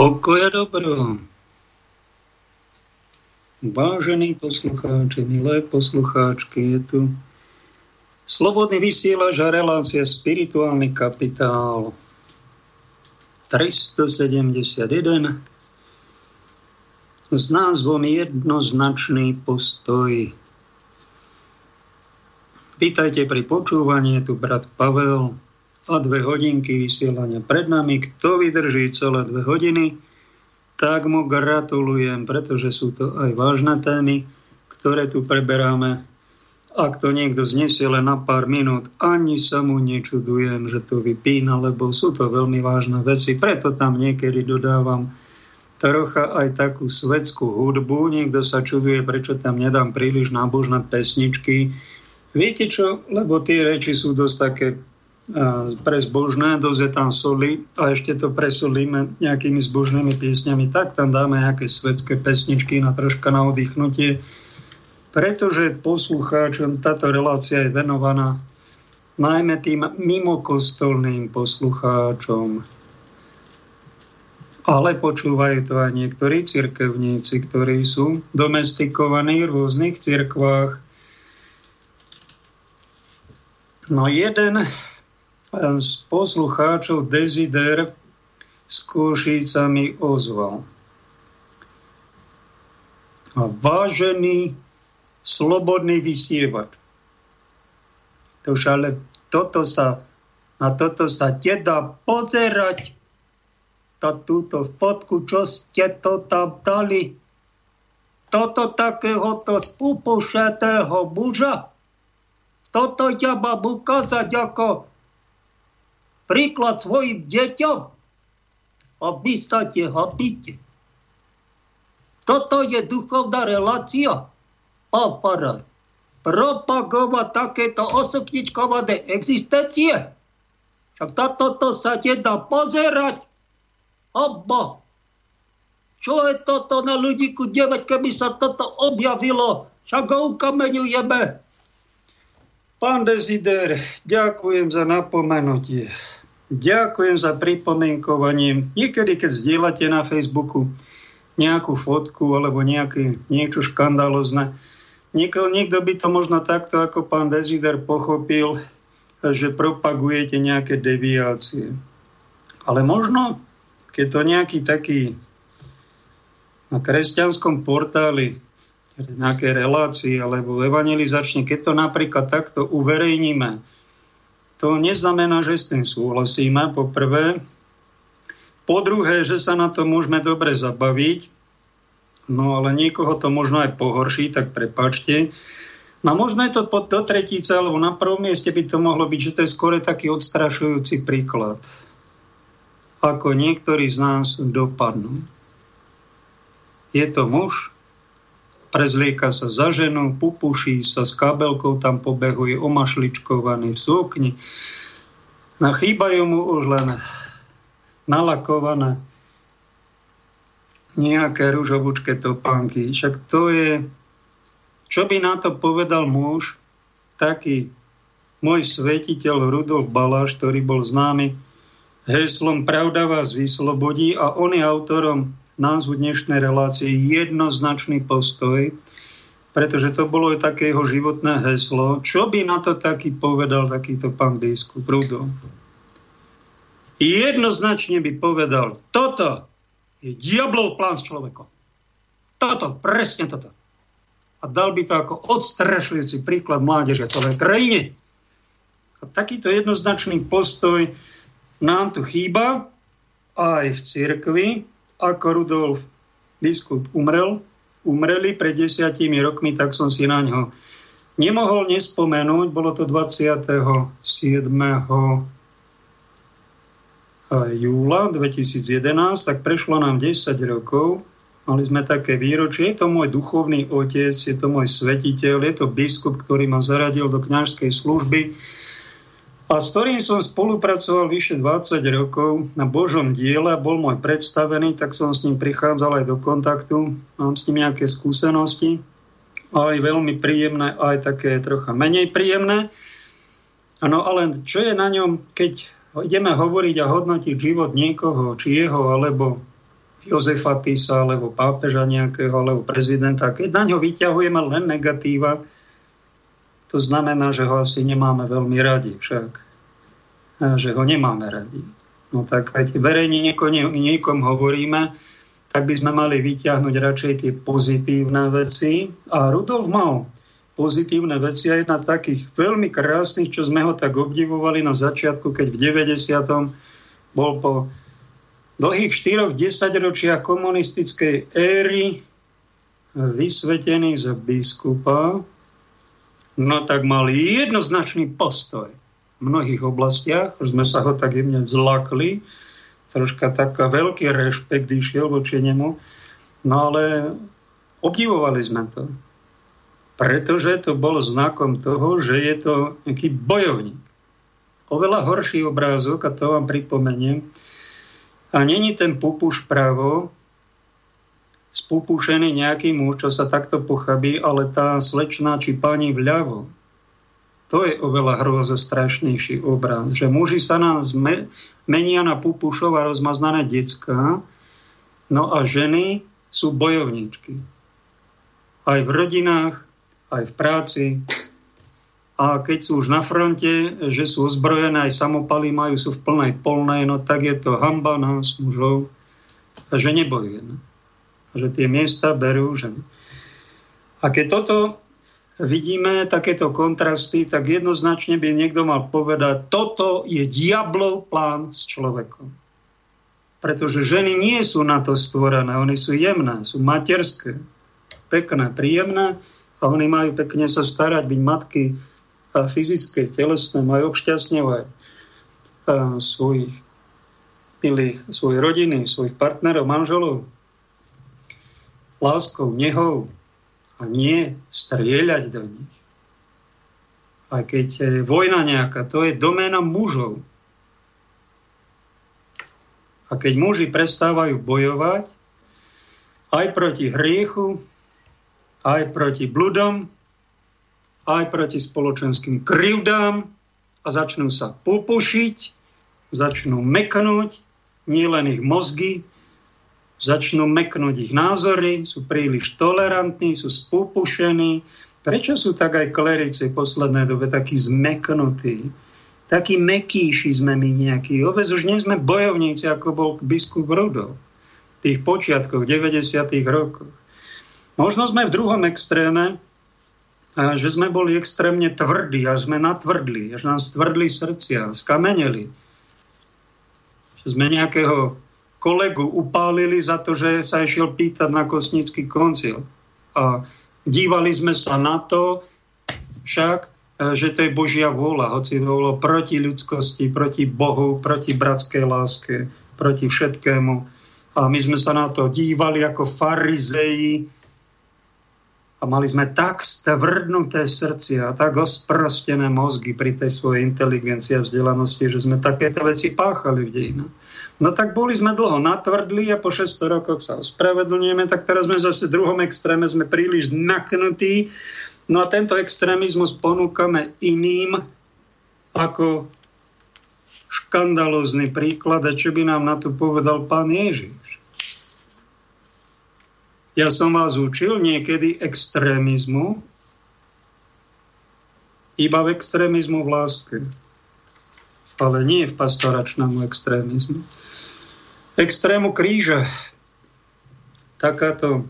Pokoja dobro. Vážení poslucháči, milé poslucháčky, je tu Slobodný vysielač a relácia Spirituálny kapitál 371 s názvom Jednoznačný postoj. Vítajte pri počúvaní, je tu brat Pavel, a dve hodinky vysielania pred nami. Kto vydrží celé dve hodiny, tak mu gratulujem, pretože sú to aj vážne témy, ktoré tu preberáme. Ak to niekto znesie len na pár minút, ani sa mu nečudujem, že to vypína, lebo sú to veľmi vážne veci. Preto tam niekedy dodávam trocha aj takú svetskú hudbu. Niekto sa čuduje, prečo tam nedám príliš nábožné pesničky. Viete čo? Lebo tie reči sú dosť také pre zbožné, dosť je tam soli a ešte to presolíme nejakými zbožnými piesňami, tak tam dáme nejaké svetské pesničky na troška na oddychnutie, pretože poslucháčom táto relácia je venovaná najmä tým mimokostolným poslucháčom. Ale počúvajú to aj niektorí cirkevníci, ktorí sú domestikovaní v rôznych cirkvách. No jeden z poslucháčov Desider s Košícami ozval. Vážený slobodný vysievač. To ale toto sa, na toto sa teda pozerať. To, túto fotku, čo ste to tam dali. Toto takéhoto spupušetého muža. Toto ja mám ukázať ako príklad svojim deťom a vy sa habíte. Toto je duchovná relácia. Aparát. Propagovať takéto osokničkované existencie. Však toto sa nedá pozerať. Oba. Čo je toto na ľudíku 9, keby sa toto objavilo? Však ho ukameňujeme. Pán Desider, ďakujem za napomenutie. Ďakujem za pripomienkovanie. Niekedy, keď zdieľate na Facebooku nejakú fotku alebo nejaké, niečo škandalozne, niekto, niekto by to možno takto ako pán Dezider pochopil, že propagujete nejaké deviácie. Ale možno, keď to nejaký taký na kresťanskom portáli nejaké relácii alebo evangelizačne, keď to napríklad takto uverejníme, to neznamená, že s tým súhlasíme, po prvé. Po druhé, že sa na to môžeme dobre zabaviť, no ale niekoho to možno aj pohorší, tak prepačte. No možno je to pod do tretíce, alebo na prvom mieste by to mohlo byť, že to je skôr taký odstrašujúci príklad. Ako niektorí z nás dopadnú. Je to muž, prezlieka sa za ženu, pupuší sa s kabelkou, tam pobehuje omašličkovaný v sukni. No, chýbajú mu už len nalakované nejaké rúžovučké topánky. Však to je... Čo by na to povedal muž, taký môj svetiteľ Rudolf Baláš, ktorý bol známy heslom Pravda vás vyslobodí a on je autorom názvu dnešnej relácie jednoznačný postoj, pretože to bolo také jeho životné heslo. Čo by na to taký povedal takýto pán biskup Rudo? Jednoznačne by povedal, toto je diablov plán s človekom. Toto, presne toto. A dal by to ako odstrašujúci príklad mládeže celej krajine. A takýto jednoznačný postoj nám tu chýba aj v cirkvi, ako Rudolf biskup umrel, umreli pred desiatimi rokmi, tak som si na ňo nemohol nespomenúť. Bolo to 27. júla 2011, tak prešlo nám 10 rokov. Mali sme také výročie. Je to môj duchovný otec, je to môj svetiteľ, je to biskup, ktorý ma zaradil do kňažskej služby a s ktorým som spolupracoval vyše 20 rokov na Božom diele, bol môj predstavený, tak som s ním prichádzal aj do kontaktu, mám s ním nejaké skúsenosti, aj veľmi príjemné, aj také trocha menej príjemné. No ale čo je na ňom, keď ideme hovoriť a hodnotiť život niekoho, či jeho, alebo Jozefa Pisa, alebo pápeža nejakého, alebo prezidenta, keď na ňo vyťahujeme len negatíva, to znamená, že ho asi nemáme veľmi radi však. Že ho nemáme radi. No tak keď verejne niekom, niekom hovoríme, tak by sme mali vyťahnuť radšej tie pozitívne veci. A Rudolf mal pozitívne veci a jedna z takých veľmi krásnych, čo sme ho tak obdivovali na začiatku, keď v 90. bol po dlhých 4 desaťročiach komunistickej éry vysvetený z biskupa, no tak mal jednoznačný postoj. V mnohých oblastiach, už sme sa ho tak jemne zlakli, troška taká veľký rešpekt išiel voči nemu, no ale obdivovali sme to, pretože to bol znakom toho, že je to nejaký bojovník. Oveľa horší obrázok, a to vám pripomeniem, a není ten pupuš pravo, spupúšený nejaký muž, čo sa takto pochabí, ale tá slečná či pani vľavo. To je oveľa hrozo strašnejší obraz, že muži sa nám menia na pupušov a rozmaznané decka, no a ženy sú bojovníčky. Aj v rodinách, aj v práci, a keď sú už na fronte, že sú ozbrojené, aj samopaly majú, sú v plnej polnej, no tak je to hamba nás, mužov, že nebojujeme. Že tie miesta berú ženy. A keď toto vidíme, takéto kontrasty, tak jednoznačne by niekto mal povedať, toto je diablov plán s človekom. Pretože ženy nie sú na to stvorené, oni sú jemné, sú materské, pekné, príjemné a oni majú pekne sa starať, byť matky, a fyzické, telesné, majú obšťastňovať svojich milých, svoje rodiny, svojich partnerov, manželov, láskou, nehou a nie strieľať do nich. Aj keď je vojna nejaká, to je doména mužov. A keď muži prestávajú bojovať aj proti hriechu, aj proti bludom, aj proti spoločenským krivdám a začnú sa popušiť, začnú meknúť, nie len ich mozgy, začnú meknúť ich názory, sú príliš tolerantní, sú spupušení. Prečo sú tak aj klerici v poslednej dobe takí zmeknutí? Takí mekýši sme my nejakí. Vôbec už nie sme bojovníci, ako bol biskup Rudolf v tých počiatkoch, 90. rokoch. Možno sme v druhom extréme, že sme boli extrémne tvrdí, až sme natvrdli, až nám stvrdli srdcia, skameneli. Že sme nejakého kolegu upálili za to, že sa išiel pýtať na kosnický koncil. A dívali sme sa na to však, e, že to je Božia vôľa, hoci to bolo proti ľudskosti, proti Bohu, proti bratskej láske, proti všetkému. A my sme sa na to dívali ako farizeji, a mali sme tak stvrdnuté srdcia tak osprostené mozgy pri tej svojej inteligencii a vzdelanosti, že sme takéto veci páchali v dejinách. No tak boli sme dlho natvrdli a po 600 rokoch sa ospravedlňujeme, tak teraz sme zase v druhom extréme, sme príliš naknutí. No a tento extrémizmus ponúkame iným ako škandalózny príklad, a čo by nám na to povedal pán Ježiš. Ja som vás učil niekedy extrémizmu, iba v extrémizmu v láske, ale nie v pastoračnému extrémizmu. Extrému kríža, takáto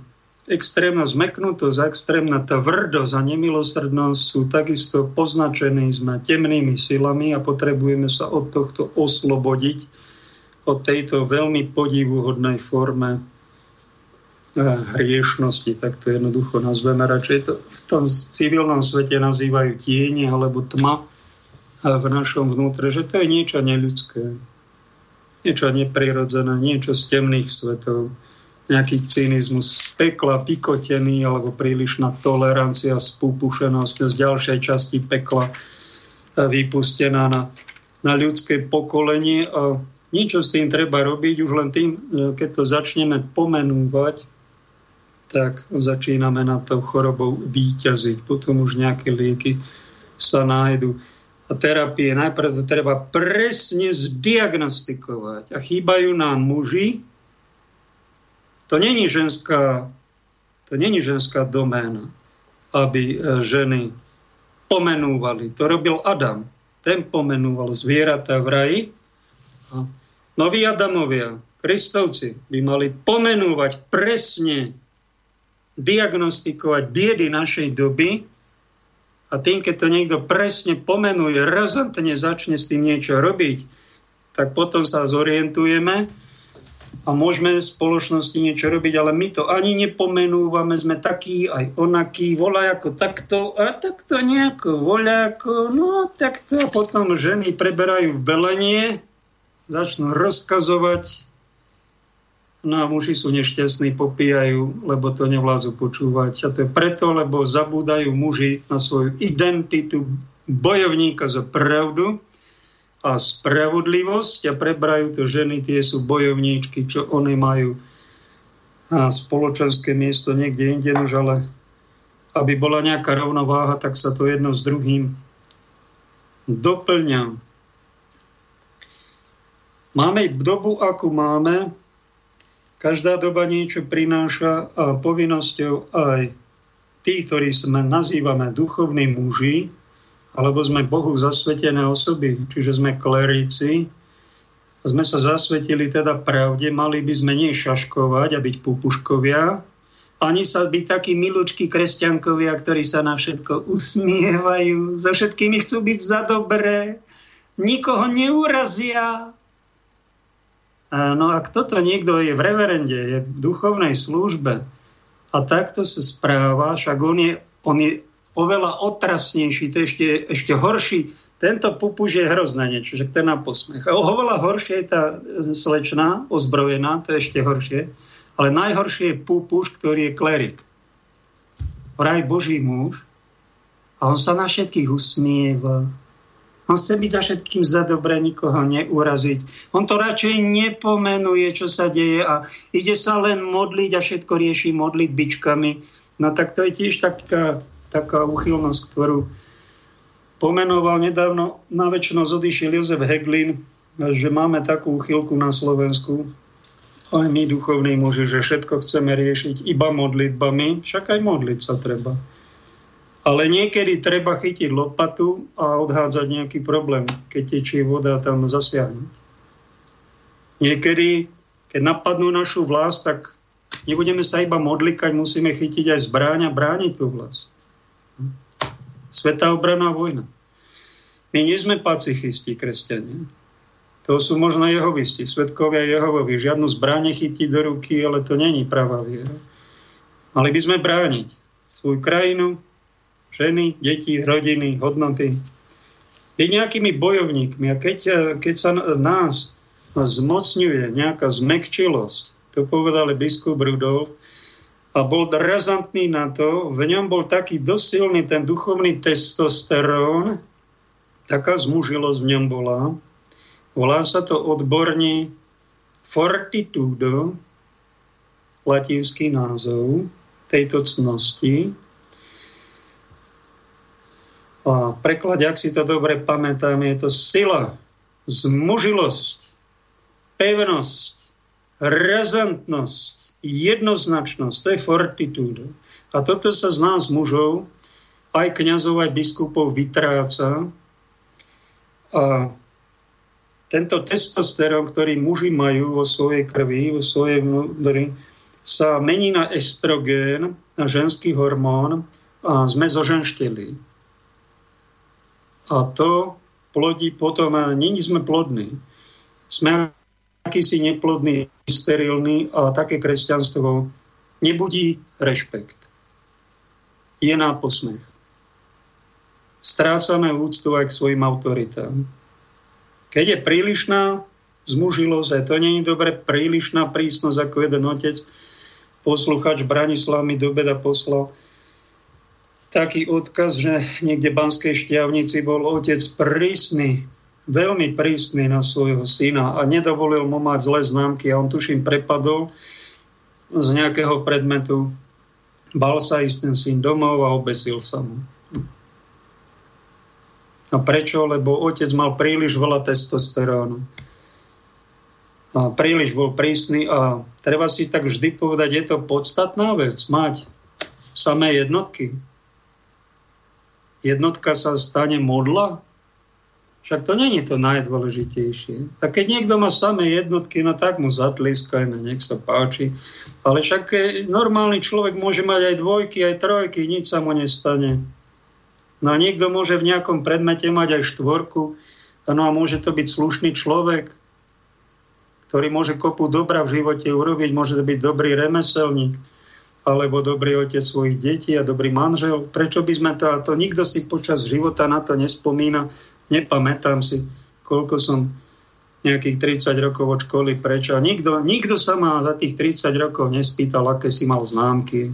extrémna zmeknutosť, extrémna tvrdosť a nemilosrdnosť sú takisto poznačení sme temnými silami a potrebujeme sa od tohto oslobodiť, od tejto veľmi podivuhodnej forme hriešnosti, tak to jednoducho nazveme. Radšej to v tom civilnom svete nazývajú tiene alebo tma v našom vnútre, že to je niečo neľudské, niečo neprirodzené, niečo z temných svetov, nejaký cynizmus z pekla, pikotený alebo prílišná tolerancia, spúpušenosť z ďalšej časti pekla vypustená na, na ľudské pokolenie a niečo s tým treba robiť už len tým, keď to začneme pomenúvať, tak začíname na tou chorobou výťaziť. Potom už nejaké lieky sa nájdu. Terapie najprv to treba presne zdiagnostikovať. A chýbajú nám muži, To není ženská, to není ženská doména, aby e, ženy pomenúvali. To robil Adam. Ten pomenúval zvieratá v raji. A noví Adamovia, Kristovci, by mali pomenúvať presne, diagnostikovať biedy našej doby a tým, keď to niekto presne pomenuje, razantne začne s tým niečo robiť, tak potom sa zorientujeme a môžeme v spoločnosti niečo robiť, ale my to ani nepomenúvame, sme takí aj onakí, ako takto a takto nejako voľako, no takto. A potom ženy preberajú velenie, začnú rozkazovať, no a muži sú nešťastní, popíjajú, lebo to nevládzu počúvať. A to je preto, lebo zabúdajú muži na svoju identitu bojovníka za pravdu, a spravodlivosť a prebrajú to ženy, tie sú bojovníčky, čo oni majú a spoločenské miesto niekde inde, nož ale aby bola nejaká rovnováha, tak sa to jedno s druhým doplňa. Máme dobu, akú máme, každá doba niečo prináša a povinnosťou aj tých, ktorí sme nazývame duchovní muži, alebo sme Bohu zasvetené osoby, čiže sme kleríci, sme sa zasvetili teda pravde, mali by sme nie šaškovať a byť pupuškovia, ani sa byť takí milučky kresťankovia, ktorí sa na všetko usmievajú, za všetkými chcú byť za dobré, nikoho neurazia. No a kto to niekto je v reverende, je v duchovnej službe a takto sa správa, však on je, on je oveľa otrasnejší, to je ešte, ešte horší. Tento pupuž je hrozné niečo, že to je na posmech. Oveľa horšie je tá slečná, ozbrojená, to je ešte horšie. Ale najhoršie je pupuš, ktorý je klerik. Vraj Boží muž a on sa na všetkých usmieva. On chce byť za všetkým za dobre, nikoho neuraziť. On to radšej nepomenuje, čo sa deje a ide sa len modliť a všetko rieši modlitbičkami. No tak to je tiež taká taká uchylnosť, ktorú pomenoval nedávno, na väčšinosť odišiel Jozef Heglin, že máme takú uchylku na Slovensku, aj my duchovní muži, že všetko chceme riešiť iba modlitbami, však aj modliť sa treba. Ale niekedy treba chytiť lopatu a odhádzať nejaký problém, keď tečí voda tam zasiahnuť. Niekedy, keď napadnú našu vlast, tak nebudeme sa iba modlikať, musíme chytiť aj zbráň a brániť tú vlast. Svetá obraná vojna. My nie sme pacifisti, kresťania. To sú možno jehovisti, svetkovia Jehovovi. Žiadnu zbraň chytí do ruky, ale to není pravá viera. Mali by sme brániť svoju krajinu, ženy, deti, rodiny, hodnoty. Byť nejakými bojovníkmi. A keď, keď sa nás zmocňuje nejaká zmekčilosť, to povedal biskup Rudolf, a bol razantný na to, v ňom bol taký dosilný ten duchovný testosterón, taká zmužilosť v ňom bola. Volá sa to odborne fortitudo, latinský názov tejto cnosti. A preklad, ak si to dobre pamätám, je to sila, zmužilosť, pevnosť, razantnosť, jednoznačnosť, to je fortitude. A toto sa z nás mužov, aj kňazov, aj biskupov vytráca. A tento testosterón, ktorý muži majú vo svojej krvi, vo svojej vnútri, sa mení na estrogén, na ženský hormón a sme zoženšteli. A to plodí potom, a není sme plodní. Sme akýsi neplodný, sterilný a také kresťanstvo nebudí rešpekt. Je na posmech. Strácame úctu aj k svojim autoritám. Keď je prílišná zmužilosť, aj to nie je dobre, prílišná prísnosť, ako jeden otec, posluchač Branislav mi do beda poslal, taký odkaz, že niekde v Banskej šťavnici bol otec prísny veľmi prísny na svojho syna a nedovolil mu mať zlé známky a on tuším prepadol z nejakého predmetu. Bal sa ísť ten syn domov a obesil sa mu. A prečo? Lebo otec mal príliš veľa testosterónu. a príliš bol prísny a treba si tak vždy povedať, je to podstatná vec, mať samé jednotky. Jednotka sa stane modla, však to není to najdôležitejšie. A keď niekto má samé jednotky, no tak mu zatlískajme, nech sa páči. Ale však e, normálny človek môže mať aj dvojky, aj trojky, nič sa mu nestane. No a niekto môže v nejakom predmete mať aj štvorku, no a môže to byť slušný človek, ktorý môže kopu dobra v živote urobiť, môže to byť dobrý remeselník, alebo dobrý otec svojich detí a dobrý manžel. Prečo by sme to, a to nikto si počas života na to nespomína, nepamätám si, koľko som nejakých 30 rokov od školy, prečo. Nikto, nikto sa ma za tých 30 rokov nespýtal, aké si mal známky.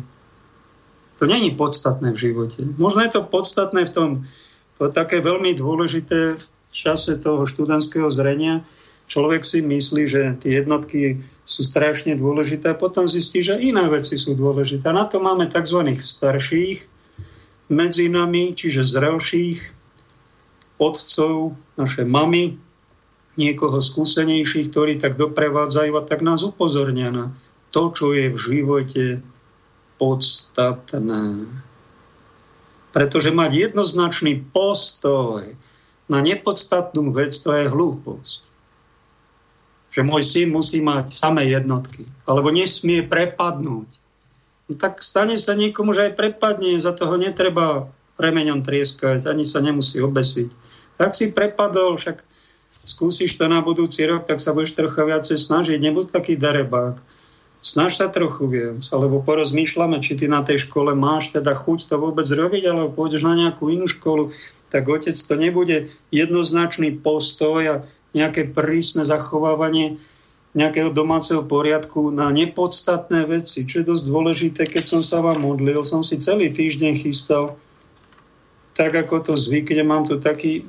To není podstatné v živote. Možno je to podstatné v tom, to také veľmi dôležité v čase toho študentského zrenia, človek si myslí, že tie jednotky sú strašne dôležité potom zistí, že iné veci sú dôležité. Na to máme tzv. starších medzi nami, čiže zrelších, otcov, naše mamy, niekoho skúsenejších, ktorí tak doprevádzajú a tak nás upozornia na to, čo je v živote podstatné. Pretože mať jednoznačný postoj na nepodstatnú vec, to je hlúposť že môj syn musí mať samé jednotky, alebo nesmie prepadnúť. No tak stane sa niekomu, že aj prepadne, za toho netreba remeňom trieskať, ani sa nemusí obesiť. Tak si prepadol, však skúsiš to na budúci rok, tak sa budeš trocha viacej snažiť, nebuď taký darebák. Snaž sa trochu viac, alebo porozmýšľame, či ty na tej škole máš teda chuť to vôbec robiť, alebo pôjdeš na nejakú inú školu, tak otec to nebude jednoznačný postoj a nejaké prísne zachovávanie nejakého domáceho poriadku na nepodstatné veci, čo je dosť dôležité. Keď som sa vám modlil, som si celý týždeň chystal, tak ako to zvykne, mám tu taký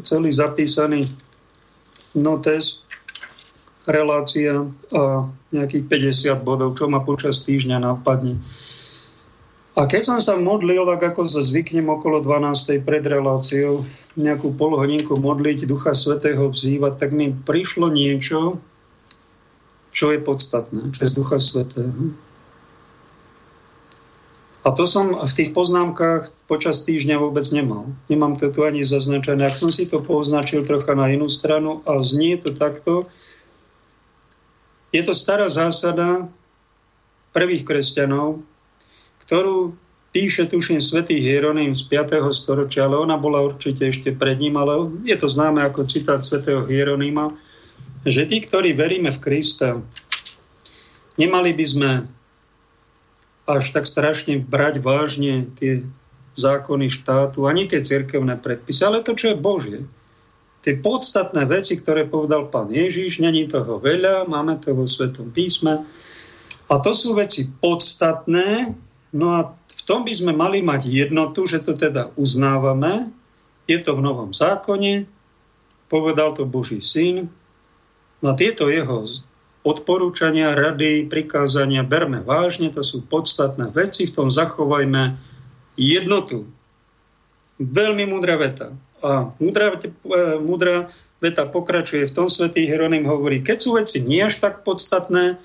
celý zapísaný notes, relácia a nejakých 50 bodov, čo ma počas týždňa napadne. A keď som sa modlil, tak ako sa zvyknem okolo 12. pred reláciou, nejakú polhodinku modliť, Ducha Svetého vzývať, tak mi prišlo niečo, čo je podstatné, čo je z Ducha Svetého. A to som v tých poznámkach počas týždňa vôbec nemal. Nemám to tu ani zaznačené. Ak som si to poznačil trocha na inú stranu a znie to takto, je to stará zásada prvých kresťanov, ktorú píše, tuším, svätý Hieronym z 5. storočia, ale ona bola určite ešte pred ním, ale je to známe ako citát svätého Hieronyma, že tí, ktorí veríme v Krista, nemali by sme až tak strašne brať vážne tie zákony štátu, ani tie cirkevné predpisy, ale to, čo je Božie. Tie podstatné veci, ktoré povedal pán Ježiš, není toho veľa, máme to vo Svetom písme. A to sú veci podstatné, No a v tom by sme mali mať jednotu, že to teda uznávame, je to v Novom zákone, povedal to Boží syn, no a tieto jeho odporúčania, rady, prikázania berme vážne, to sú podstatné veci, v tom zachovajme jednotu. Veľmi múdra veta. A múdra, e, múdra veta pokračuje v tom, svätý Hieronym hovorí, keď sú veci nie až tak podstatné,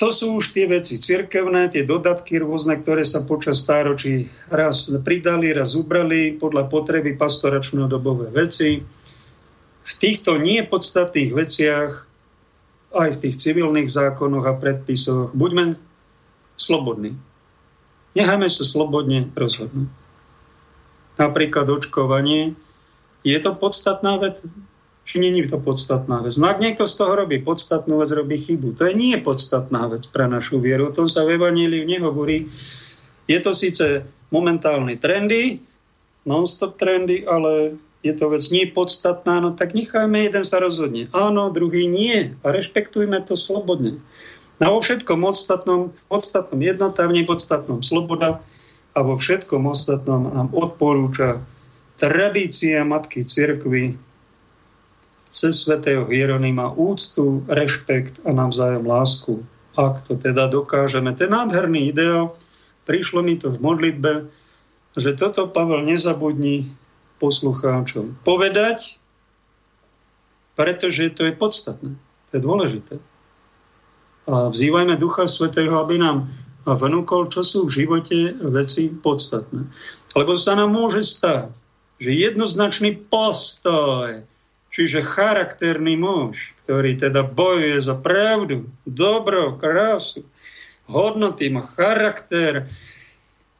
to sú už tie veci cirkevné, tie dodatky rôzne, ktoré sa počas stáročí raz pridali, raz ubrali podľa potreby pastoračného dobové veci. V týchto nepodstatných veciach, aj v tých civilných zákonoch a predpisoch, buďme slobodní. Nechajme sa slobodne rozhodnúť. Napríklad očkovanie. Je to podstatná vec? Či není to podstatná vec. No ak niekto z toho robí podstatnú vec, robí chybu. To je nie podstatná vec pre našu vieru. O tom sa v Evaníliu nehovorí. Je to síce momentálne trendy, non-stop trendy, ale je to vec nie podstatná, no tak nechajme jeden sa rozhodne. Áno, druhý nie. A rešpektujme to slobodne. A vo všetkom ostatnom, podstatnom jednota, v nepodstatnom sloboda a vo všetkom ostatnom nám odporúča tradícia Matky Cirkvy, cez svätého Hieronyma úctu, rešpekt a navzájom lásku. Ak to teda dokážeme. Ten nádherný ideál, prišlo mi to v modlitbe, že toto Pavel nezabudni poslucháčom povedať, pretože to je podstatné. To je dôležité. A vzývajme Ducha Svetého, aby nám vnúkol, čo sú v živote veci podstatné. Lebo sa nám môže stať, že jednoznačný postoj, čiže charakterný muž, ktorý teda bojuje za pravdu, dobro, krásu, hodnoty, má charakter,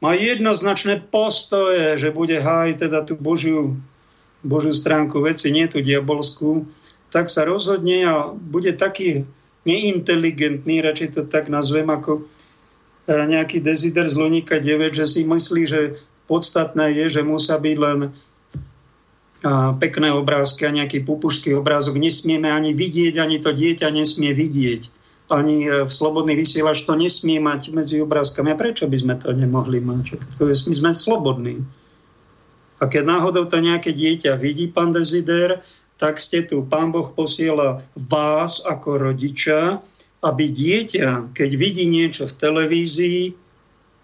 má jednoznačné postoje, že bude hájiť teda tú Božiu, Božiu stránku veci, nie tú diabolskú, tak sa rozhodne a bude taký neinteligentný, radšej to tak nazvem ako e, nejaký dezider z Lonika 9, že si myslí, že podstatné je, že musia byť len pekné obrázky a nejaký pupušský obrázok. Nesmieme ani vidieť, ani to dieťa nesmie vidieť. Ani e, v slobodný vysielač to nesmie mať medzi obrázkami. A prečo by sme to nemohli mať? My sme slobodní. A keď náhodou to nejaké dieťa vidí, pán Dezider, tak ste tu, pán Boh posiela vás ako rodiča, aby dieťa, keď vidí niečo v televízii,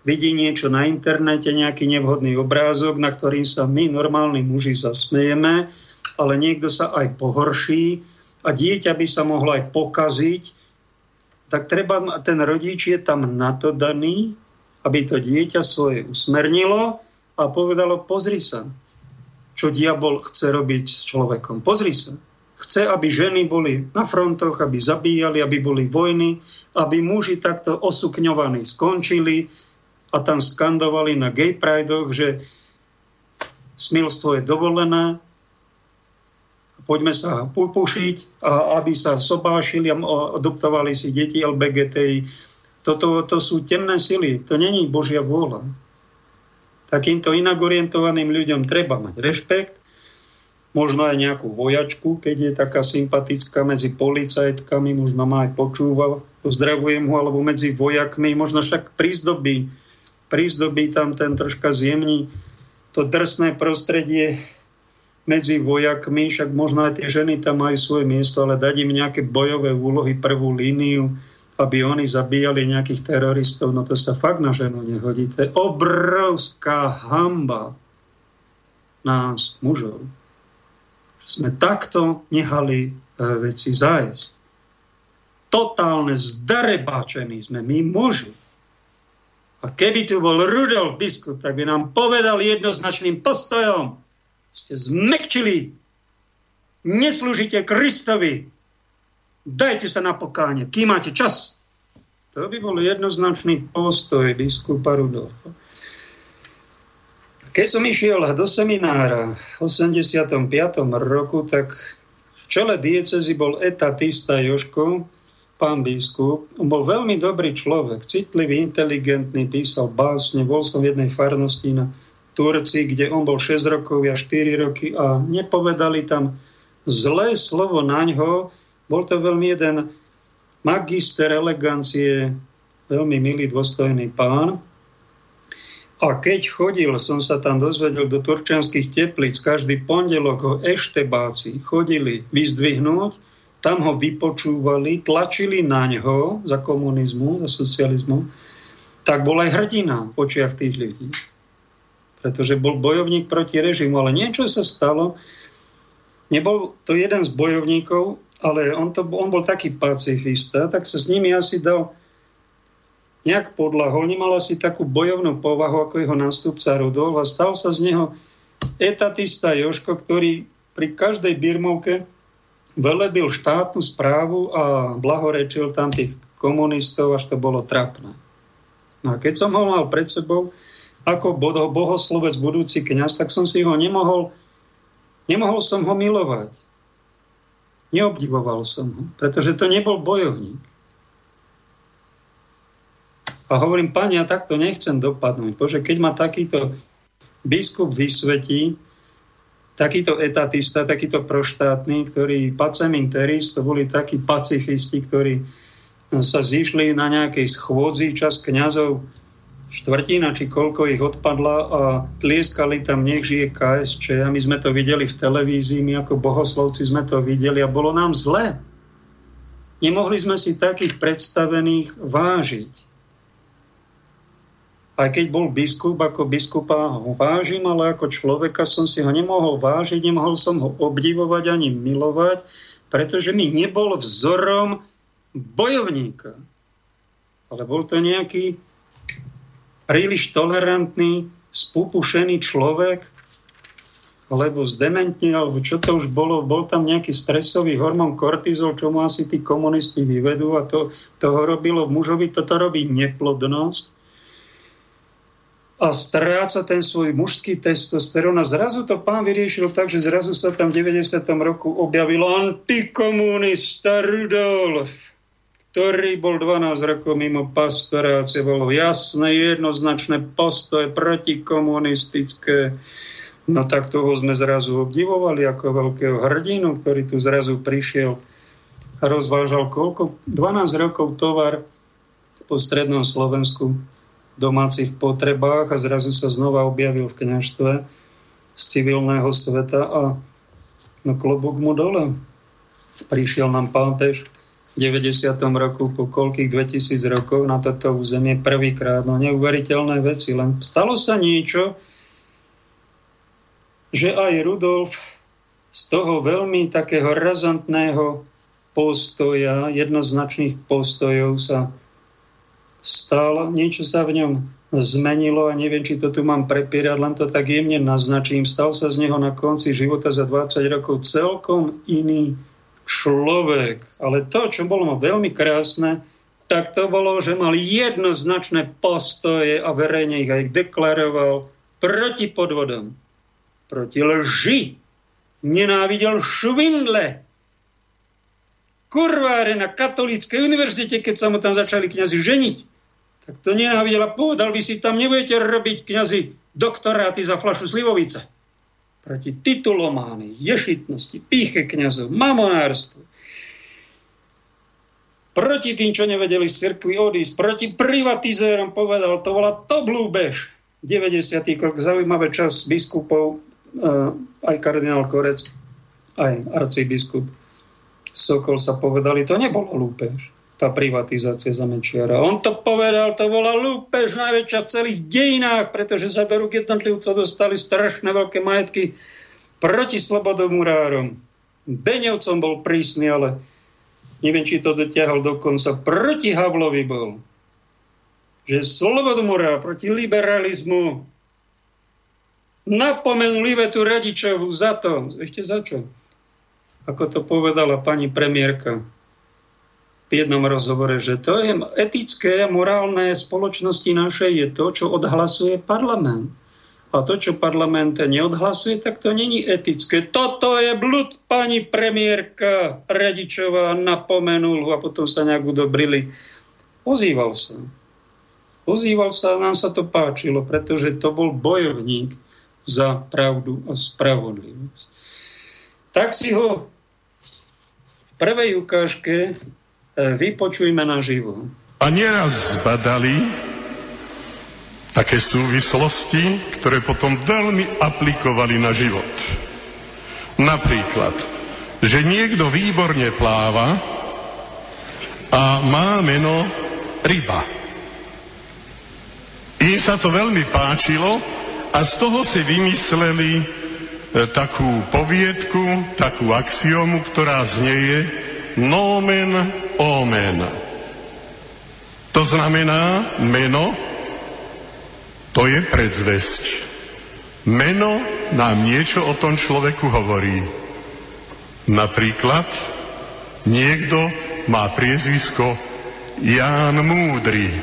vidí niečo na internete, nejaký nevhodný obrázok, na ktorým sa my, normálni muži, zasmejeme, ale niekto sa aj pohorší a dieťa by sa mohlo aj pokaziť, tak treba, ten rodič je tam na to daný, aby to dieťa svoje usmernilo a povedalo, pozri sa, čo diabol chce robiť s človekom. Pozri sa. Chce, aby ženy boli na frontoch, aby zabíjali, aby boli vojny, aby muži takto osukňovaní skončili a tam skandovali na gay pridoch, že smilstvo je dovolené, poďme sa pupušiť, a aby sa sobášili a adoptovali si deti LBGTI. Toto to sú temné sily, to není Božia vôľa takýmto inak orientovaným ľuďom treba mať rešpekt, možno aj nejakú vojačku, keď je taká sympatická medzi policajtkami, možno ma aj počúva, pozdravujem ho, alebo medzi vojakmi, možno však prízdobí, prízdobí tam ten troška zjemní to drsné prostredie medzi vojakmi, však možno aj tie ženy tam majú svoje miesto, ale dať im nejaké bojové úlohy, prvú líniu, aby oni zabíjali nejakých teroristov, no to sa fakt na ženu nehodí. To je obrovská hamba nás, mužov. Že sme takto nehali e, veci zájsť. Totálne zdarebáčení sme my muži. A keby tu bol Rudolf biskup, tak by nám povedal jednoznačným postojom, ste zmekčili, neslúžite Kristovi, Dajte sa na pokáne, kým máte čas. To by bol jednoznačný postoj biskupa Rudolfa. Keď som išiel do seminára v 85. roku, tak v čele diecezy bol etatista Joško, pán biskup. Bol veľmi dobrý človek, citlivý, inteligentný, písal básne. Bol som v jednej farnosti na Turci, kde on bol 6 rokov, ja 4 roky a nepovedali tam zlé slovo na ňo, bol to veľmi jeden magister elegancie, veľmi milý, dôstojný pán. A keď chodil, som sa tam dozvedel do turčanských teplíc, každý pondelok ho eštebáci chodili vyzdvihnúť, tam ho vypočúvali, tlačili na ňo za komunizmu, za socializmu, tak bol aj hrdina v očiach tých ľudí. Pretože bol bojovník proti režimu, ale niečo sa stalo. Nebol to jeden z bojovníkov, ale on, to, on bol taký pacifista, tak sa s nimi asi dal nejak podlahol, nemal asi takú bojovnú povahu ako jeho nástupca Rudolf a stal sa z neho etatista Joško, ktorý pri každej birmovke velebil štátnu správu a blahorečil tam tých komunistov, až to bolo trapné. No a keď som ho mal pred sebou ako bohoslovec budúci kňaz, tak som si ho nemohol, nemohol som ho milovať. Neobdivoval som ho, pretože to nebol bojovník. A hovorím, pani, ja takto nechcem dopadnúť. Bože, keď ma takýto biskup vysvetí, takýto etatista, takýto proštátny, ktorý paceminteris, to boli takí pacifisti, ktorí sa zišli na nejakej schôdzi čas kňazov štvrtina, či koľko ich odpadla a tlieskali tam nech žije KSČ a my sme to videli v televízii, my ako bohoslovci sme to videli a bolo nám zle. Nemohli sme si takých predstavených vážiť. Aj keď bol biskup, ako biskupa ho vážim, ale ako človeka som si ho nemohol vážiť, nemohol som ho obdivovať ani milovať, pretože mi nebol vzorom bojovníka. Ale bol to nejaký príliš tolerantný, spupušený človek, alebo zdementný, alebo čo to už bolo, bol tam nejaký stresový hormón kortizol, čo mu asi tí komunisti vyvedú a to, toho robilo v mužovi, toto robí neplodnosť a stráca ten svoj mužský testosterón a zrazu to pán vyriešil tak, že zrazu sa tam v 90. roku objavil antikomunista Rudolf, ktorý bol 12 rokov mimo pastorácie, bolo jasné, jednoznačné postoje protikomunistické. No tak toho sme zrazu obdivovali ako veľkého hrdinu, ktorý tu zrazu prišiel a rozvážal koľko? 12 rokov tovar po strednom Slovensku domácich potrebách a zrazu sa znova objavil v kniažstve z civilného sveta a no klobúk mu dole. Prišiel nám pápež v 90. roku po koľkých 2000 rokov na toto územie prvýkrát. No neuveriteľné veci, len stalo sa niečo, že aj Rudolf z toho veľmi takého razantného postoja, jednoznačných postojov sa stal, niečo sa v ňom zmenilo a neviem, či to tu mám prepírať, len to tak jemne naznačím. Stal sa z neho na konci života za 20 rokov celkom iný človek. Ale to, čo bolo veľmi krásne, tak to bolo, že mal jednoznačné postoje a verejne ich aj deklaroval proti podvodom, proti lži, nenávidel švindle, kurváre na katolíckej univerzite, keď sa mu tam začali kňazi ženiť tak to nenávidel a povedal by si, tam nebudete robiť kňazi doktoráty za flašu slivovice. Proti titulomány, ješitnosti, píche kňazov, mamonárstvu. Proti tým, čo nevedeli z cirkvi odísť, proti privatizérom povedal, to bola to blúbež. 90. krok, zaujímavé čas biskupov, eh, aj kardinál Korec, aj arcibiskup Sokol sa povedali, to nebolo lúpež tá privatizácia za Mečiara. On to povedal, to bola lúpež najväčšia v celých dejinách, pretože sa do rúk jednotlivcov dostali strašné veľké majetky proti slobodomurárom. Beňovcom bol prísny, ale neviem, či to dotiahol dokonca. Proti Havlovi bol. Že slobodomurár proti liberalizmu napomenuli vetu Radičovu za to. Ešte za čo? Ako to povedala pani premiérka v jednom rozhovore, že to je etické a morálne spoločnosti našej je to, čo odhlasuje parlament. A to, čo parlament neodhlasuje, tak to není etické. Toto je blud, pani premiérka Radičová napomenul a potom sa nejak udobrili. Ozýval sa. Ozýval sa a nám sa to páčilo, pretože to bol bojovník za pravdu a spravodlivosť. Tak si ho prvej ukážke E, vypočujme naživo. A nieraz zbadali také súvislosti, ktoré potom veľmi aplikovali na život. Napríklad, že niekto výborne pláva a má meno ryba. Im sa to veľmi páčilo a z toho si vymysleli takú poviedku, takú axiomu, ktorá znieje nomen omen. To znamená, meno, to je predzvesť. Meno nám niečo o tom človeku hovorí. Napríklad, niekto má priezvisko Ján Múdry.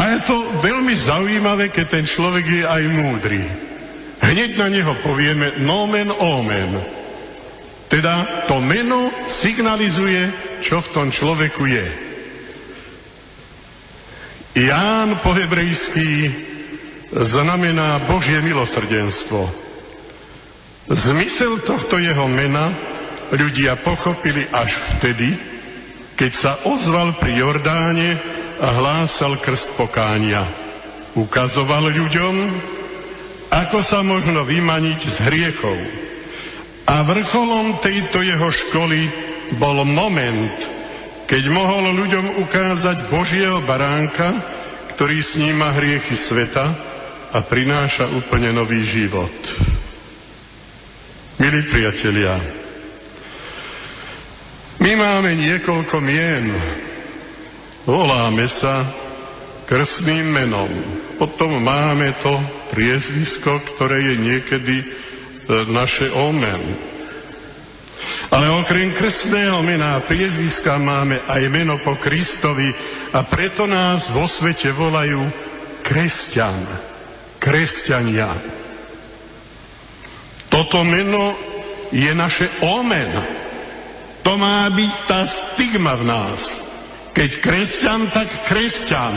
A je to veľmi zaujímavé, keď ten človek je aj múdry. Hneď na neho povieme nomen omen. Teda to meno signalizuje, čo v tom človeku je. Ján po hebrejsky znamená Božie milosrdenstvo. Zmysel tohto jeho mena ľudia pochopili až vtedy, keď sa ozval pri Jordáne a hlásal krst pokánia. Ukazoval ľuďom, ako sa možno vymaniť z hriechov a vrcholom tejto jeho školy bol moment, keď mohol ľuďom ukázať Božieho baránka, ktorý sníma hriechy sveta a prináša úplne nový život. Milí priatelia, My máme niekoľko mien. Voláme sa krstným menom. Potom máme to priezvisko, ktoré je niekedy e, naše omen. Ale okrem krstného mena a priezviska máme aj meno po Kristovi a preto nás vo svete volajú kresťan. Kresťania. Toto meno je naše omen. To má byť tá stigma v nás. Keď kresťan, tak kresťan.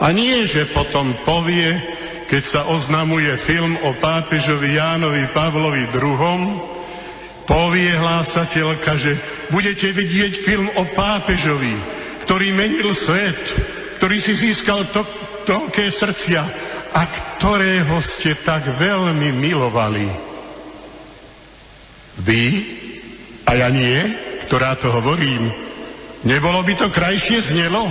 A nie, že potom povie, keď sa oznamuje film o pápežovi Jánovi Pavlovi II, povie hlásateľka, že budete vidieť film o pápežovi, ktorý menil svet, ktorý si získal to, toľké srdcia a ktorého ste tak veľmi milovali. Vy a ja nie, ktorá to hovorím. Nebolo by to krajšie znelo,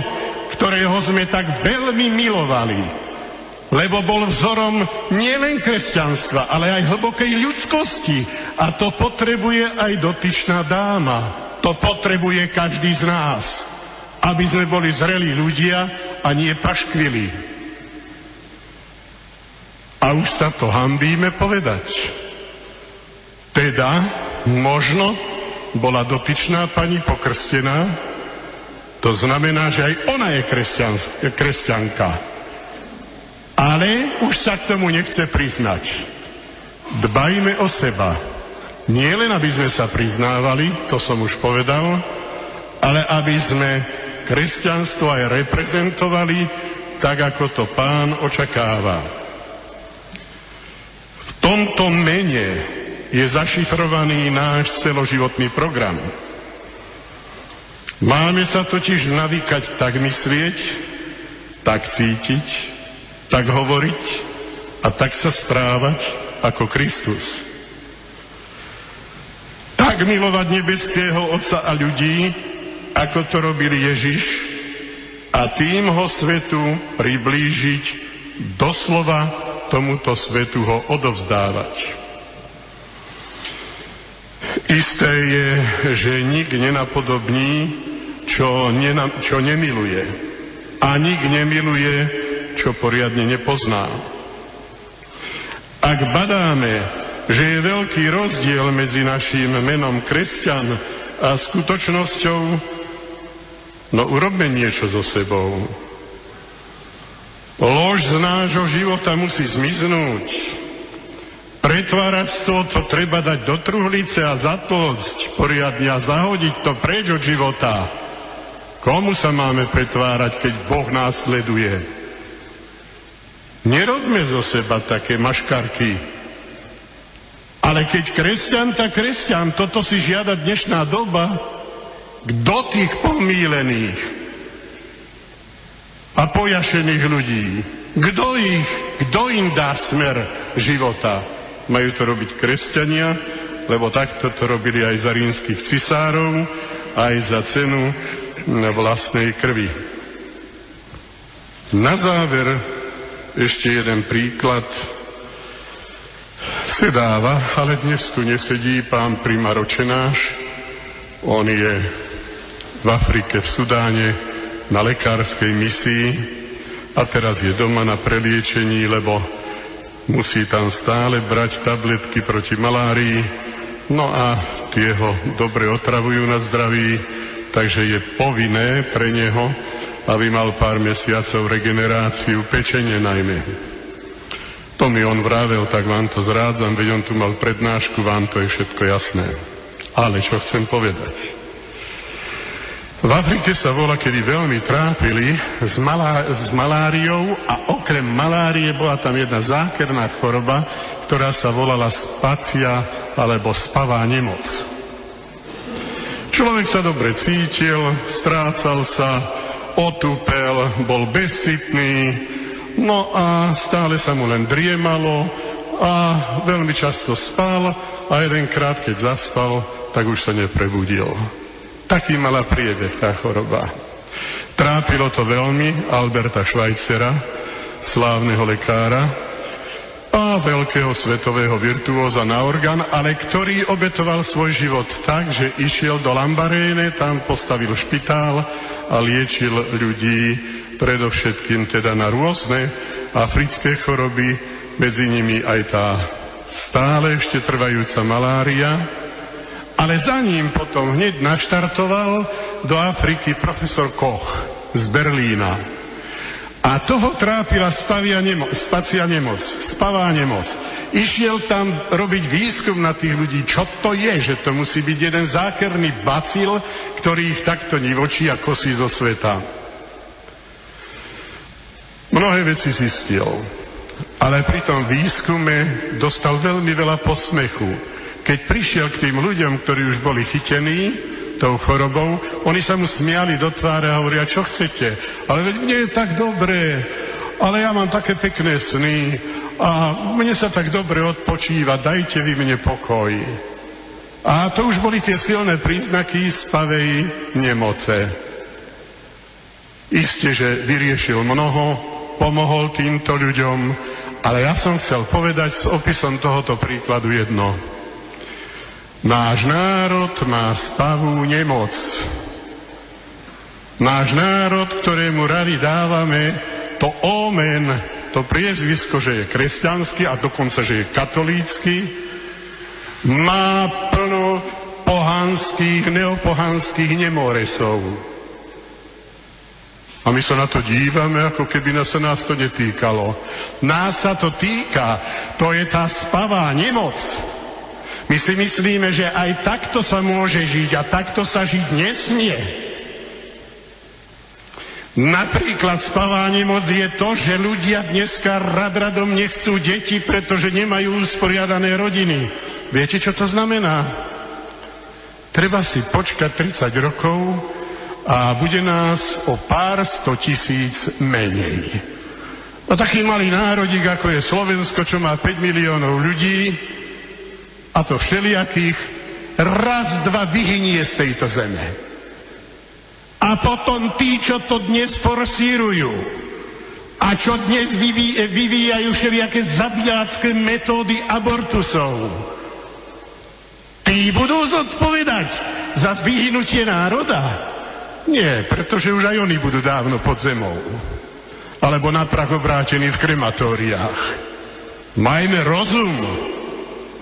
ktorého sme tak veľmi milovali, lebo bol vzorom nielen kresťanstva, ale aj hlbokej ľudskosti. A to potrebuje aj dotyčná dáma. To potrebuje každý z nás, aby sme boli zrelí ľudia a nie paškvili. A už sa to hambíme povedať. Teda možno bola dotyčná pani pokrstená, to znamená, že aj ona je kresťanka. Ale už sa k tomu nechce priznať. Dbajme o seba. Nie len, aby sme sa priznávali, to som už povedal, ale aby sme kresťanstvo aj reprezentovali tak, ako to pán očakáva. V tomto mene je zašifrovaný náš celoživotný program. Máme sa totiž navýkať tak myslieť, tak cítiť, tak hovoriť a tak sa správať ako Kristus. Tak milovať nebeského Otca a ľudí, ako to robil Ježiš, a tým ho svetu priblížiť, doslova tomuto svetu ho odovzdávať. Isté je, že nik nenapodobní, čo, nena, čo nemiluje. A nik nemiluje, čo poriadne nepozná. Ak badáme, že je veľký rozdiel medzi našim menom kresťan a skutočnosťou, no urobme niečo so sebou. Lož z nášho života musí zmiznúť. Toho to treba dať do truhlice a zatlcť poriadne a zahodiť to preč od života. Komu sa máme pretvárať, keď Boh nás sleduje? Nerobme zo seba také maškarky. Ale keď kresťan, tak kresťan, toto si žiada dnešná doba. Kto tých pomílených a pojašených ľudí? Kto ich, kto im dá smer života? Majú to robiť kresťania, lebo takto to robili aj za rímskych cisárov, aj za cenu vlastnej krvi. Na záver ešte jeden príklad sedáva, ale dnes tu nesedí pán primaročenáš. On je v Afrike, v Sudáne, na lekárskej misii a teraz je doma na preliečení, lebo musí tam stále brať tabletky proti malárii, no a tie ho dobre otravujú na zdraví, takže je povinné pre neho, aby mal pár mesiacov regeneráciu, pečenie najmä. To mi on vravel, tak vám to zrádzam, veď on tu mal prednášku, vám to je všetko jasné. Ale čo chcem povedať? V Afrike sa bola, kedy veľmi trápili s, malá, s maláriou a okrem malárie bola tam jedna zákerná choroba, ktorá sa volala spacia alebo spavá nemoc. Človek sa dobre cítil, strácal sa, otúpel, bol bezsitný, no a stále sa mu len driemalo a veľmi často spal a jedenkrát, keď zaspal, tak už sa neprebudil. Taký mala priebeh tá choroba. Trápilo to veľmi Alberta Švajcera, slávneho lekára, a veľkého svetového virtuóza na orgán, ale ktorý obetoval svoj život tak, že išiel do Lambaréne, tam postavil špitál a liečil ľudí predovšetkým teda na rôzne africké choroby, medzi nimi aj tá stále ešte trvajúca malária, ale za ním potom hneď naštartoval do Afriky profesor Koch z Berlína a toho trápila spavia nemo, spacia nemoc, spavá nemoc. Išiel tam robiť výskum na tých ľudí, čo to je, že to musí byť jeden zákerný bacil, ktorý ich takto nivočí a kosí zo sveta. Mnohé veci zistil, ale pri tom výskume dostal veľmi veľa posmechu. Keď prišiel k tým ľuďom, ktorí už boli chytení, tou chorobou, oni sa mu smiali do tváre a hovoria, čo chcete. Ale veď mne je tak dobré, ale ja mám také pekné sny a mne sa tak dobre odpočíva, dajte vy mne pokoj. A to už boli tie silné príznaky spavej nemoce. Isté, že vyriešil mnoho, pomohol týmto ľuďom, ale ja som chcel povedať s opisom tohoto príkladu jedno. Náš národ má spavú nemoc. Náš národ, ktorému rady dávame, to omen, to priezvisko, že je kresťanský a dokonca, že je katolícky, má plno pohanských, neopohanských nemoresov. A my sa na to dívame, ako keby sa nás to netýkalo. Nás sa to týka. To je tá spavá nemoc. My si myslíme, že aj takto sa môže žiť a takto sa žiť nesmie. Napríklad spávanie moc je to, že ľudia dneska rad radom nechcú deti, pretože nemajú usporiadané rodiny. Viete, čo to znamená? Treba si počkať 30 rokov a bude nás o pár sto tisíc menej. No taký malý národik, ako je Slovensko, čo má 5 miliónov ľudí, a to všelijakých, raz, dva vyhynie z tejto zeme. A potom tí, čo to dnes forsírujú a čo dnes vyvíjajú všelijaké zabijácké metódy abortusov, tí budú zodpovedať za vyhnutie národa? Nie, pretože už aj oni budú dávno pod zemou. Alebo na prach obrátení v krematóriách. Majme rozum.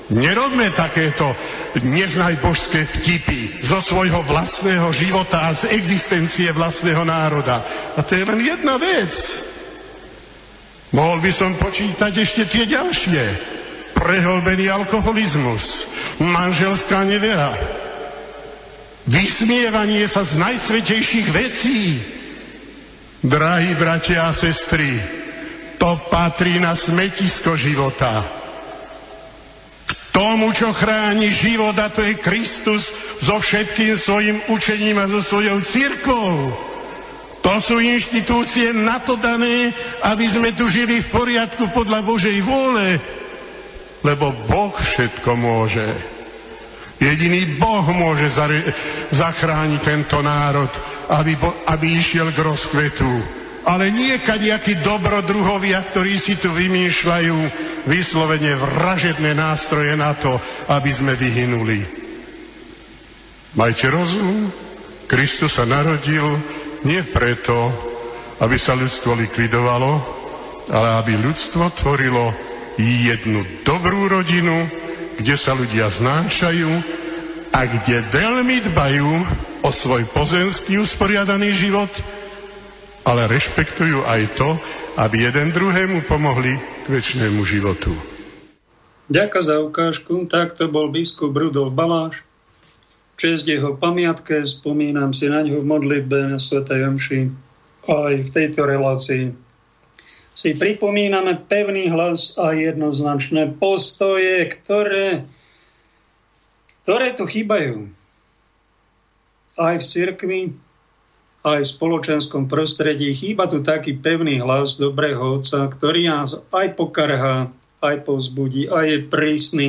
Nerobme takéto neznajbožské vtipy zo svojho vlastného života a z existencie vlastného národa. A to je len jedna vec. Mohol by som počítať ešte tie ďalšie. Prehlbený alkoholizmus, manželská nevera, vysmievanie sa z najsvetejších vecí. Drahí bratia a sestry, to patrí na smetisko života tomu, čo chráni život, a to je Kristus so všetkým svojim učením a so svojou církou. To sú inštitúcie na to dané, aby sme tu žili v poriadku podľa Božej vôle. Lebo Boh všetko môže. Jediný Boh môže zachrániť tento národ, aby, aby išiel k rozkvetu ale nie kadejakí dobrodruhovia, ktorí si tu vymýšľajú vyslovene vražedné nástroje na to, aby sme vyhynuli. Majte rozum, Kristus sa narodil nie preto, aby sa ľudstvo likvidovalo, ale aby ľudstvo tvorilo jednu dobrú rodinu, kde sa ľudia znášajú a kde veľmi dbajú o svoj pozemský usporiadaný život, ale rešpektujú aj to, aby jeden druhému pomohli k väčšnému životu. Ďakujem za ukážku. Takto bol biskup Rudolf Baláš. Čest jeho pamiatke, spomínam si na ňu v modlitbe na Sveta Jomši aj v tejto relácii. Si pripomíname pevný hlas a jednoznačné postoje, ktoré, ktoré tu chýbajú. Aj v cirkvi, aj v spoločenskom prostredí. Chýba tu taký pevný hlas dobrého otca, ktorý nás aj pokarhá, aj povzbudí, aj je prísny.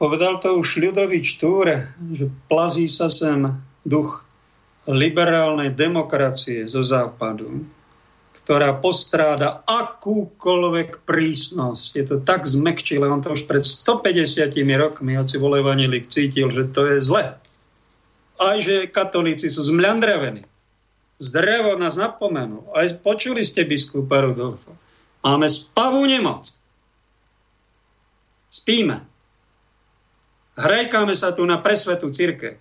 Povedal to už Ľudovič Túr, že plazí sa sem duch liberálnej demokracie zo západu. ktorá postráda akúkoľvek prísnosť. Je to tak zmekčilé, on to už pred 150 rokmi, hoci bol evanelik, cítil, že to je zle. Aj že katolíci sú zmľandravení. Zdravo nás napomenul. Aj počuli ste biskupa Rudolfa. Máme spavú nemoc. Spíme. Hrajkáme sa tu na presvetú círke.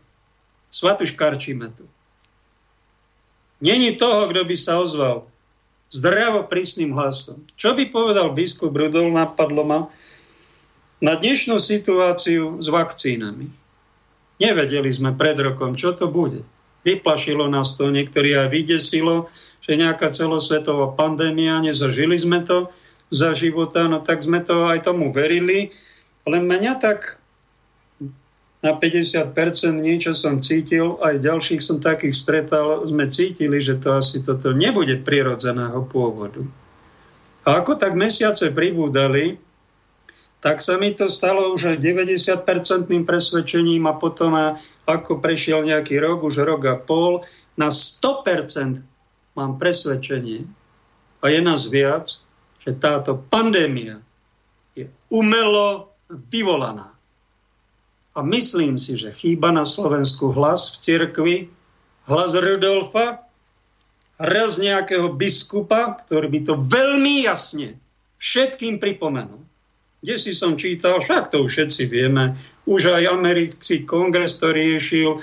Svatuškarčíme tu. Není toho, kto by sa ozval zdravo prísnym hlasom. Čo by povedal biskup Rudol, napadlo ma, na dnešnú situáciu s vakcínami. Nevedeli sme pred rokom, čo to bude. Vyplašilo nás to, niektorí aj vydesilo, že nejaká celosvetová pandémia, nezažili sme to za života, no tak sme to aj tomu verili. Len mňa tak na 50% niečo som cítil, aj ďalších som takých stretal, sme cítili, že to asi toto nebude prirodzeného pôvodu. A ako tak mesiace pribúdali, tak sa mi to stalo už 90-percentným presvedčením a potom, ako prešiel nejaký rok, už rok a pol, na 100% mám presvedčenie, a je nás viac, že táto pandémia je umelo vyvolaná. A myslím si, že chýba na Slovensku hlas v cirkvi, hlas Rudolfa, hlas nejakého biskupa, ktorý by to veľmi jasne všetkým pripomenul. Kde si som čítal, však to všetci vieme, už aj americký kongres to riešil, e,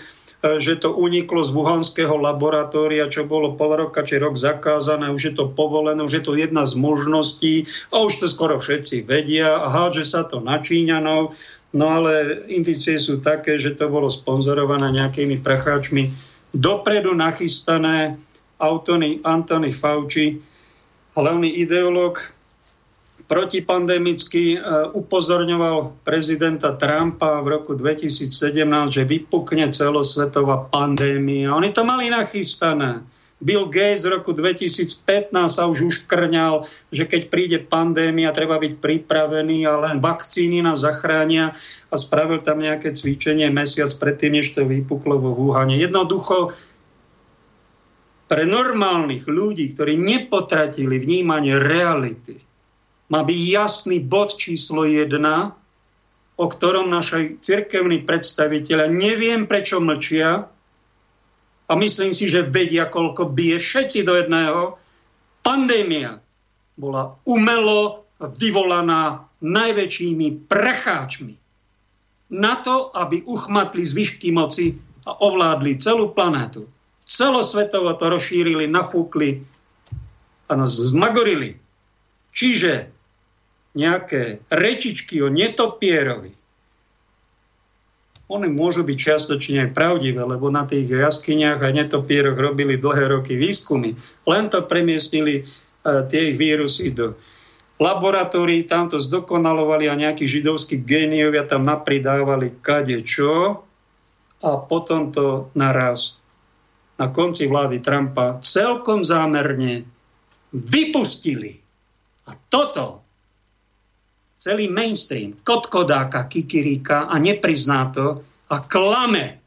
že to uniklo z Wuhanského laboratória, čo bolo pol roka či rok zakázané, už je to povolené, už je to jedna z možností a už to skoro všetci vedia a hádže sa to na Číňanov. No ale indície sú také, že to bolo sponzorované nejakými pracháčmi dopredu nachystané Antony, Antony Fauci, hlavný ideológ, protipandemicky e, upozorňoval prezidenta Trumpa v roku 2017, že vypukne celosvetová pandémia. Oni to mali nachystané. Bill Gates v roku 2015 sa už uškrňal, že keď príde pandémia, treba byť pripravený a len vakcíny nás zachránia a spravil tam nejaké cvičenie mesiac predtým, než to vypuklo vo Wuhane. Jednoducho pre normálnych ľudí, ktorí nepotratili vnímanie reality, má byť jasný bod číslo 1, o ktorom naši cirkevní predstaviteľa neviem prečo mlčia, a myslím si, že vedia, koľko bije všetci do jedného. Pandémia bola umelo vyvolaná najväčšími precháčmi na to, aby uchmatli zvyšky moci a ovládli celú planétu. Celosvetovo to rozšírili, nafúkli a nás zmagorili. Čiže nejaké rečičky o netopierovi, oni môžu byť čiastočne aj pravdivé, lebo na tých jaskyniach a netopieroch robili dlhé roky výskumy. Len to premiestnili e, tie ich vírusy do laboratórií, tam to zdokonalovali a nejakí židovskí géniovia tam napridávali kade čo a potom to naraz na konci vlády Trumpa celkom zámerne vypustili. A toto celý mainstream, kotkodáka, kikiríka a neprizná to a klame.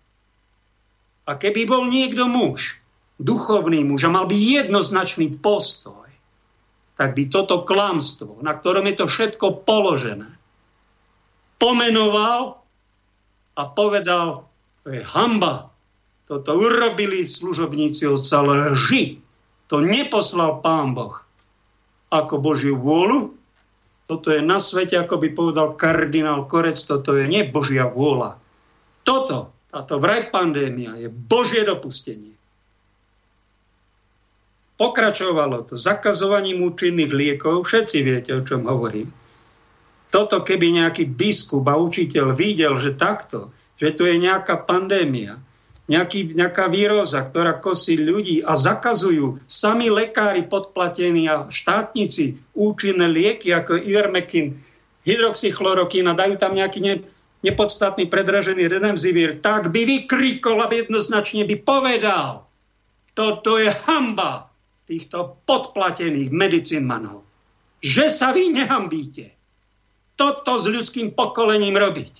A keby bol niekto muž, duchovný muž a mal by jednoznačný postoj, tak by toto klamstvo, na ktorom je to všetko položené, pomenoval a povedal, to je hamba, toto urobili služobníci otca lži. To neposlal pán Boh ako Božiu vôľu, toto je na svete, ako by povedal kardinál Korec, toto je nie Božia vôľa. Toto, táto vraj pandémia je Božie dopustenie. Pokračovalo to zakazovaním účinných liekov, všetci viete, o čom hovorím. Toto, keby nejaký biskup a učiteľ videl, že takto, že tu je nejaká pandémia, nejaký, nejaká výroza, ktorá kosí ľudí a zakazujú sami lekári podplatení a štátnici účinné lieky ako Ivermectin, hydroxychlorokín a dajú tam nejaký ne, nepodstatný predražený redemzivír, tak by vykrikol a jednoznačne by povedal, toto je hamba týchto podplatených medicinmanov. Že sa vy nehambíte toto s ľudským pokolením robiť.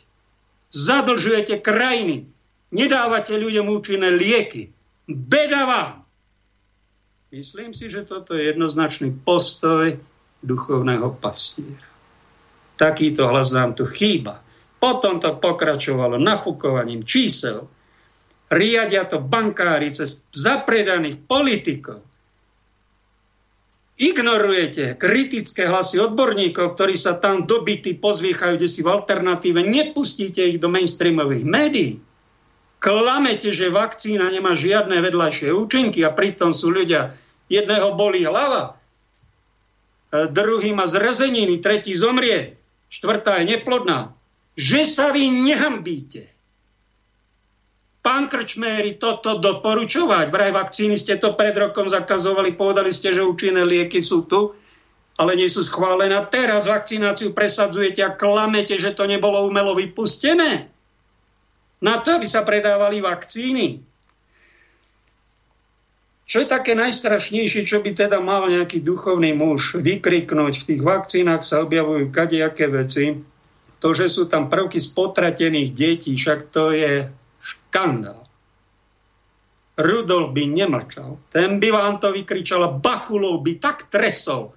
Zadlžujete krajiny, Nedávate ľuďom účinné lieky. Beda vám! Myslím si, že toto je jednoznačný postoj duchovného pastiera. Takýto hlas nám tu chýba. Potom to pokračovalo nafúkovaním čísel. Riadia to bankári cez zapredaných politikov. Ignorujete kritické hlasy odborníkov, ktorí sa tam dobity pozvýchajú, kde si v alternatíve. Nepustíte ich do mainstreamových médií. Klamete, že vakcína nemá žiadne vedľajšie účinky a pritom sú ľudia, jedného bolí hlava, e, druhý má zrezeniny, tretí zomrie, štvrtá je neplodná. Že sa vy nehambíte. Pán Krčméry, toto doporučovať. Vraj vakcíny ste to pred rokom zakazovali, povedali ste, že účinné lieky sú tu, ale nie sú schválené. Teraz vakcináciu presadzujete a klamete, že to nebolo umelo vypustené. Na to, aby sa predávali vakcíny. Čo je také najstrašnejšie, čo by teda mal nejaký duchovný muž vykriknúť? V tých vakcínach sa objavujú kadejaké veci. To, že sú tam prvky spotratených detí, však to je škandál. Rudolf by nemlčal. Ten by vám to vykričal Bakulov by tak tresol,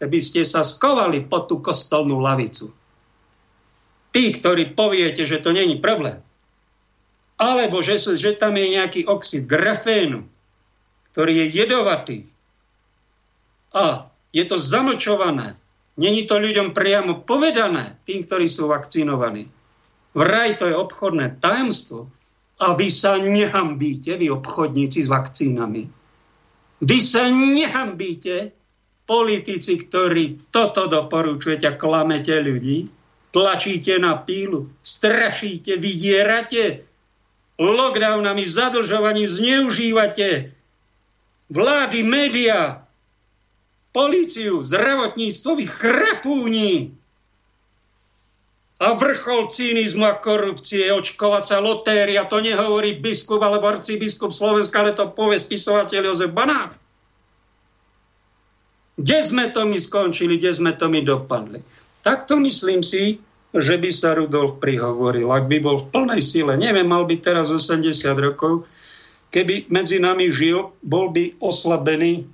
že by ste sa skovali pod tú kostolnú lavicu. Tí, ktorí poviete, že to není problém, alebo že, že tam je nejaký oxid grafénu, ktorý je jedovatý a je to zamlčované, není to ľuďom priamo povedané, tým, ktorí sú vakcinovaní. Vraj to je obchodné tajomstvo, a vy sa nehambíte, vy obchodníci s vakcínami. Vy sa nehambíte, politici, ktorí toto doporučujete a klamete ľudí, tlačíte na pílu, strašíte, vydierate, lockdownami, zadlžovaním zneužívate vlády, média, policiu, zdravotníctvo, vy chrapúni, a vrchol cynizmu a korupcie očkovacia lotéria. To nehovorí biskup alebo arcibiskup Slovenska, ale to povie spisovateľ Jozef Banák. Kde sme to my skončili, kde sme to my dopadli? Takto myslím si, že by sa Rudolf prihovoril, ak by bol v plnej sile. Neviem, mal by teraz 80 rokov. Keby medzi nami žil, bol by oslabený,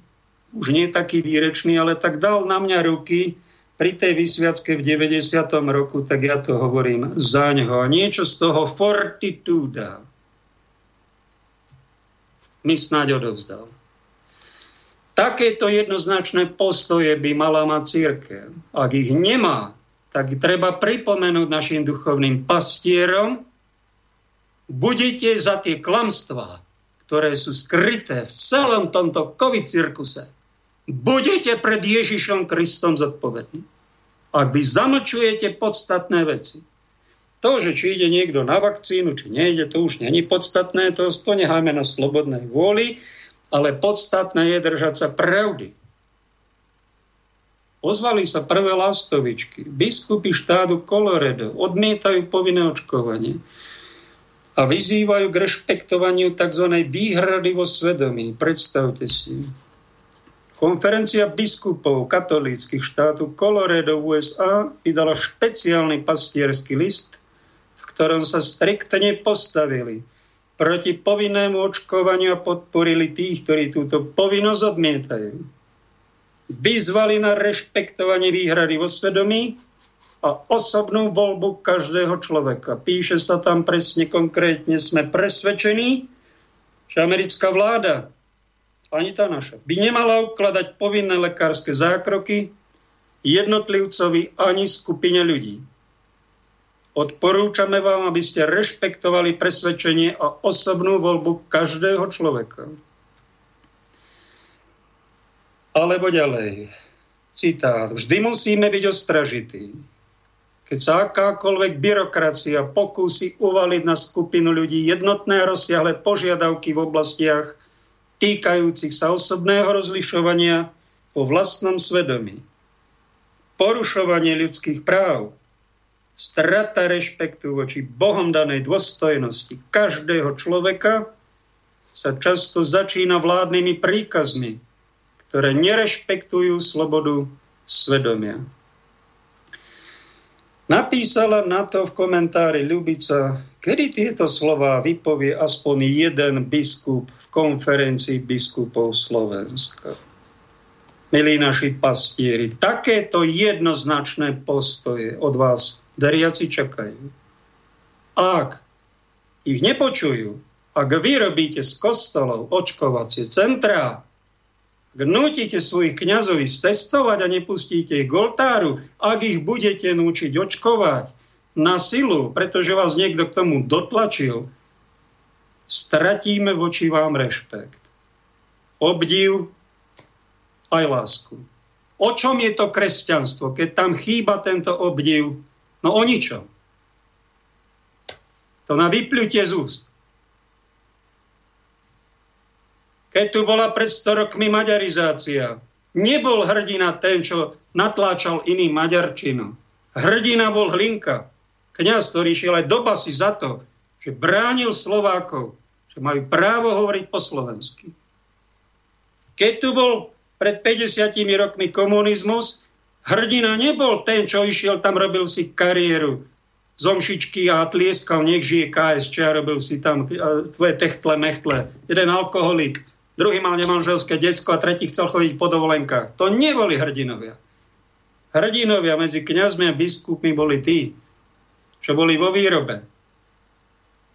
už nie taký výrečný, ale tak dal na mňa ruky, pri tej vysviacke v 90. roku, tak ja to hovorím za neho. A niečo z toho fortitúda mi snáď odovzdal. Takéto jednoznačné postoje by mala mať církev. Ak ich nemá, tak treba pripomenúť našim duchovným pastierom, budete za tie klamstvá, ktoré sú skryté v celom tomto covid cirkuse, budete pred Ježišom Kristom zodpovední. Ak vy zamlčujete podstatné veci, to, že či ide niekto na vakcínu, či nejde, to už není podstatné, to, to necháme na slobodnej vôli, ale podstatné je držať sa pravdy. Ozvali sa prvé lastovičky. Biskupy štádu Colorado odmietajú povinné očkovanie a vyzývajú k rešpektovaniu tzv. výhrady vo svedomí. Predstavte si. Konferencia biskupov katolíckých štátu Colorado USA vydala špeciálny pastierský list, v ktorom sa striktne postavili proti povinnému očkovaniu a podporili tých, ktorí túto povinnosť odmietajú. Vyzvali na rešpektovanie výhrady vo svedomí a osobnú voľbu každého človeka. Píše sa tam presne konkrétne, sme presvedčení, že americká vláda ani tá naša, by nemala ukladať povinné lekárske zákroky jednotlivcovi ani skupine ľudí. Odporúčame vám, aby ste rešpektovali presvedčenie a osobnú voľbu každého človeka. Alebo ďalej. Citát. Vždy musíme byť ostražití. Keď sa akákoľvek byrokracia pokúsi uvaliť na skupinu ľudí jednotné rozsiahle požiadavky v oblastiach týkajúcich sa osobného rozlišovania po vlastnom svedomí. Porušovanie ľudských práv, strata rešpektu voči Bohom danej dôstojnosti každého človeka sa často začína vládnymi príkazmi, ktoré nerešpektujú slobodu svedomia. Napísala na to v komentári Ľubica, kedy tieto slova vypovie aspoň jeden biskup v konferencii biskupov Slovenska. Milí naši pastieri, takéto jednoznačné postoje od vás deriaci čakajú. Ak ich nepočujú, ak vy robíte z kostolov očkovacie centrá, ak nutíte svojich kňazov testovať a nepustíte ich k oltáru, ak ich budete núčiť očkovať na silu, pretože vás niekto k tomu dotlačil, stratíme voči vám rešpekt. Obdiv aj lásku. O čom je to kresťanstvo, keď tam chýba tento obdiv? No o ničom. To na vypľutie z úst. Keď tu bola pred 100 rokmi maďarizácia, nebol hrdina ten, čo natláčal iný maďarčinu. Hrdina bol Hlinka, kniaz, ktorý šiel aj do basy za to, že bránil Slovákov, že majú právo hovoriť po slovensky. Keď tu bol pred 50 rokmi komunizmus, hrdina nebol ten, čo išiel tam, robil si kariéru, zomšičky a tlieskal, nech žije KSČ a robil si tam tvoje techtle, mechtle. Jeden alkoholik, druhý mal nemanželské detsko a tretí chcel chodiť po dovolenkách. To neboli hrdinovia. Hrdinovia medzi kňazmi a biskupmi boli tí, čo boli vo výrobe.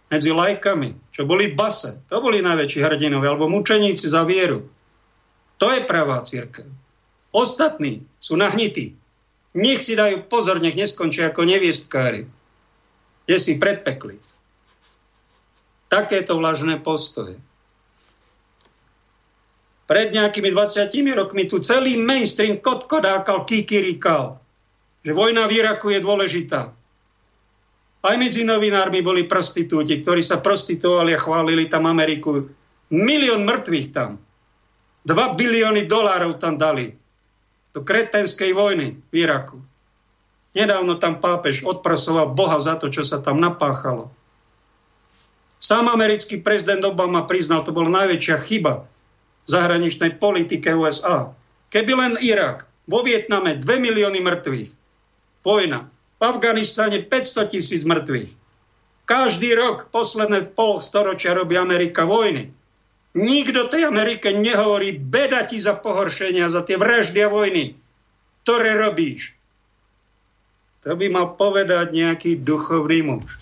Medzi lajkami, čo boli v base. To boli najväčší hrdinovia, alebo mučeníci za vieru. To je pravá církev. Ostatní sú nahnití. Nech si dajú pozor, nech neskončia ako neviestkári je si predpekli. Takéto vlažné postoje. Pred nejakými 20 rokmi tu celý mainstream kotkodákal, kikirikal, že vojna v Iraku je dôležitá. Aj medzi novinármi boli prostitúti, ktorí sa prostituovali a chválili tam Ameriku. Milión mŕtvych tam. 2 bilióny dolárov tam dali do kretenskej vojny v Iraku. Nedávno tam pápež odprasoval Boha za to, čo sa tam napáchalo. Sám americký prezident Obama priznal, to bola najväčšia chyba zahraničnej politike USA. Keby len Irak, vo Vietname 2 milióny mŕtvych, vojna, v Afganistane 500 tisíc mŕtvych. Každý rok, posledné pol storočia robí Amerika vojny. Nikto tej Amerike nehovorí beda ti za pohoršenia, za tie vraždy a vojny, ktoré robíš. To by mal povedať nejaký duchovný muž.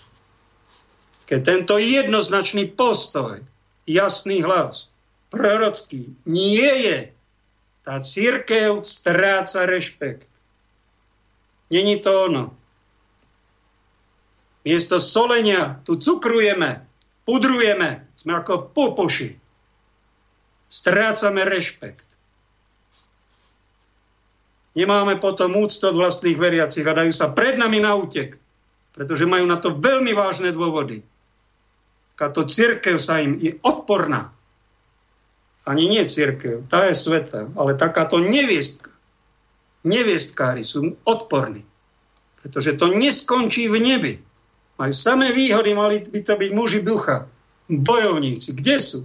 Keď tento jednoznačný postoj, jasný hlas, prorocký, nie je, tá církev stráca rešpekt. Není to ono. Miesto solenia tu cukrujeme, pudrujeme, sme ako pupuši. Strácame rešpekt. Nemáme potom úctu od vlastných veriacich a dajú sa pred nami na útek, pretože majú na to veľmi vážne dôvody. Táto církev sa im je odporná. Ani nie církev, tá je sveta, ale takáto neviestka. Neviestkári sú odporní, pretože to neskončí v nebi. Majú samé výhody, mali by to byť muži ducha, bojovníci. Kde sú?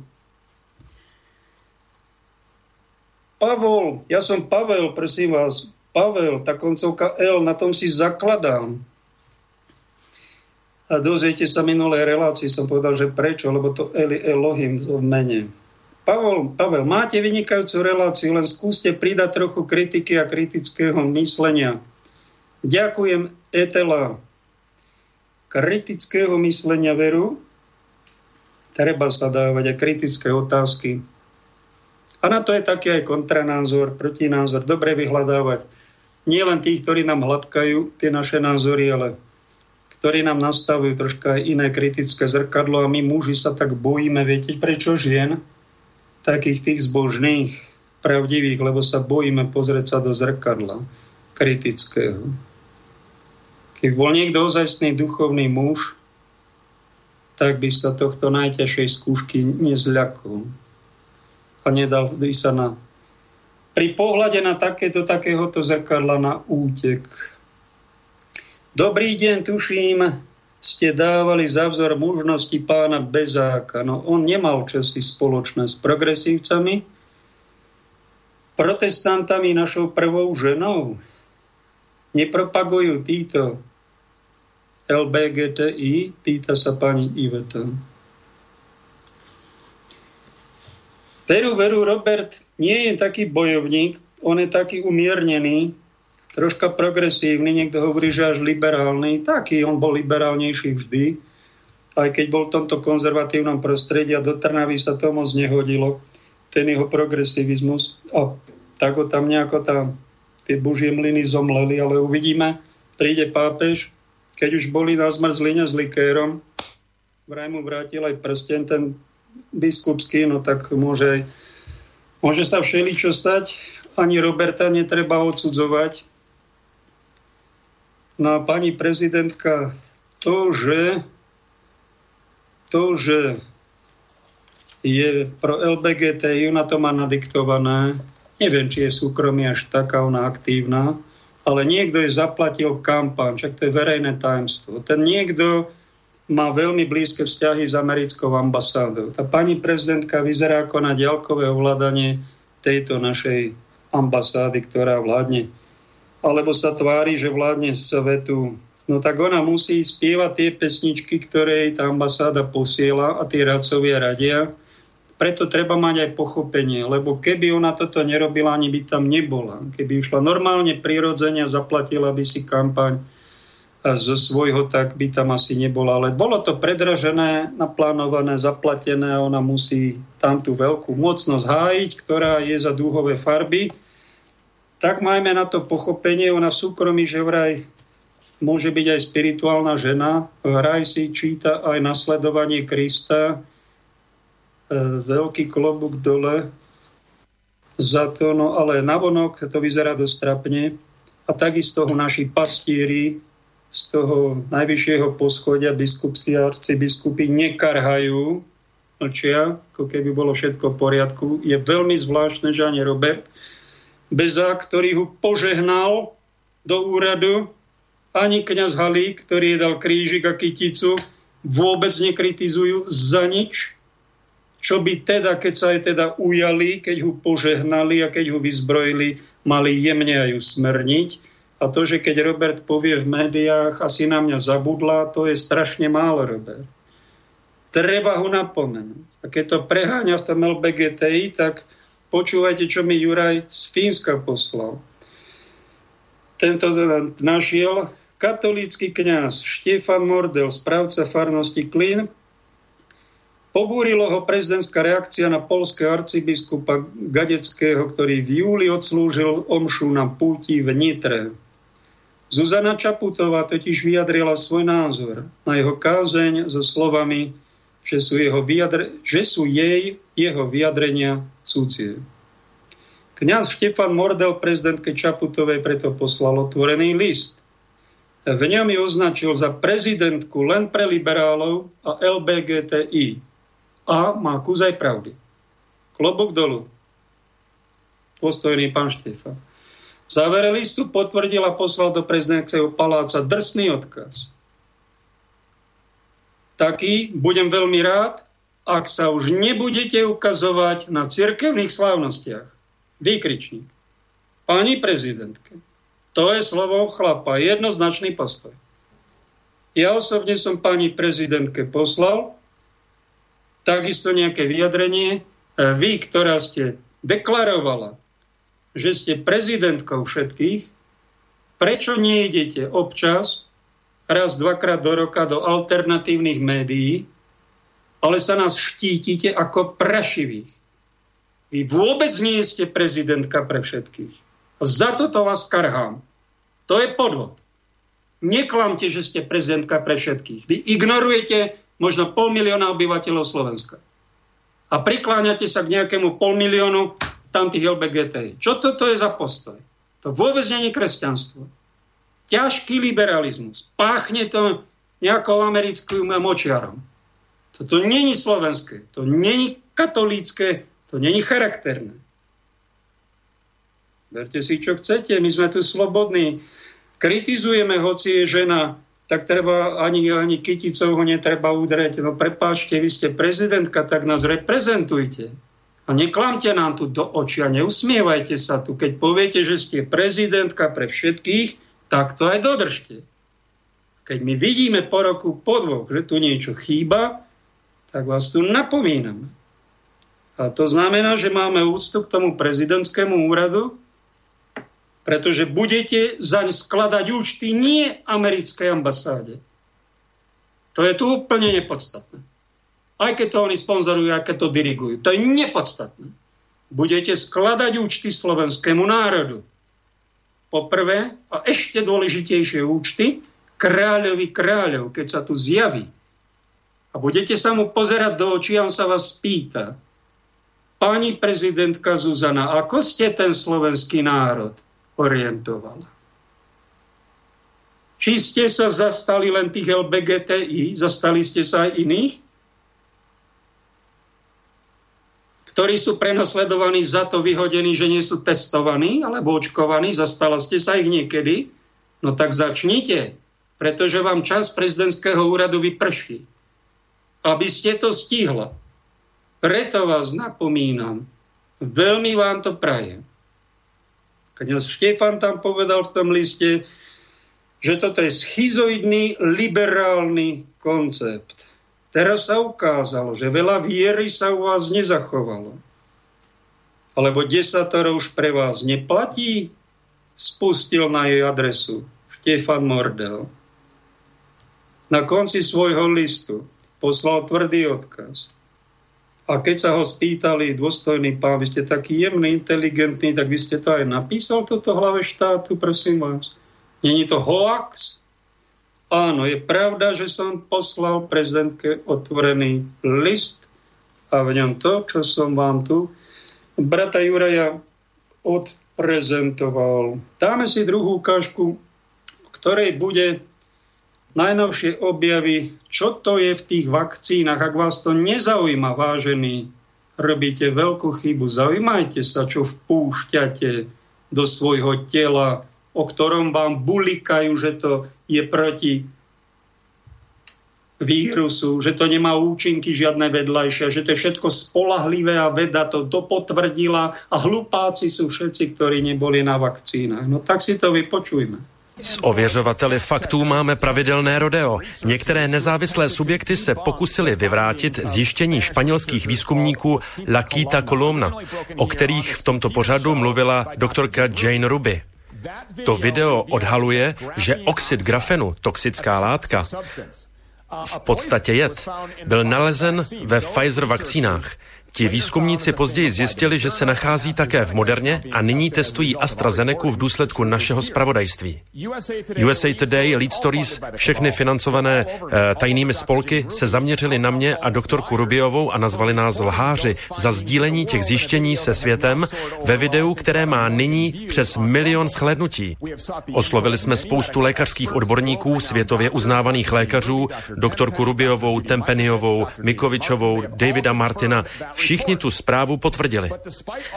Pavol, ja som Pavel, prosím vás, Pavel, tá koncovka L, na tom si zakladám. A dozviete sa minulej relácii, som povedal, že prečo, lebo to Eli Elohim v mene. Pavel, Pavel, máte vynikajúcu reláciu, len skúste pridať trochu kritiky a kritického myslenia. Ďakujem, Etela. Kritického myslenia veru. Treba sa dávať aj kritické otázky. A na to je taký aj kontranázor, protinázor. Dobre vyhľadávať nie len tých, ktorí nám hladkajú tie naše názory, ale ktorí nám nastavujú troška iné kritické zrkadlo a my muži sa tak bojíme, viete prečo žien? Takých tých zbožných, pravdivých, lebo sa bojíme pozrieť sa do zrkadla kritického. Keď bol niekto ozajstný duchovný muž, tak by sa tohto najťažšej skúšky nezľakol a nedal by sa na pri pohľade na takéto, takéhoto zrkadla na útek. Dobrý deň, tuším, ste dávali za vzor mužnosti pána Bezáka. No on nemal časti spoločné s progresívcami, protestantami, našou prvou ženou. Nepropagujú títo LBGTI? Pýta sa pani Iveta. Veru, veru, Robert nie je taký bojovník, on je taký umiernený, troška progresívny, niekto hovorí, že až liberálny, taký, on bol liberálnejší vždy, aj keď bol v tomto konzervatívnom prostredí a do Trnavy sa to moc nehodilo, ten jeho progresivizmus a tak ho tam nejako tam tie božie mlyny zomleli, ale uvidíme, príde pápež, keď už boli na zmrzline s likérom, vraj mu vrátil aj prsten, ten biskupský, no tak môže, môže sa všeličo stať. Ani Roberta netreba odsudzovať. No a pani prezidentka, to, že to, že je pro LBGTI, ona to má nadiktované, Neviem, či je súkromie až taká ona aktívna, ale niekto je zaplatil kampaň, však to je verejné tajemstvo. Ten niekto má veľmi blízke vzťahy s americkou ambasádou. Tá pani prezidentka vyzerá ako na ďalkové ovládanie tejto našej ambasády, ktorá vládne. Alebo sa tvári, že vládne svetu. No tak ona musí spievať tie pesničky, ktoré jej tá ambasáda posiela a tie radcovia radia preto treba mať aj pochopenie, lebo keby ona toto nerobila, ani by tam nebola. Keby išla normálne, prirodzene, zaplatila by si kampaň zo svojho, tak by tam asi nebola. Ale bolo to predražené, naplánované, zaplatené a ona musí tam tú veľkú mocnosť hájiť, ktorá je za dúhové farby. Tak majme na to pochopenie. Ona v súkromí, že vraj môže byť aj spirituálna žena. Vraj si číta aj nasledovanie Krista, E, veľký klobúk dole za to, no ale navonok to vyzerá dosť trapne. A takisto ho naši pastíri z toho najvyššieho poschodia biskupsi a arcibiskupy nekarhajú, mlčia, ako keby bolo všetko v poriadku. Je veľmi zvláštne, že ani Robert Beza, ktorý ho požehnal do úradu, ani kňaz Halík, ktorý dal krížik a kyticu, vôbec nekritizujú za nič čo by teda, keď sa aj teda ujali, keď ho požehnali a keď ho vyzbrojili, mali jemne aj usmerniť. A to, že keď Robert povie v médiách, asi na mňa zabudla, to je strašne málo, Robert. Treba ho napomenúť. A keď to preháňa v tom LBGTI, tak počúvajte, čo mi Juraj z Fínska poslal. Tento našiel katolícky kňaz Štefan Mordel, správca farnosti Klin, Pobúrilo ho prezidentská reakcia na polského arcibiskupa Gadeckého, ktorý v júli odslúžil omšu na púti v Nitre. Zuzana Čaputová totiž vyjadrila svoj názor na jeho kázeň so slovami, že sú, jeho vyjadre, že sú jej jeho vyjadrenia súcie. Kňaz Štefan Mordel prezidentke Čaputovej preto poslal otvorený list. V ňom ju označil za prezidentku len pre liberálov a LBGTI, a má kus aj pravdy. Klobok dolu. Postojný pán Štefan. V závere listu potvrdil a poslal do prezidentského paláca drsný odkaz. Taký budem veľmi rád, ak sa už nebudete ukazovať na cirkevných slávnostiach. Výkričník. Pani prezidentke, to je slovo chlapa, jednoznačný postoj. Ja osobne som pani prezidentke poslal, takisto nejaké vyjadrenie. Vy, ktorá ste deklarovala, že ste prezidentkou všetkých, prečo nejdete občas, raz, dvakrát do roka do alternatívnych médií, ale sa nás štítite ako prašivých. Vy vôbec nie ste prezidentka pre všetkých. Za toto vás karhám. To je podvod. Neklamte, že ste prezidentka pre všetkých. Vy ignorujete možno pol milióna obyvateľov Slovenska. A prikláňate sa k nejakému pol miliónu tamtých LBGT. Čo toto je za postoj? To vôbec nie je kresťanstvo. Ťažký liberalizmus. Páchne to nejakou americkým močiarom. Toto není slovenské, to není katolícké, to není charakterné. Verte si, čo chcete, my sme tu slobodní. Kritizujeme, hoci je žena tak treba ani, ani kyticou ho netreba udreť. No prepáčte, vy ste prezidentka, tak nás reprezentujte. A neklamte nám tu do očia, neusmievajte sa tu. Keď poviete, že ste prezidentka pre všetkých, tak to aj dodržte. Keď my vidíme po roku, po dvoch, že tu niečo chýba, tak vás tu napomíname. A to znamená, že máme úctu k tomu prezidentskému úradu, pretože budete zaň skladať účty nie americkej ambasáde. To je tu úplne nepodstatné. Aj keď to oni sponzorujú, aj keď to dirigujú. To je nepodstatné. Budete skladať účty slovenskému národu. Poprvé, a ešte dôležitejšie účty, kráľovi kráľov, keď sa tu zjaví. A budete sa mu pozerať do očí a on sa vás spýta. Pani prezidentka Zuzana, ako ste ten slovenský národ orientovala? Či ste sa zastali len tých LBGTI, zastali ste sa aj iných? Ktorí sú prenasledovaní za to vyhodení, že nie sú testovaní alebo očkovaní, zastala ste sa ich niekedy, no tak začnite pretože vám čas prezidentského úradu vyprší. Aby ste to stihla. Preto vás napomínam. Veľmi vám to prajem. Kňaz Štefan tam povedal v tom liste, že toto je schizoidný liberálny koncept. Teraz sa ukázalo, že veľa viery sa u vás nezachovalo. Alebo desatoro už pre vás neplatí, spustil na jej adresu Štefan Mordel na konci svojho listu poslal tvrdý odkaz. A keď sa ho spýtali, dôstojný pán, vy ste taký jemný, inteligentný, tak vy ste to aj napísal, toto hlave štátu, prosím vás. Není to hoax? Áno, je pravda, že som poslal prezidentke otvorený list a v ňom to, čo som vám tu brata Juraja odprezentoval. Dáme si druhú ukážku, ktorej bude najnovšie objavy, čo to je v tých vakcínach. Ak vás to nezaujíma, vážení, robíte veľkú chybu. Zaujímajte sa, čo vpúšťate do svojho tela, o ktorom vám bulikajú, že to je proti vírusu, že to nemá účinky žiadne vedľajšie, že to je všetko spolahlivé a veda to dopotvrdila a hlupáci sú všetci, ktorí neboli na vakcínach. No tak si to vypočujme. S ověřovateli faktů máme pravidelné rodeo. Některé nezávislé subjekty se pokusili vyvrátit zjištění španělských výzkumníků Lakita Columna, o kterých v tomto pořadu mluvila doktorka Jane Ruby. To video odhaluje, že oxid grafenu, toxická látka, v podstatě jed, byl nalezen ve Pfizer vakcínách. Ti výzkumníci později zjistili, že se nachází také v Moderně a nyní testují AstraZeneca v důsledku našeho spravodajství. USA Today, Lead Stories, všechny financované e, tajnými spolky se zaměřili na mě a doktorku Rubiovou a nazvali nás lháři za sdílení těch zjištění se světem ve videu, které má nyní přes milion shlédnutí. Oslovili jsme spoustu lékařských odborníků, světově uznávaných lékařů, doktorku Rubiovou, Tempeniovou, Mikovičovou, Davida Martina, tu zprávu potvrdili.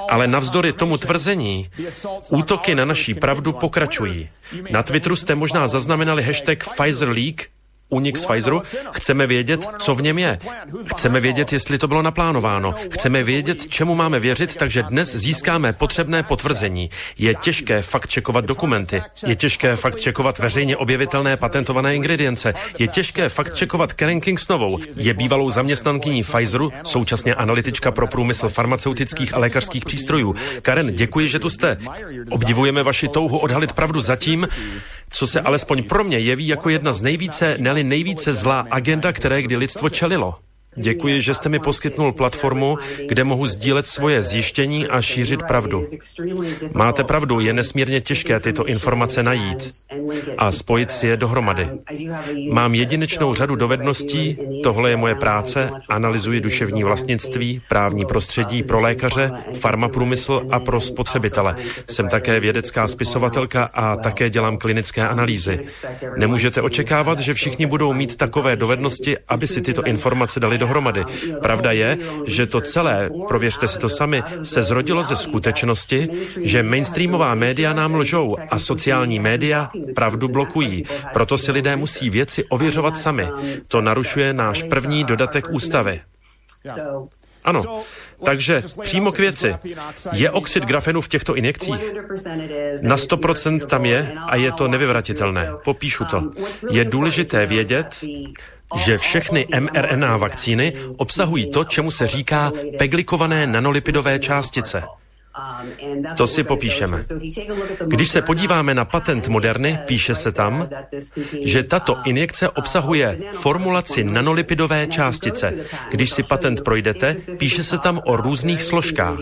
Ale navzdory tomu tvrzení, útoky na naší pravdu pokračují. Na Twitteru jste možná zaznamenali hashtag Pfizer Leak, únik z Pfizeru, chceme vědět, co v něm je. Chceme vědět, jestli to bylo naplánováno. Chceme vědět, čemu máme věřit, takže dnes získáme potřebné potvrzení. Je těžké fakt čekovat dokumenty. Je těžké fakt čekovat veřejně objevitelné patentované ingredience. Je těžké fakt čekovat Karen Kingsnovou. Je bývalou zaměstnankyní Pfizeru, současně analytička pro průmysl farmaceutických a lékařských přístrojů. Karen, děkuji, že tu jste. Obdivujeme vaši touhu odhalit pravdu zatím, co se alespoň pro mě jeví jako jedna z nejvíce, neli nejvíce zlá agenda, které kdy lidstvo čelilo. Děkuji, že jste mi poskytnul platformu, kde mohu sdílet svoje zjištění a šířit pravdu. Máte pravdu, je nesmírně těžké tyto informace najít a spojit si je dohromady. Mám jedinečnou řadu dovedností, tohle je moje práce, analyzuji duševní vlastnictví, právní prostředí pro lékaře, farmaprůmysl a pro spotřebitele. Jsem také vědecká spisovatelka a také dělám klinické analýzy. Nemůžete očekávat, že všichni budou mít takové dovednosti, aby si tyto informace dali dohromady. Pravda je, že to celé, prověřte si to sami, se zrodilo ze skutečnosti, že mainstreamová média nám lžou a sociální média pravdu blokují. Proto si lidé musí věci ověřovat sami. To narušuje náš první dodatek ústavy. Ano, Takže přímo k věci. Je oxid grafenu v těchto injekcích? Na 100% tam je a je to nevyvratitelné. Popíšu to. Je důležité vědět, že všechny mRNA vakcíny obsahují to, čemu se říká peglikované nanolipidové částice. To si popíšeme. Když se podíváme na patent Moderny, píše se tam, že tato injekce obsahuje formulaci nanolipidové částice. Když si patent projdete, píše se tam o různých složkách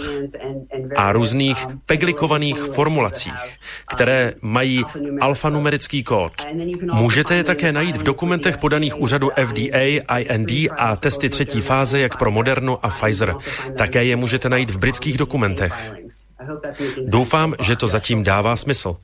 a různých peglikovaných formulacích, které mají alfanumerický kód. Můžete je také najít v dokumentech podaných úřadu FDA, IND a testy třetí fáze jak pro Modernu a Pfizer. Také je můžete najít v britských dokumentech. Doufám, že to zatím dává smysl.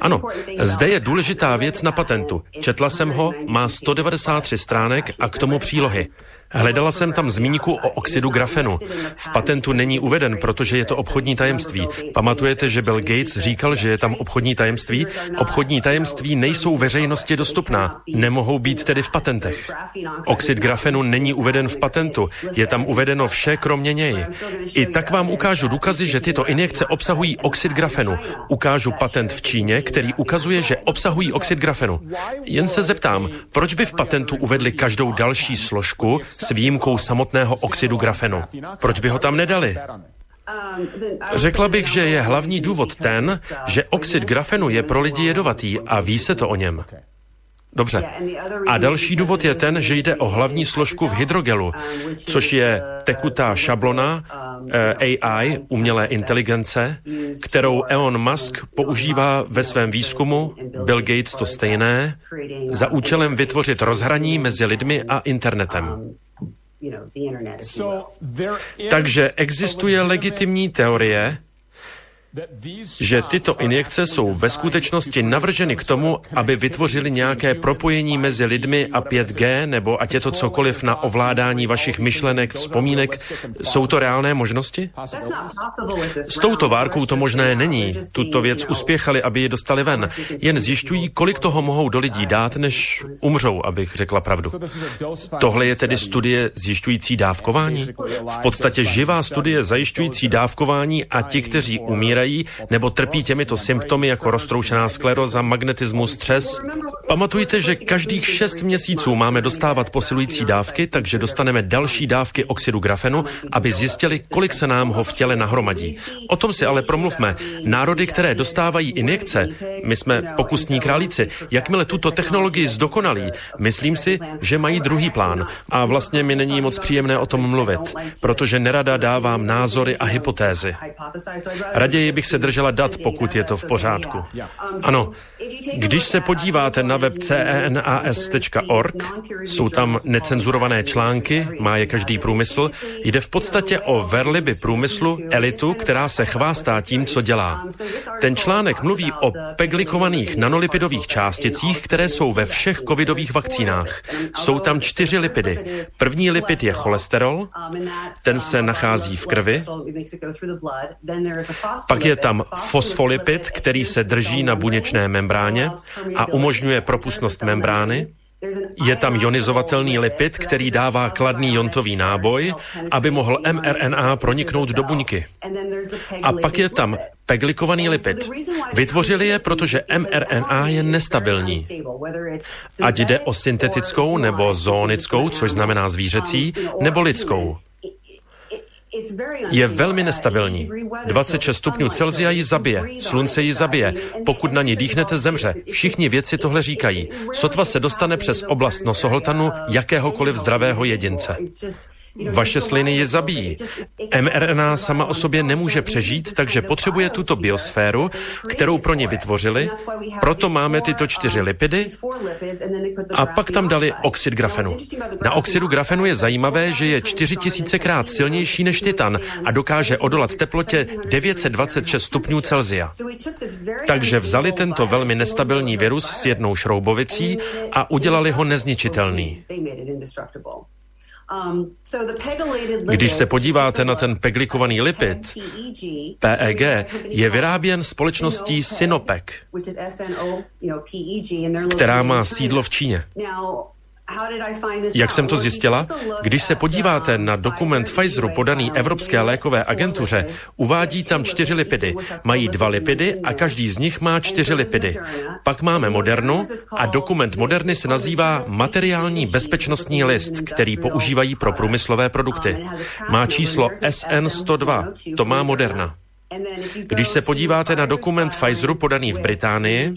Ano, zde je důležitá věc na patentu. Četla jsem ho, má 193 stránek a k tomu přílohy. Hledala jsem tam zmínku o oxidu grafenu. V patentu není uveden, protože je to obchodní tajemství. Pamatujete, že Bill Gates říkal, že je tam obchodní tajemství? Obchodní tajemství nejsou veřejnosti dostupná, nemohou být tedy v patentech. Oxid grafenu není uveden v patentu, je tam uvedeno vše kromě něj. I tak vám ukážu důkazy, že tyto injekce obsahují oxid grafenu. Ukážu patent v Číně, který ukazuje, že obsahují oxid grafenu. Jen se zeptám, proč by v patentu uvedli každou další složku, s výjimkou samotného oxidu grafenu. Proč by ho tam nedali? Řekla bych, že je hlavní důvod ten, že oxid grafenu je pro lidi jedovatý a ví se to o něm. Dobře. A další důvod je ten, že jde o hlavní složku v hydrogelu, což je tekutá šablona eh, AI, umělé inteligence, kterou Elon Musk používá ve svém výzkumu, Bill Gates to stejné, za účelem vytvořit rozhraní mezi lidmi a internetem. Takže existuje legitimní teorie, že tyto injekce jsou ve skutečnosti navrženy k tomu, aby vytvořili nějaké propojení mezi lidmi a 5G, nebo ať je to cokoliv na ovládání vašich myšlenek, vzpomínek. Jsou to reálné možnosti? S touto várkou to možné není. Tuto věc uspěchali, aby ji dostali ven. Jen zjišťují, kolik toho mohou do lidí dát, než umřou, abych řekla pravdu. Tohle je tedy studie zjišťující dávkování? V podstatě živá studie zajišťující dávkování a ti, kteří umírají, umírají nebo trpí těmito symptomy jako roztroušená skleroza, magnetismus, stres. Pamatujte, že každých šest měsíců máme dostávat posilující dávky, takže dostaneme další dávky oxidu grafenu, aby zjistili, kolik se nám ho v těle nahromadí. O tom si ale promluvme. Národy, které dostávají injekce, my jsme pokusní králíci, jakmile tuto technologii zdokonalí, myslím si, že mají druhý plán. A vlastně mi není moc příjemné o tom mluvit, protože nerada dávám názory a hypotézy. Raději bych se držela dat, pokud je to v pořádku. Ano, když se podíváte na web cenas.org, jsou tam necenzurované články, má je každý průmysl, jde v podstatě o verliby průmyslu, elitu, která se chvástá tím, co dělá. Ten článek mluví o peglikovaných nanolipidových částicích, které jsou ve všech covidových vakcínách. Jsou tam čtyři lipidy. První lipid je cholesterol, ten se nachází v krvi, pak je tam fosfolipid, který se drží na buněčné membráně a umožňuje propustnost membrány. Je tam ionizovatelný lipid, který dává kladný jontový náboj, aby mohl mRNA proniknout do buňky. A pak je tam peglikovaný lipid. Vytvořili je, protože mRNA je nestabilní. Ať jde o syntetickou nebo zoonickou, což znamená zvířecí, nebo lidskou je velmi nestabilní. 26 stupňů Celzia ji zabije, slunce ji zabije, pokud na ní dýchnete, zemře. Všichni vědci tohle říkají. Sotva se dostane přes oblast nosohltanu jakéhokoliv zdravého jedince. Vaše sliny je zabijí. mRNA sama o sobě nemůže přežít, takže potřebuje tuto biosféru, kterou pro ně vytvořili. Proto máme tyto čtyři lipidy a pak tam dali oxid grafenu. Na oxidu grafenu je zajímavé, že je 4000 krát silnější než titan a dokáže odolat teplotě 926 stupňů Celzia. Takže vzali tento velmi nestabilní virus s jednou šroubovicí a udělali ho nezničitelný. Um, Když se podíváte na ten peglikovaný lipid, PEG, je vyráběn společností Sinopec, která má sídlo v Číně. Jak jsem to zjistila? Když se podíváte na dokument Pfizeru podaný Evropské lékové agentuře, uvádí tam čtyři lipidy. Mají dva lipidy a každý z nich má čtyři lipidy. Pak máme Modernu a dokument Moderny se nazývá materiální bezpečnostní list, který používají pro průmyslové produkty. Má číslo SN102, to má Moderna. Když se podíváte na dokument Pfizeru podaný v Británii,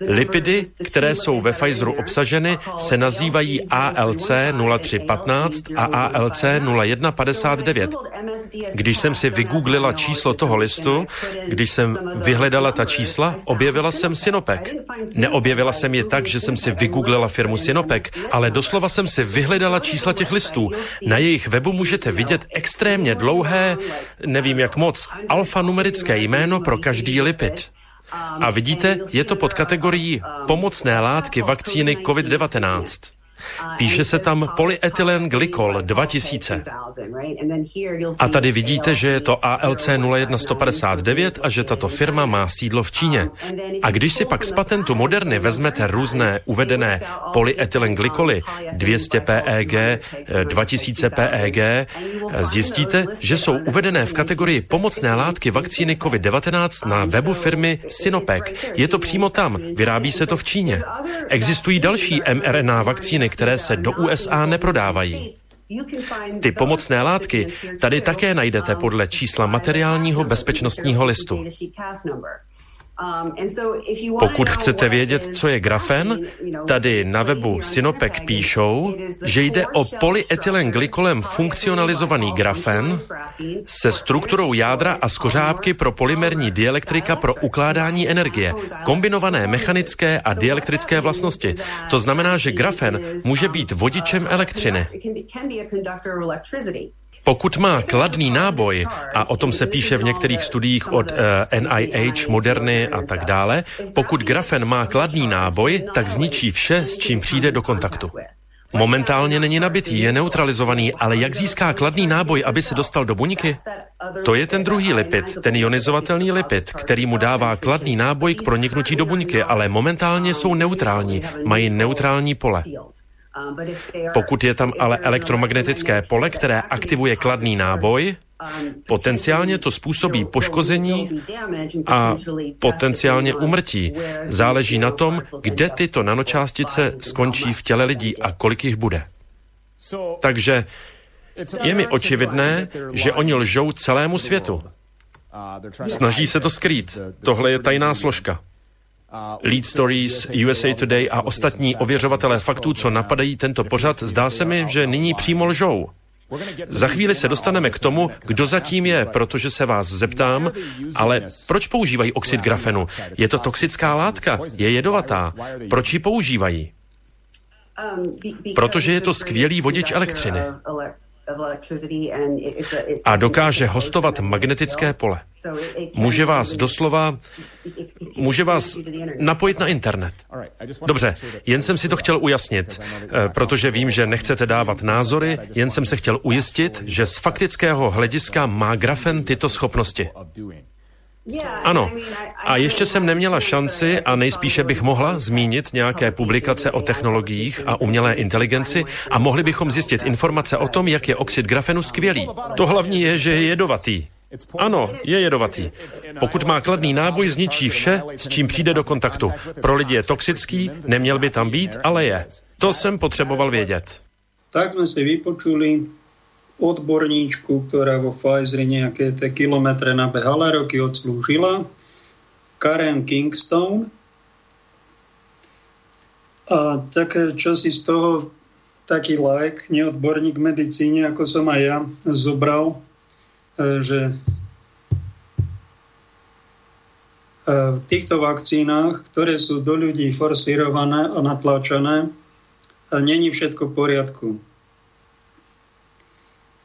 lipidy, které jsou ve Pfizeru obsaženy, se nazývají ALC 0315 a ALC 0159. Když jsem si vygooglila číslo toho listu, když jsem vyhledala ta čísla, objevila jsem Sinopek. Neobjevila jsem je tak, že jsem si vygooglila firmu Sinopek, ale doslova jsem si vyhledala čísla těch listů. Na jejich webu můžete vidět extrémně dlouhé, nevím jak moc, alfanumerické jméno pro každý lipid. A vidíte, je to pod kategorií pomocné látky vakcíny COVID-19. Píše se tam polyetylen glykol 2000. A tady vidíte, že je to ALC 01159 a že tato firma má sídlo v Číně. A když si pak z patentu Moderny vezmete různé uvedené polyetylen glykoly 200 PEG, 2000 PEG, zjistíte, že jsou uvedené v kategorii pomocné látky vakcíny COVID-19 na webu firmy Sinopec. Je to přímo tam, vyrábí se to v Číně. Existují další mRNA vakcíny, které se do USA neprodávají. Ty pomocné látky tady také najdete podle čísla materiálního bezpečnostního listu. Um, Pokud chcete vědět, co je grafen, tady na webu Sinopec píšou, že jde o polyetylen funkcionalizovaný grafen se strukturou jádra a skořápky pro polymerní dielektrika pro ukládání energie, kombinované mechanické a dielektrické vlastnosti. To znamená, že grafen může být vodičem elektřiny. Pokud má kladný náboj, a o tom se píše v některých studiích od uh, eh, NIH, Moderny a tak dále, pokud grafen má kladný náboj, tak zničí vše, s čím přijde do kontaktu. Momentálně není nabitý, je neutralizovaný, ale jak získá kladný náboj, aby se dostal do buňky? To je ten druhý lipid, ten ionizovatelný lipid, který mu dává kladný náboj k proniknutí do buňky, ale momentálně jsou neutrální, mají neutrální pole. Pokud je tam ale elektromagnetické pole, které aktivuje kladný náboj, Potenciálně to způsobí poškození a potenciálně umrtí. Záleží na tom, kde tyto nanočástice skončí v těle lidí a kolik jich bude. Takže je mi očividné, že oni lžou celému světu. Snaží se to skrýt. Tohle je tajná složka. Lead Stories, USA Today a ostatní ověřovatelé faktů, co napadají tento pořad, zdá se mi, že nyní přímo lžou. Za chvíli se dostaneme k tomu, kdo zatím je, protože se vás zeptám, ale proč používají oxid grafenu? Je to toxická látka, je jedovatá. Proč ji používají? Protože je to skvělý vodič elektřiny a dokáže hostovat magnetické pole. Může vás doslova, může vás napojit na internet. Dobře, jen jsem si to chtěl ujasnit, eh, protože vím, že nechcete dávat názory, jen jsem se chtěl ujistit, že z faktického hlediska má grafen tyto schopnosti. Ano, a ještě jsem neměla šanci a nejspíše bych mohla zmínit nějaké publikace o technologiích a umělé inteligenci a mohli bychom zjistit informace o tom, jak je oxid grafenu skvělý. To hlavní je, že je jedovatý. Ano, je jedovatý. Pokud má kladný náboj, zničí vše, s čím přijde do kontaktu. Pro lidi je toxický, neměl by tam být, ale je. To jsem potřeboval vědět. Tak jsme si vypočuli odborníčku, ktorá vo Pfizeri nejaké tie kilometre nabehala, roky odslúžila, Karen Kingston. A také čo si z toho taký like, neodborník v medicíne, ako som aj ja, zobral, e, že e, v týchto vakcínach, ktoré sú do ľudí forsírované a natláčané, není všetko v poriadku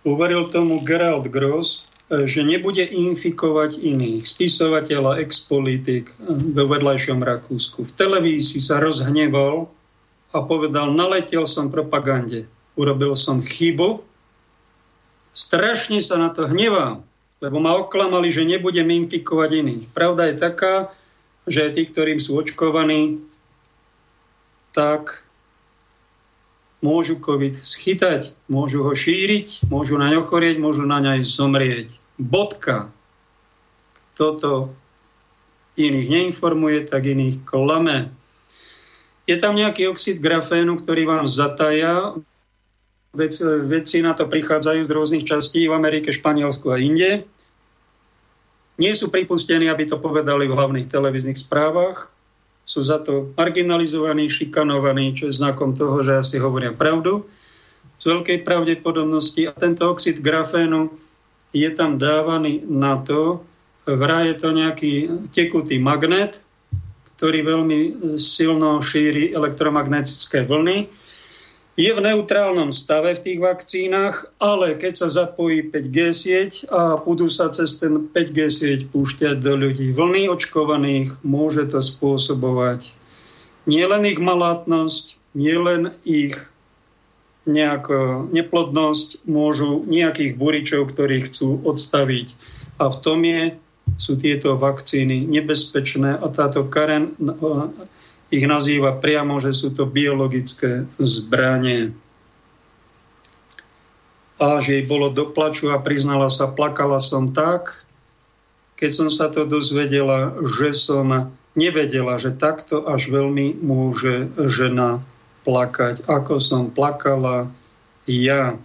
Uveril tomu Gerald Gross, e, že nebude infikovať iných. Spisovateľ a ex-politik e, vo vedľajšom Rakúsku. V televízii sa rozhneval a povedal, naletel som propagande. Urobil som chybu. Strašne sa na to hnevám, lebo ma oklamali, že nebudem infikovať iných. Pravda je taká, že tí, ktorým sú očkovaní, tak môžu COVID schytať, môžu ho šíriť, môžu naň ochorieť, môžu na ňa zomrieť. Bodka. Toto iných neinformuje, tak iných klame. Je tam nejaký oxid grafénu, ktorý vám zataja. Vedci na to prichádzajú z rôznych častí v Amerike, Španielsku a inde. Nie sú pripustení, aby to povedali v hlavných televíznych správach sú za to marginalizovaní, šikanovaní, čo je znakom toho, že asi hovoria pravdu z veľkej pravdepodobnosti. A tento oxid grafénu je tam dávaný na to, vraj je to nejaký tekutý magnet, ktorý veľmi silno šíri elektromagnetické vlny je v neutrálnom stave v tých vakcínach, ale keď sa zapojí 5G sieť a budú sa cez ten 5G sieť púšťať do ľudí vlny očkovaných, môže to spôsobovať nielen ich malátnosť, nielen ich nejakú neplodnosť, môžu nejakých buričov, ktorí chcú odstaviť. A v tom je, sú tieto vakcíny nebezpečné a táto Karen ich nazýva priamo, že sú to biologické zbranie. A že jej bolo doplaču a priznala sa, plakala som tak, keď som sa to dozvedela, že som nevedela, že takto až veľmi môže žena plakať, ako som plakala ja.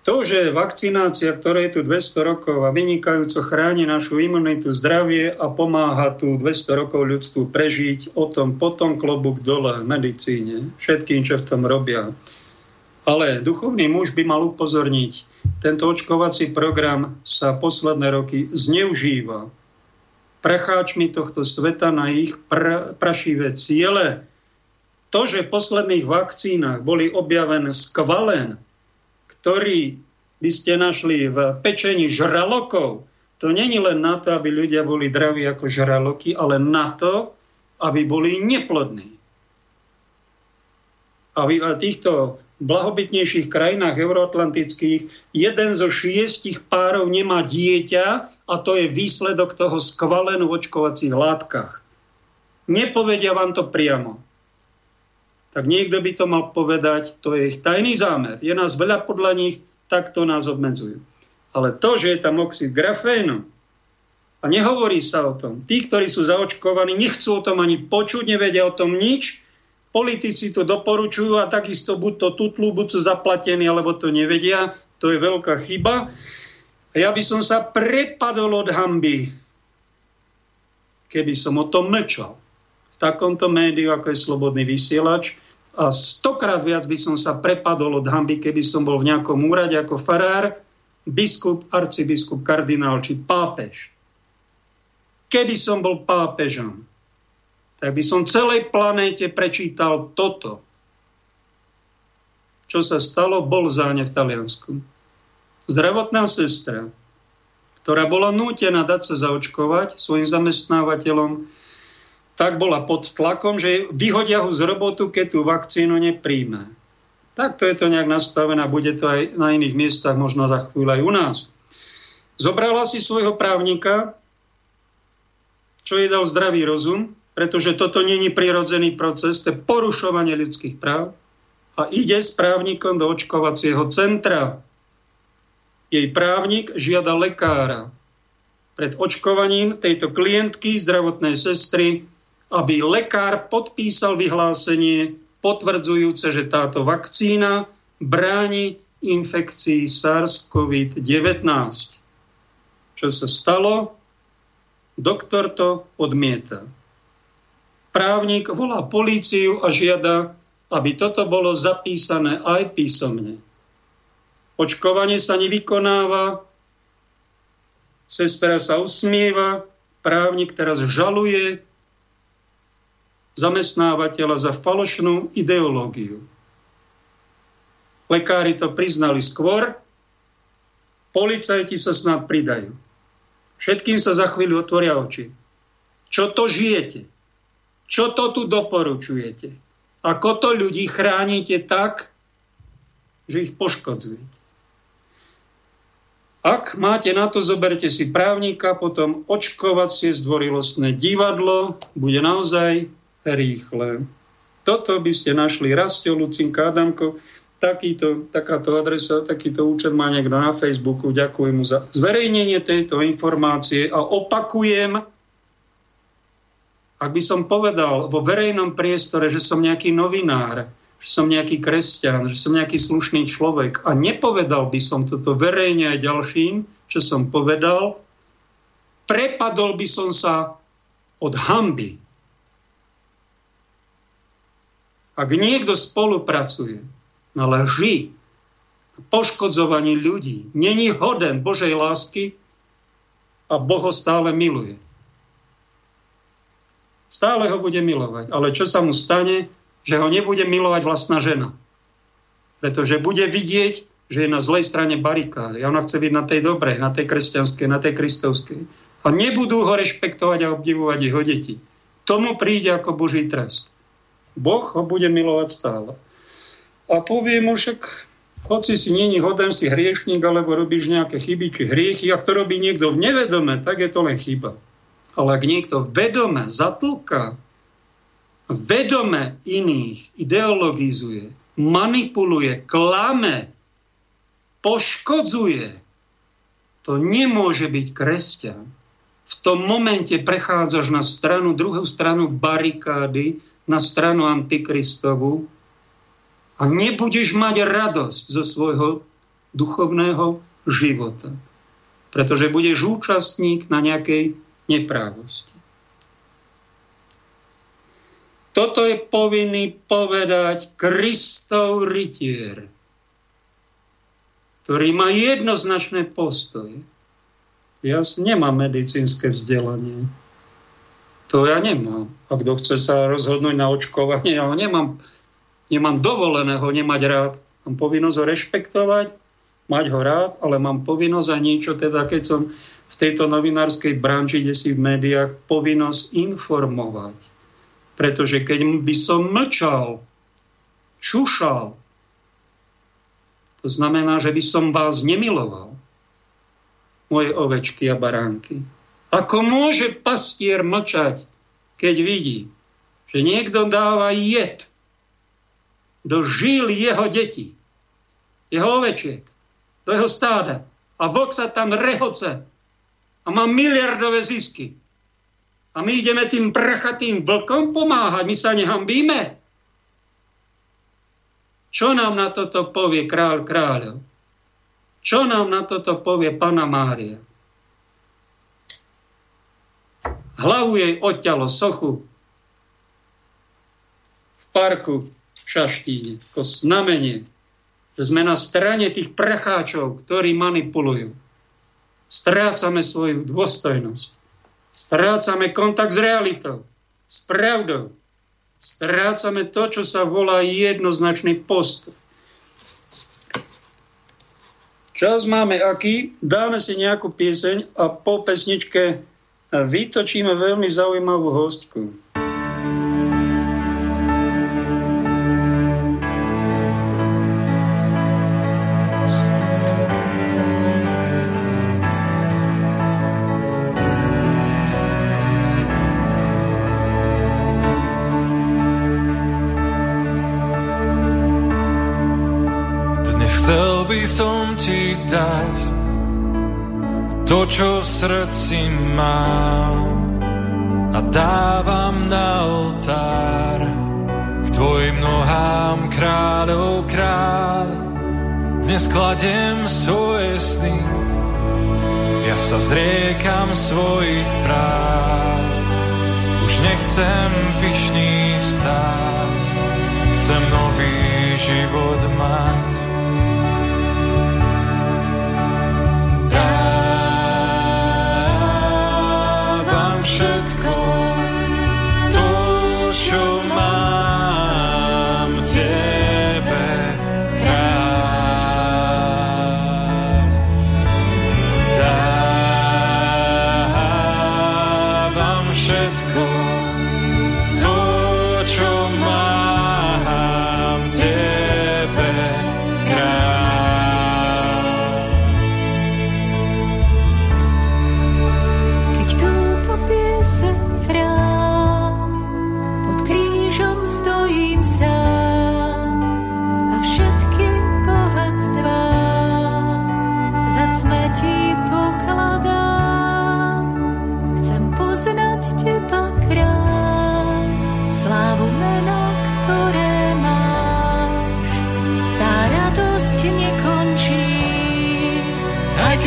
To, že vakcinácia, ktorá je tu 200 rokov a vynikajúco chráni našu imunitu, zdravie a pomáha tu 200 rokov ľudstvu prežiť, o tom potom klobúk dole medicíne, všetkým, čo v tom robia. Ale duchovný muž by mal upozorniť, tento očkovací program sa posledné roky zneužíva precháčmi tohto sveta na ich pr- prašivé ciele. To, že v posledných vakcínach boli objavené skvalen ktorý by ste našli v pečení žralokov, to není len na to, aby ľudia boli draví ako žraloky, ale na to, aby boli neplodní. A v týchto blahobytnejších krajinách euroatlantických jeden zo šiestich párov nemá dieťa a to je výsledok toho skvalenú v očkovacích látkach. Nepovedia vám to priamo tak niekto by to mal povedať, to je ich tajný zámer. Je nás veľa podľa nich, tak to nás obmedzujú. Ale to, že je tam oxid grafénu, a nehovorí sa o tom. Tí, ktorí sú zaočkovaní, nechcú o tom ani počuť, nevedia o tom nič. Politici to doporučujú a takisto buď to tutlú, buď sú zaplatení, alebo to nevedia. To je veľká chyba. A ja by som sa prepadol od hamby, keby som o tom mlčal takomto médiu, ako je Slobodný vysielač. A stokrát viac by som sa prepadol od hamby, keby som bol v nejakom úrade ako farár, biskup, arcibiskup, kardinál či pápež. Keby som bol pápežom, tak by som celej planéte prečítal toto. Čo sa stalo v Bolzáne v Taliansku. Zdravotná sestra, ktorá bola nútená dať sa zaočkovať svojim zamestnávateľom, tak bola pod tlakom, že vyhodia ho z robotu, keď tú vakcínu nepríjme. Takto je to nejak nastavené, bude to aj na iných miestach, možno za chvíľu aj u nás. Zobrala si svojho právnika, čo jej dal zdravý rozum, pretože toto není prirodzený proces, to je porušovanie ľudských práv a ide s právnikom do očkovacieho centra. Jej právnik žiada lekára pred očkovaním tejto klientky, zdravotnej sestry, aby lekár podpísal vyhlásenie potvrdzujúce, že táto vakcína bráni infekcii SARS-CoV-19. Čo sa stalo? Doktor to odmieta. Právnik volá políciu a žiada, aby toto bolo zapísané aj písomne. Očkovanie sa nevykonáva, sestra sa usmieva, právnik teraz žaluje zamestnávateľa za falošnú ideológiu. Lekári to priznali skôr, policajti sa snad pridajú. Všetkým sa za chvíľu otvoria oči. Čo to žijete? Čo to tu doporučujete? Ako to ľudí chránite tak, že ich poškodzujete? Ak máte na to, zoberte si právnika, potom očkovacie zdvorilostné divadlo bude naozaj rýchle. Toto by ste našli Rastio, Lucinka, Adamko, takýto, takáto adresa, takýto účet má niekto na Facebooku. Ďakujem mu za zverejnenie tejto informácie a opakujem, ak by som povedal vo verejnom priestore, že som nejaký novinár, že som nejaký kresťan, že som nejaký slušný človek a nepovedal by som toto verejne aj ďalším, čo som povedal, prepadol by som sa od hamby. Ak niekto spolupracuje na lži, poškodzovaní ľudí, není hoden Božej lásky a Boh ho stále miluje. Stále ho bude milovať. Ale čo sa mu stane? Že ho nebude milovať vlastná žena. Pretože bude vidieť, že je na zlej strane barikády. A ona chce byť na tej dobrej, na tej kresťanskej, na tej kristovskej. A nebudú ho rešpektovať a obdivovať jeho deti. Tomu príde ako Boží trest. Boh ho bude milovať stále. A povie mu však, hoci si není hoden si hriešník, alebo robíš nejaké chyby či hriechy, ak to robí niekto v nevedome, tak je to len chyba. Ale ak niekto vedome zatlka, vedome iných ideologizuje, manipuluje, klame, poškodzuje, to nemôže byť kresťan. V tom momente prechádzaš na stranu, druhú stranu barikády, na stranu Antikristovu a nebudeš mať radosť zo svojho duchovného života. Pretože budeš účastník na nejakej neprávosti. Toto je povinný povedať Kristov rytier, ktorý má jednoznačné postoje. Ja nemám medicínske vzdelanie. To ja nemám. A kto chce sa rozhodnúť na očkovanie, ja nemám, nemám dovoleného nemať rád. Mám povinnosť ho rešpektovať, mať ho rád, ale mám povinnosť a niečo, teda keď som v tejto novinárskej branži, kde si v médiách, povinnosť informovať. Pretože keď by som mlčal, čušal, to znamená, že by som vás nemiloval, moje ovečky a baránky. Ako môže pastier mlčať, keď vidí, že niekto dáva jed do žil jeho detí, jeho ovečiek, do jeho stáda a vlk sa tam rehoce a má miliardové zisky. A my ideme tým prachatým vlkom pomáhať, my sa nehambíme. Čo nám na toto povie král kráľov? Čo nám na toto povie pana Mária? Hlavu jej odťalo sochu v parku v Šaštíne, ako znamenie, že sme na strane tých pracháčov, ktorí manipulujú strácame svoju dôstojnosť. Strácame kontakt s realitou, s pravdou. Strácame to, čo sa volá jednoznačný postup. Čas máme aký? Dáme si nejakú pieseň a po pesničke vytočíme veľmi zaujímavú hostku. Dať to, čo v srdci mám a dávam na oltár k tvojim nohám kráľov kráľ. Dnes kladem svoje sny, ja sa zriekam svojich práv. Už nechcem pyšný stáť, chcem nový život mať. Všetko keď s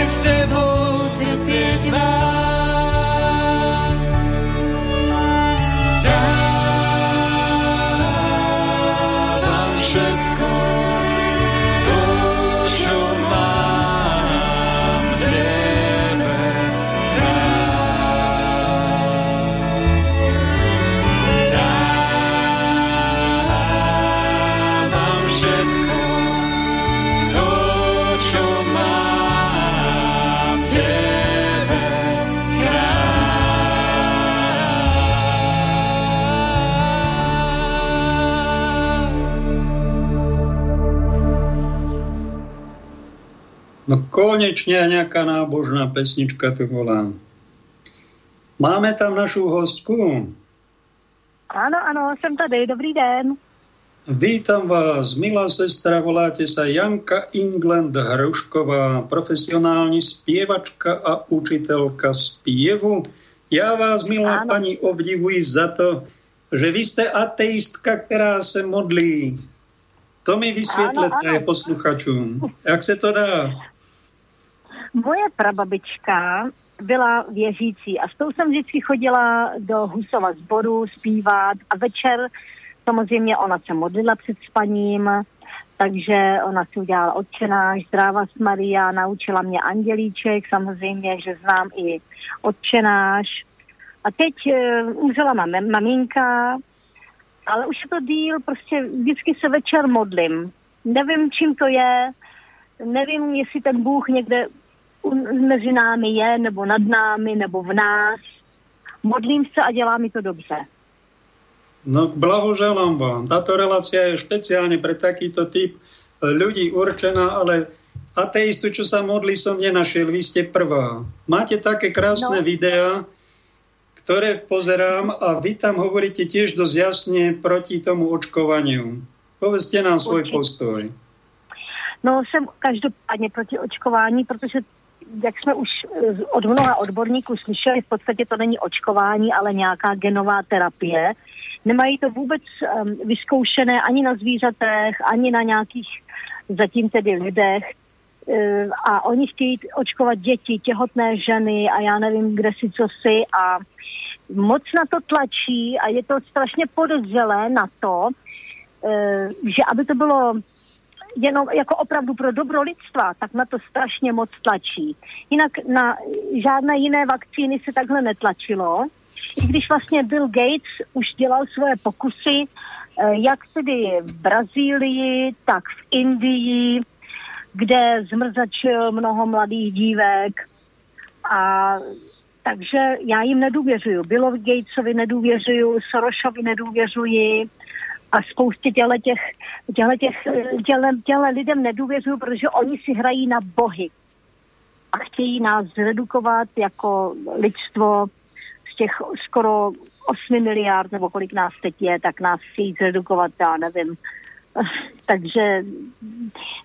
tebou trpieť mám. Konečne nejaká nábožná pesnička tu bola. Máme tam našu hostku. Áno, áno, som tady. Dobrý den. Vítam vás, milá sestra, voláte sa Janka England Hrušková, profesionálni spievačka a učiteľka spievu. Ja vás, milá áno. pani, obdivuji za to, že vy ste ateistka, ktorá sa modlí. To mi vysvětlete posluchačům. Jak se to dá? Moje prababička byla věřící a s tou jsem vždycky chodila do Husova sboru zpívat a večer samozřejmě ona se modlila před spaním, takže ona si udělala odčenáš, zdráva s Maria, naučila mě andělíček, samozřejmě, že znám i odčenáš. A teď uh, umřela mam, maminka, ale už je to díl, prostě vždycky se večer modlím. Nevím, čím to je, nevím, jestli ten Bůh někde mezi námi je, nebo nad námi, nebo v nás. Modlím se a dělá mi to dobře. No, blahoželám vám. Táto relácia je špeciálne pre takýto typ ľudí určená, ale ateistu, čo sa modlí, som nenašiel. Vy ste prvá. Máte také krásne no. videá, ktoré pozerám a vy tam hovoríte tiež dosť jasne proti tomu očkovaniu. Povedzte nám svoj Určitě. postoj. No, jsem každopádně proti očkování, protože jak jsme už eh, od mnoha odborníků slyšeli, v podstatě to není očkování, ale nějaká genová terapie. Nemají to vůbec um, vyzkoušené ani na zvířatech, ani na nějakých zatím tedy lidech. Uh, a oni chtějí očkovat děti, těhotné ženy a já nevím, kde si co si a moc na to tlačí a je to strašně podezřelé na to, uh, že aby to bylo jenom jako opravdu pro dobro lidstva, tak na to strašně moc tlačí. Jinak na žádné jiné vakcíny se takhle netlačilo. I když vlastně Bill Gates už dělal svoje pokusy, eh, jak tedy v Brazílii, tak v Indii, kde zmrzačil mnoho mladých dívek. A takže já jim nedůvěřuju. Billovi Gatesovi nedůvěřuju, Sorosovi nedůvěřuji, a spoustě těle těch, těle těch těle, těle lidem nedůvěřuju, protože oni si hrají na bohy a chtějí nás zredukovat jako lidstvo z těch skoro 8 miliard, nebo kolik nás teď je, tak nás chtějí zredukovat, já nevím. Takže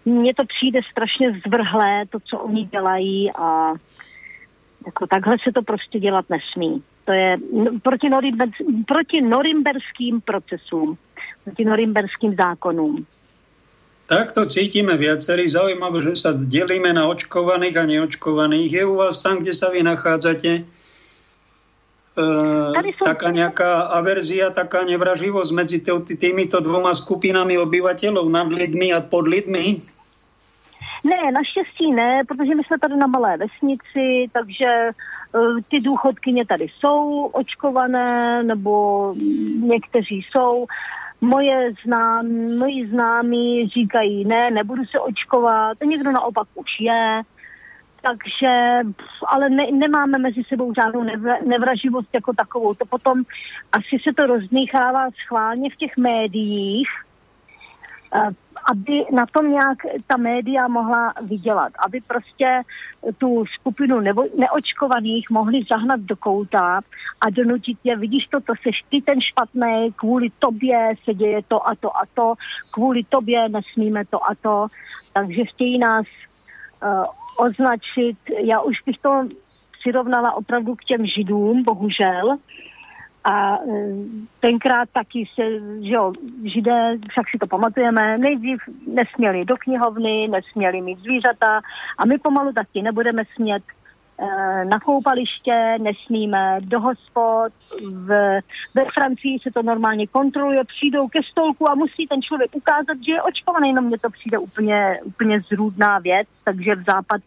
mně to přijde strašně zvrhlé, to, co oni dělají a jako takhle se to prostě dělat nesmí. To je proti, norimber, proti norimberským procesům proti norimberským zákonům. Tak to cítime viacerí. Zaujímavé, že sa delíme na očkovaných a neočkovaných. Je u vás tam, kde sa vy nachádzate, e, taká nejaká averzia, taká nevraživosť medzi týmito dvoma skupinami obyvateľov, nad lidmi a pod lidmi? Ne, naštěstí ne, protože my jsme tady na malé vesnici, takže uh, ty důchodkyně tady jsou očkované, nebo někteří jsou. Moje znám, moji známí říkají, ne, nebudu se očkovat, někdo naopak už je, takže, ale ne, nemáme mezi sebou žádnou nevra, nevraživost jako takovou. To potom asi se to rozdmíchává schválně v těch médiích, eh, aby na tom nějak ta média mohla vydělat, aby prostě tu skupinu nebo neočkovaných mohli zahnat do kouta a donutit je, vidíš to, to seš ty ten špatný, kvůli tobě se děje to a to a to, kvůli tobě nesmíme to a to, takže chtějí nás uh, označit, já už bych to přirovnala opravdu k těm židům, bohužel, A e, tenkrát taky se, že jo, židé, však si to pamatujeme, nejdřív nesměli do knihovny, nesměli mít zvířata a my pomalu taky nebudeme smět na koupaliště, nesmíme do hospod, v, ve Francii se to normálně kontroluje, přijdou ke stolku a musí ten člověk ukázat, že je očkovaný, no mně to přijde úplně, úplně zrůdná věc, takže v západ,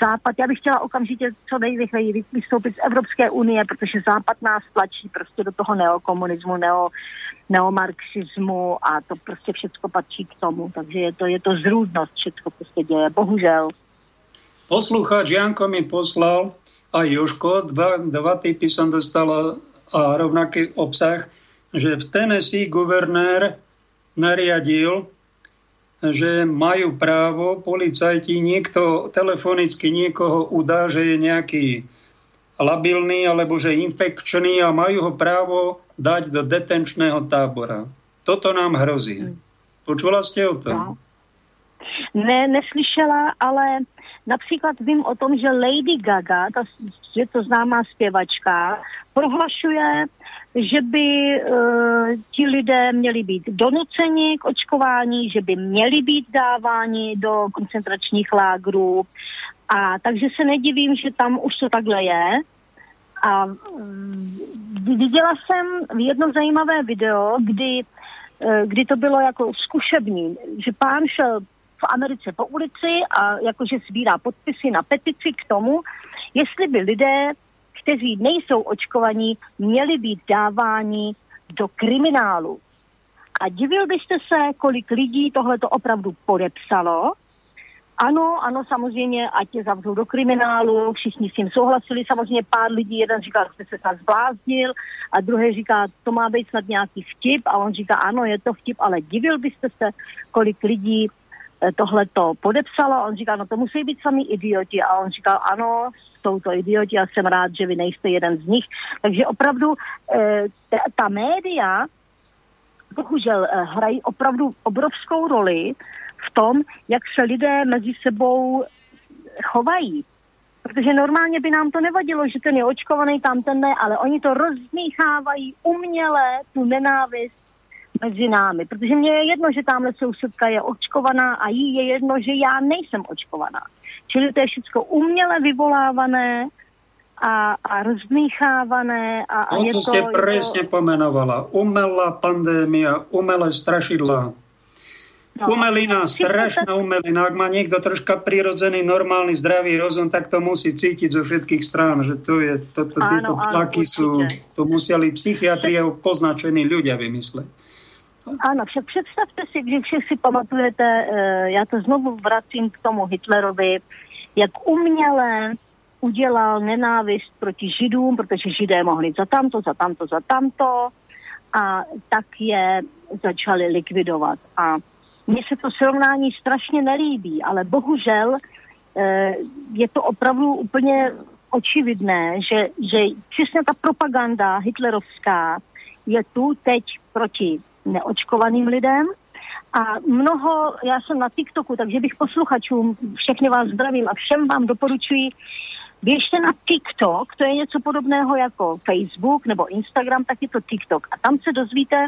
západ, já bych chtěla okamžitě co nejrychleji vystoupit z Evropské unie, protože západ nás tlačí prostě do toho neokomunismu, neo, neomarxismu a to prostě všechno patří k tomu, takže je to, je to zrůdnost, všechno prostě děje, bohužel. Poslucháč Janko mi poslal a Joško, dva, dva typy som dostal a rovnaký obsah, že v Tennessee guvernér nariadil, že majú právo policajti, niekto telefonicky niekoho udá, že je nejaký labilný alebo že infekčný a majú ho právo dať do detenčného tábora. Toto nám hrozí. Počula ste o tom? Ne, neslyšela, ale Například vím o tom, že Lady Gaga, ta, je to známá zpěvačka, prohlašuje, že by e, ti lidé měli být donuceni k očkování, že by měli být dáváni do koncentračních lágrů. A takže se nedivím, že tam už to takhle je. A mm, viděla jsem jedno zajímavé video, kdy, e, kdy to bylo jako zkušební, že pán šel v Americe po ulici a jakože sbírá podpisy na petici k tomu, jestli by lidé, kteří nejsou očkovaní, měli být dáváni do kriminálu. A divil byste se, kolik lidí tohle to opravdu podepsalo. Ano, ano, samozřejmě, ať je zavřou do kriminálu, všichni s tím souhlasili, samozřejmě pár lidí, jeden říkal, že se snad zbláznil a druhý říká, to má být snad nějaký vtip a on říká, ano, je to vtip, ale divil byste se, kolik lidí tohle to podepsala. On říkal, no to musí být sami idioti. A on říkal, ano, jsou to idioti a jsem rád, že vy nejste jeden z nich. Takže opravdu e, ta média bohužel e, hrají opravdu obrovskou roli v tom, jak se lidé mezi sebou chovají. Protože normálně by nám to nevadilo, že ten je očkovaný, tam ten ne, ale oni to rozmíchávají uměle, tu nenávist mezi námi. Protože mně je jedno, že tamhle sousedka je očkovaná a jí je jedno, že já nejsem očkovaná. Čili to je všechno uměle vyvolávané a, a rozmíchávané. A, a no, je to ste to, presne to... pomenovala. Umelá pandémia, umelé strašidlá. No. Umelina, strašná umelina. Ak má niekto troška prirodzený, normálny, zdravý rozum, tak to musí cítiť zo všetkých strán, že to je, toto, áno, tieto tlaky sú, to museli psychiatrie poznačení ľudia vymysleť. Ano, však představte si, když si pamatujete, eh, já to znovu vracím k tomu Hitlerovi, jak uměle udělal nenávist proti židům, protože židé mohli za tamto, za tamto, za tamto a tak je začali likvidovat. A mně se to srovnání strašně nelíbí, ale bohužel eh, je to opravdu úplně očividné, že, že přesně ta propaganda hitlerovská je tu teď proti neočkovaným lidem. A mnoho, já jsem na TikToku, takže bych posluchačům, všechny vás zdravím a všem vám doporučuji, běžte na TikTok, to je něco podobného jako Facebook nebo Instagram, tak je to TikTok. A tam se dozvíte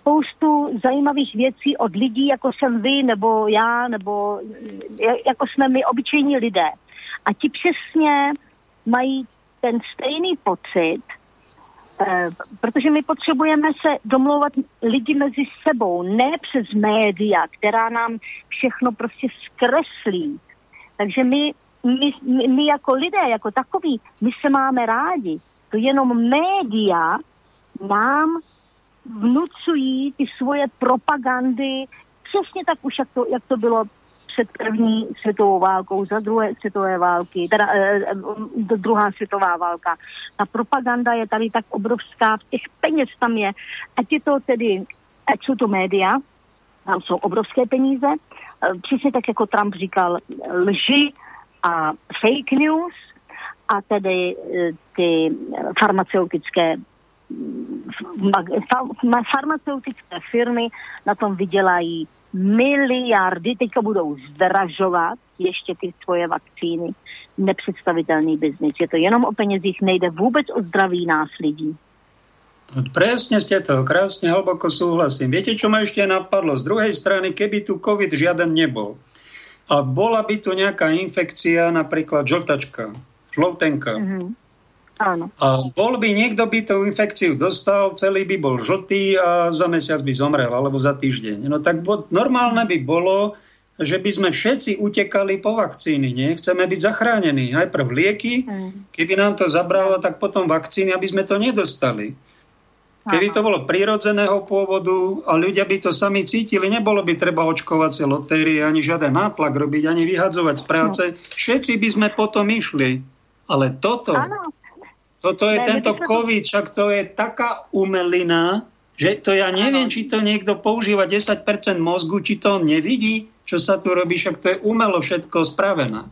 spoustu zajímavých věcí od lidí, jako jsem vy, nebo já, nebo jako jsme my, obyčejní lidé. A ti přesně mají ten stejný pocit, protože my potřebujeme se domlouvat lidi mezi sebou, ne přes média, která nám všechno prostě zkreslí. Takže my, my, my, my jako lidé, jako takový, my se máme rádi. To jenom média nám vnucují ty svoje propagandy, přesně tak už, jak to, jak to bylo před první světovou válkou, za druhé světové války, teda eh, eh druhá světová válka. Ta propaganda je tady tak obrovská, těch peněz tam je, ať je to tedy, ať jsou to média, tam jsou obrovské peníze, eh, přesně tak, jako Trump říkal, lži a fake news a tedy eh, ty farmaceutické farmaceutické firmy na tom vydělají miliardy, teďka budou zdražovat ještě ty svoje vakcíny. Nepředstavitelný biznis. Je to jenom o penězích, nejde vůbec o zdraví nás lidí. Presne ste to, krásne hlboko súhlasím. Viete, čo ma ešte napadlo? Z druhej strany, keby tu COVID žiaden nebol a bola by tu nejaká infekcia, napríklad žltačka, žloutenka, mm-hmm. Áno. A bol by niekto by tú infekciu dostal, celý by bol žltý a za mesiac by zomrel, alebo za týždeň. No tak normálne by bolo, že by sme všetci utekali po vakcíny, nie? Chceme byť zachránení. Najprv lieky, mm. keby nám to zabralo, tak potom vakcíny, aby sme to nedostali. Keby to bolo prírodzeného pôvodu a ľudia by to sami cítili, nebolo by treba očkovacie lotérie, ani žiaden nátlak robiť, ani vyhadzovať z práce. Všetci by sme potom išli. Ale toto, ano. Toto je ne, tento COVID, však to je taká umelina, že to ja neviem, ano. či to niekto používa 10% mozgu, či to on nevidí, čo sa tu robí, však to je umelo všetko spravené.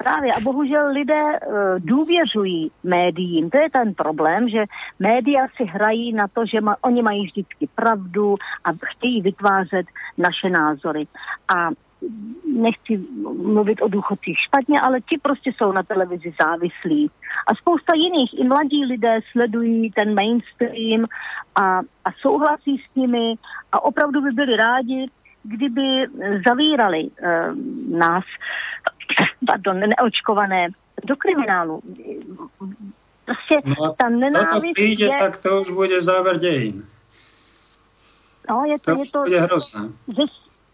Právě a bohužel lidé uh, důvěřují médiím. To je ten problém, že média si hrají na to, že ma, oni mají vždycky pravdu a chtějí vytvářet naše názory. A nechci mluvit o důchodcích špatně, ale ti prostě jsou na televizi závislí. A spousta jiných, i mladí lidé sledují ten mainstream a, a souhlasí s nimi a opravdu by byli rádi, kdyby zavírali uh, nás pardon, neočkované do kriminálu. Prostě no ta nenávist to přijde, je... tak to už bude záver dějin. No, je to, to je to bude hrozné. Ze,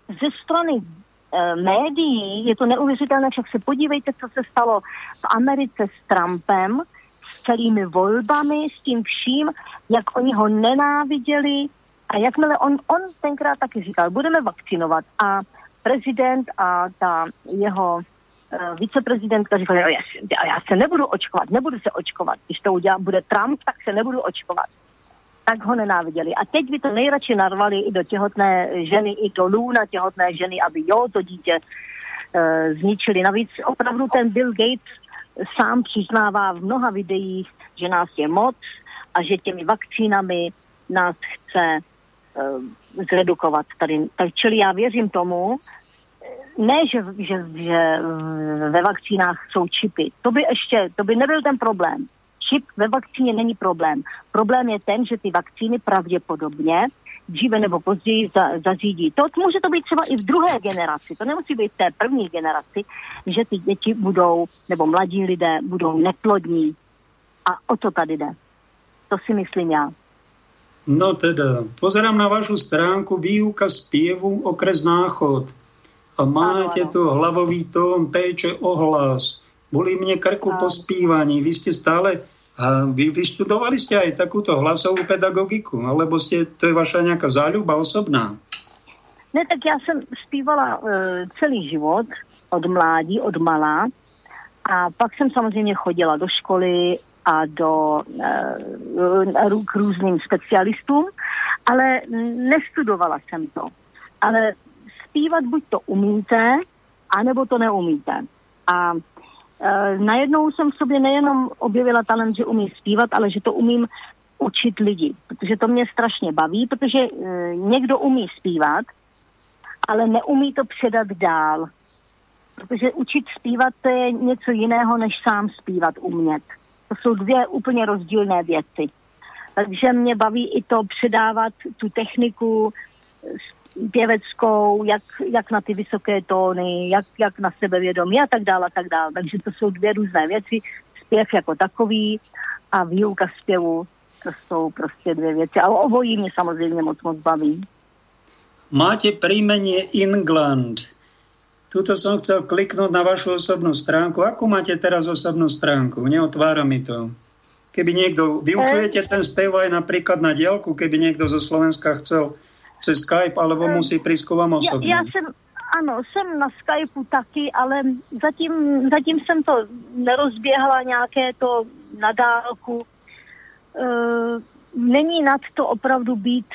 ze strany médií je to neuvěřitelné, však se podívejte, co se stalo v Americe s Trumpem, s celými volbami, s tím vším, jak oni ho nenáviděli a jakmile on, on tenkrát taky říkal, budeme vakcinovat a prezident a ta jeho uh, viceprezidentka říkala, já, já se nebudu očkovat, nebudu se očkovat. Když to udělá, bude Trump, tak se nebudu očkovat. Tak ho nenáviděli. A teď by to nejradši narvali i do těhotné ženy, i do lůna těhotné ženy, aby jo, to dítě uh, zničili. Navíc opravdu ten Bill Gates sám přiznává v mnoha videích, že nás je moc a že těmi vakcínami nás chce uh, zredukovat tady. Tak čili já věřím tomu, ne, že, že, že ve vakcínách jsou čipy. To by ještě, to by nebyl ten problém. Čip ve vakcíně není problém. Problém je ten, že ty vakcíny pravděpodobně dříve nebo později za, zařídí. To může to být třeba i v druhé generaci, to nemusí být v té první generaci, že ty děti budou, nebo mladí lidé budou neplodní. A o to tady jde. To si myslím já. No teda, pozerám na vašu stránku výuka spievu okres Náchod a máte tu hlavový tón, péče ohlas. Boli mne krku po spívaní. Vy ste stále a vy vyštudovali ste aj takúto hlasovú pedagogiku? Alebo ste, to je vaša nejaká záľuba osobná? Ne, tak já jsem zpívala uh, celý život, od mládí, od malá. A pak jsem samozřejmě chodila do školy a do, uh, k různým specialistům, ale nestudovala jsem to. Ale zpívat buď to umíte, anebo to neumíte. A e, najednou jsem v sobě nejenom objevila talent, že umím zpívat, ale že to umím učit lidi, protože to mě strašně baví, protože e, někdo umí zpívat, ale neumí to předat dál. Protože učit zpívat to je něco jiného, než sám zpívat umět. To jsou dvě úplně rozdílné věci. Takže mě baví i to předávat tu techniku, pěveckou, jak, jak na ty vysoké tóny, jak, jak na sebevědomí a tak dále a tak dále. Takže to jsou dvě různé věci. Zpěv jako takový a výuka zpěvu, to jsou prostě dvě věci. A obojí mě samozřejmě moc moc baví. Máte príjmenie England. Tuto som chcel kliknúť na vašu osobnú stránku. Akú máte teraz osobnú stránku? Neotvára mi to. Keby niekto, vyučujete ten spev aj napríklad na diálku, keby niekto zo Slovenska chcel cez Skype, alebo musí prísť k vám osobně? Já, já jsem, ano, jsem na Skypeu taky, ale zatím, zatím jsem to nerozběhla nějaké to na dálku. E, není nad to opravdu být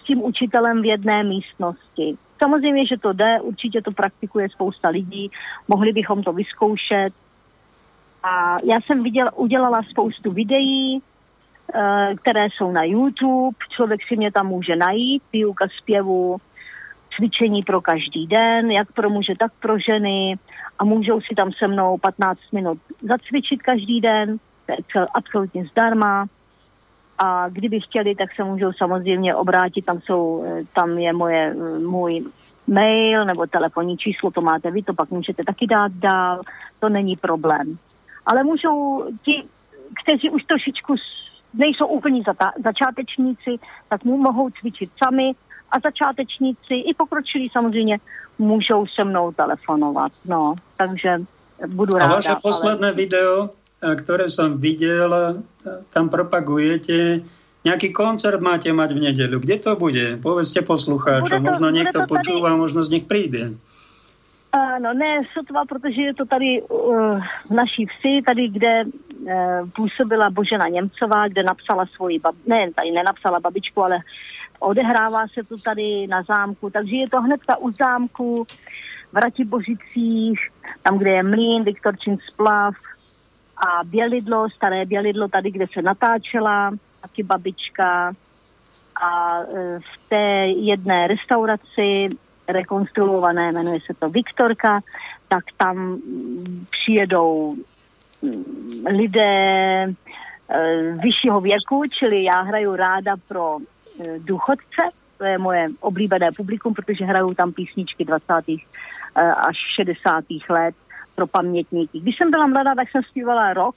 s tím učitelem v jedné místnosti. Samozřejmě, že to jde, určitě to praktikuje spousta lidí, mohli bychom to vyzkoušet. A já jsem viděla, udělala spoustu videí, které jsou na YouTube. Člověk si mě tam může najít, výuka zpěvu, cvičení pro každý den, jak pro muže, tak pro ženy a můžou si tam se mnou 15 minut zacvičit každý den, to je cel, absolutně zdarma. a kdyby chtěli, tak se můžou samozřejmě obrátit, tam, jsou, eh, tam je moje, eh, můj mail nebo telefonní číslo, to máte vy, to pak můžete taky dát dál, to není problém. Ale můžou ti, kteří už trošičku nejsou úplně zata- začátečníci, tak mu mohou cvičit sami a začátečníci i pokročilí samozřejmě můžou se mnou telefonovat. No, takže budu ráda. A vaše posledné ale... video, ktoré som videl, tam propagujete nejaký koncert máte mať v nedeľu. Kde to bude? Povedzte poslucháčom. Možno niekto počúva, tady... možno z nich príde. Ano, ne sotva, protože je to tady uh, v naší vsi, tady, kde uh, působila Božena Němcová, kde napsala svoji, bab... ne, tady nenapsala babičku, ale odehrává se to tady na zámku, takže je to hnedka u zámku v Ratibožicích, tam, kde je mlín, Viktorčin splav a Bělidlo, staré Bělidlo, tady, kde se natáčela taky babička. A e, v té jedné restauraci rekonstruované, jmenuje se to Viktorka, tak tam přijedou mm, lidé e, vyššího věku, čili já hraju ráda pro e, důchodce, to je moje oblíbené publikum, protože hraju tam písničky 20. až 60. let pro pamětníky. Když jsem byla mladá, tak jsem zpívala rok,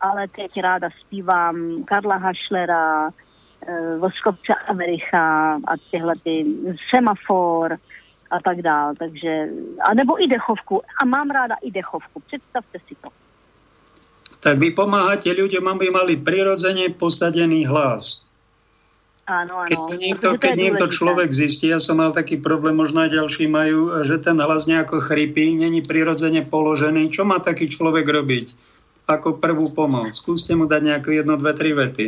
ale teď ráda zpívám Karla Hašlera, eh, Voskopce Americha a tyhle ty Semafor a tak dál. Takže, a nebo i dechovku. A mám ráda i dechovku. Představte si to. Tak vy pomáhate ľuďom, aby mali prirodzene posadený hlas. Áno, áno. Keď to niekto, keď to niekto človek zistí, ja som mal taký problém, možno aj ďalší majú, že ten hlas nejako chrypí, není prirodzene položený. Čo má taký človek robiť? Ako prvú pomoc. Skúste mu dať nejaké jedno, dve, tri vety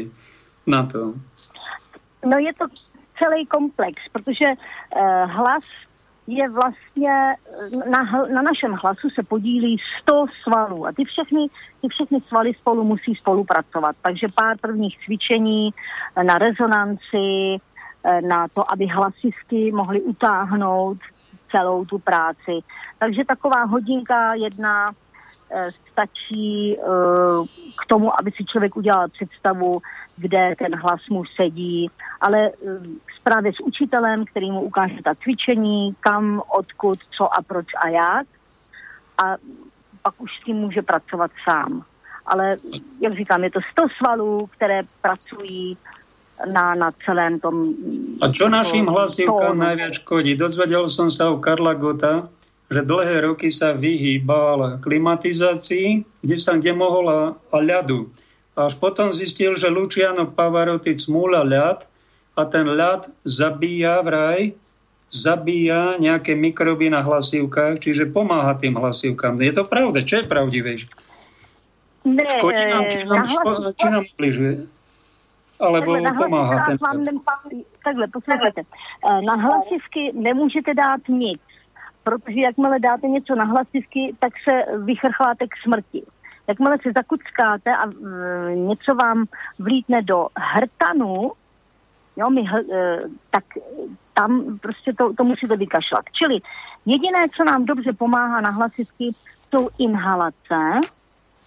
na to. No je to celý komplex, protože uh, hlas je vlastně, na, na našem hlasu se podílí 100 svalů a ty všechny, ty všechny svaly spolu musí spolupracovat. Takže pár prvních cvičení na rezonanci, eh, na to, aby hlasisky mohly utáhnout celou tu práci. Takže taková hodinka jedna eh, stačí eh, k tomu, aby si člověk udělal představu, kde ten hlas mu sedí, ale právě s učitelem, který mu ukáže ta cvičení, kam, odkud, co a proč a jak. A pak už s tím může pracovat sám. Ale, jak říkám, je to 100 svalů, které pracují na, na celém tom... A čo našim hlasivkám najviac škodí? Dozvedel som sa u Karla Gota, že dlhé roky sa vyhýbal klimatizácii, kde sa kde mohol a, a ľadu. Až potom zistil, že Luciano Pavarotti cmúla ľad a ten ľad zabíja vraj, zabíja nejaké mikroby na hlasivkách, čiže pomáha tým hlasivkám. Je to pravda? Čo je pravdivé? Ne, Škodí nám, či nám, ško, či nám ubližuje? Alebo takhle, pomáha ten vám Takhle, poslouchejte. Eh, na hlasivky nemůžete dát nic, protože jakmile dáte něco na hlasivky, tak se vychrchláte k smrti. Jakmile se zakuckáte a uh, něco vám vlítne do hrtanu, Jo, my, eh, tak tam prostě to, to musíte vykašlat. Čili jediné, co nám dobře pomáhá na hlasivky, jsou inhalace,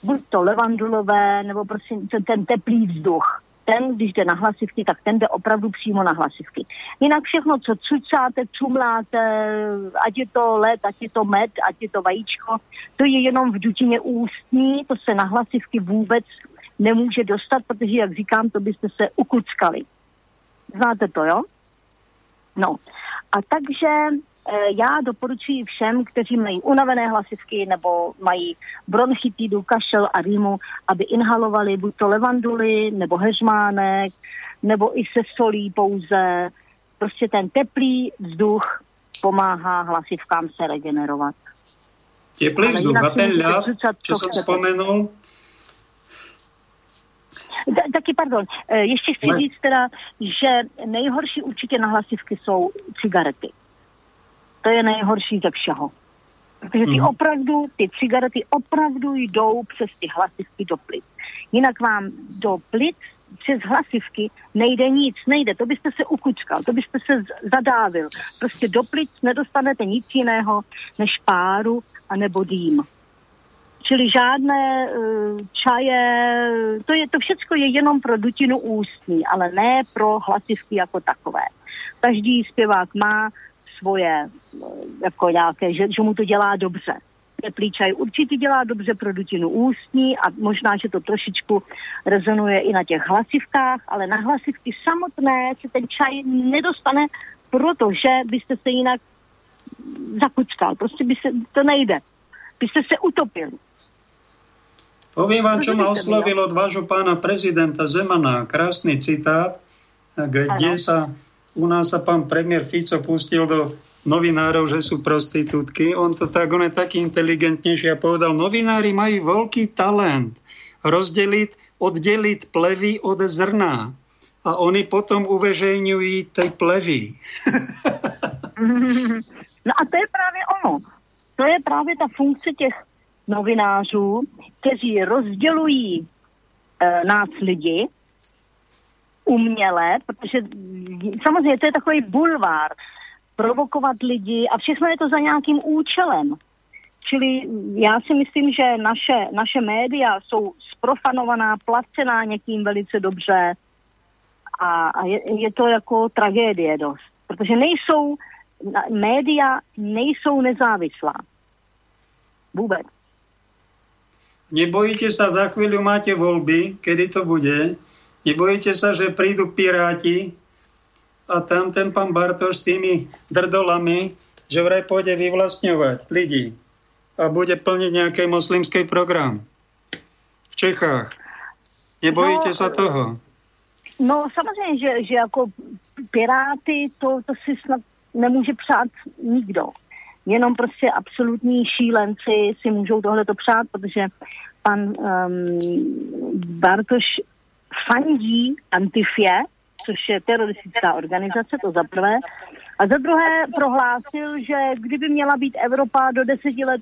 buď to levandulové, nebo prostě ten teplý vzduch. Ten, když jde na hlasivky, tak ten jde opravdu přímo na hlasivky. Jinak všechno, co cucáte, čumláte, ať je to led, ať je to med, ať je to vajíčko, to je jenom v dutině ústní, to se na hlasivky vůbec nemůže dostat, protože, jak říkám, to byste se ukuckali. Znáte to, jo? No. A takže já doporučuji všem, kteří mají unavené hlasivky nebo mají bronchitidu, kašel a rýmu, aby inhalovali buď to levanduly, nebo heřmánek, nebo i se solí pouze. Prostě ten teplý vzduch pomáhá hlasivkám se regenerovat. Teplý vzduch a ten ľad, čo som spomenul, taky pardon, e, ještě chci říct teda, že nejhorší určitě na hlasivky jsou cigarety. To je nejhorší ze všeho. Protože ty mm. opravdu, ty cigarety opravdu jdou přes ty hlasivky do plic. Jinak vám do plic přes hlasivky nejde nic, nejde. To byste se ukučkal, to byste se zadávil. Prostě do plic nedostanete nic jiného než páru a nebo dým. Čili žádné uh, čaje, to, je, to všechno je jenom pro dutinu ústní, ale ne pro hlasivky jako takové. Každý zpěvák má svoje, jako nějaké, že, že mu to dělá dobře. Teplý čaj určitě dělá dobře pro dutinu ústní a možná, že to trošičku rezonuje i na těch hlasivkách, ale na hlasivky samotné se ten čaj nedostane, protože byste se jinak zakučkal. Prostě by se, to nejde. Byste se utopili. Poviem vám, čo ma oslovil od vášho pána prezidenta Zemana. Krásny citát, kde sa u nás sa pán premiér Fico pustil do novinárov, že sú prostitútky. On to tak, on je taký inteligentnejší a povedal, novinári majú veľký talent rozdeliť, oddeliť plevy od zrna. A oni potom uveřejňují tej plevy. no a to je právě ono. To je právě ta funkce těch novinářů, kteří rozdělují e, nás lidi uměle, protože samozřejmě to je takový bulvár, provokovat lidi a všechno je to za nějakým účelem. Čili já si myslím, že naše, naše média jsou sprofanovaná, placená někým velice dobře a, a je, je to jako tragédie dost. Protože nejsou, média nejsou nezávislá. Vůbec. Nebojíte sa, za chvíľu máte voľby, kedy to bude. Nebojíte sa, že prídu piráti a tam ten pán Bartoš s tými drdolami, že vraj pôjde vyvlastňovať ľudí a bude plniť nejaký moslimský program v Čechách. Nebojíte no, sa toho? No samozřejmě, že, že jako Piráty to, to si snad nemůže přát nikdo. Jenom prostě absolutní šílenci si můžou tohleto přát, protože pan um, Bartoš fandí Antifě, což je teroristická organizace, to za prvé. A za druhé prohlásil, že kdyby měla být Evropa do deseti let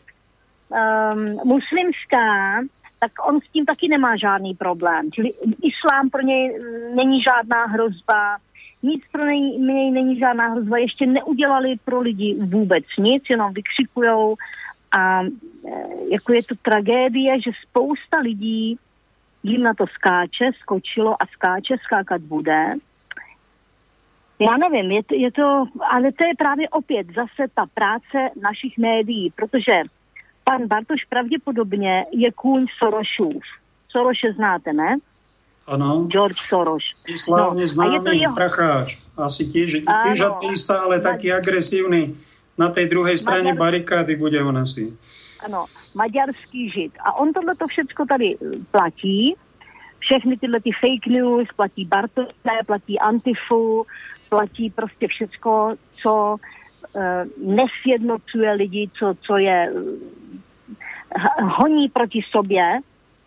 um, muslimská, tak on s tím taky nemá žádný problém. Čili islám pro něj není žádná hrozba, nic pro něj, něj není žádná hrozba, ještě neudělali pro lidi vůbec nic, jenom vykřikujou a e, jako je to tragédie, že spousta lidí jim na to skáče, skočilo a skáče, skákat bude. Já nevím, je to, je to, ale to je právě opět zase ta práce našich médií, protože pan Bartoš pravděpodobně je kůň Sorošův. Soroše znáte, ne? Ano. George Soros. Slávne no, známy jeho... pracháč. Asi tiež, tiež ateista, ale taký agresívny. Na tej druhej strane barikády bude on asi. Ano, maďarský žid. A on tohle to všechno tady platí. Všechny tyhle ty fake news, platí Bartosné, platí Antifu, platí prostě všecko, co uh, nesjednocuje lidi, co, co je uh, honí proti sobě,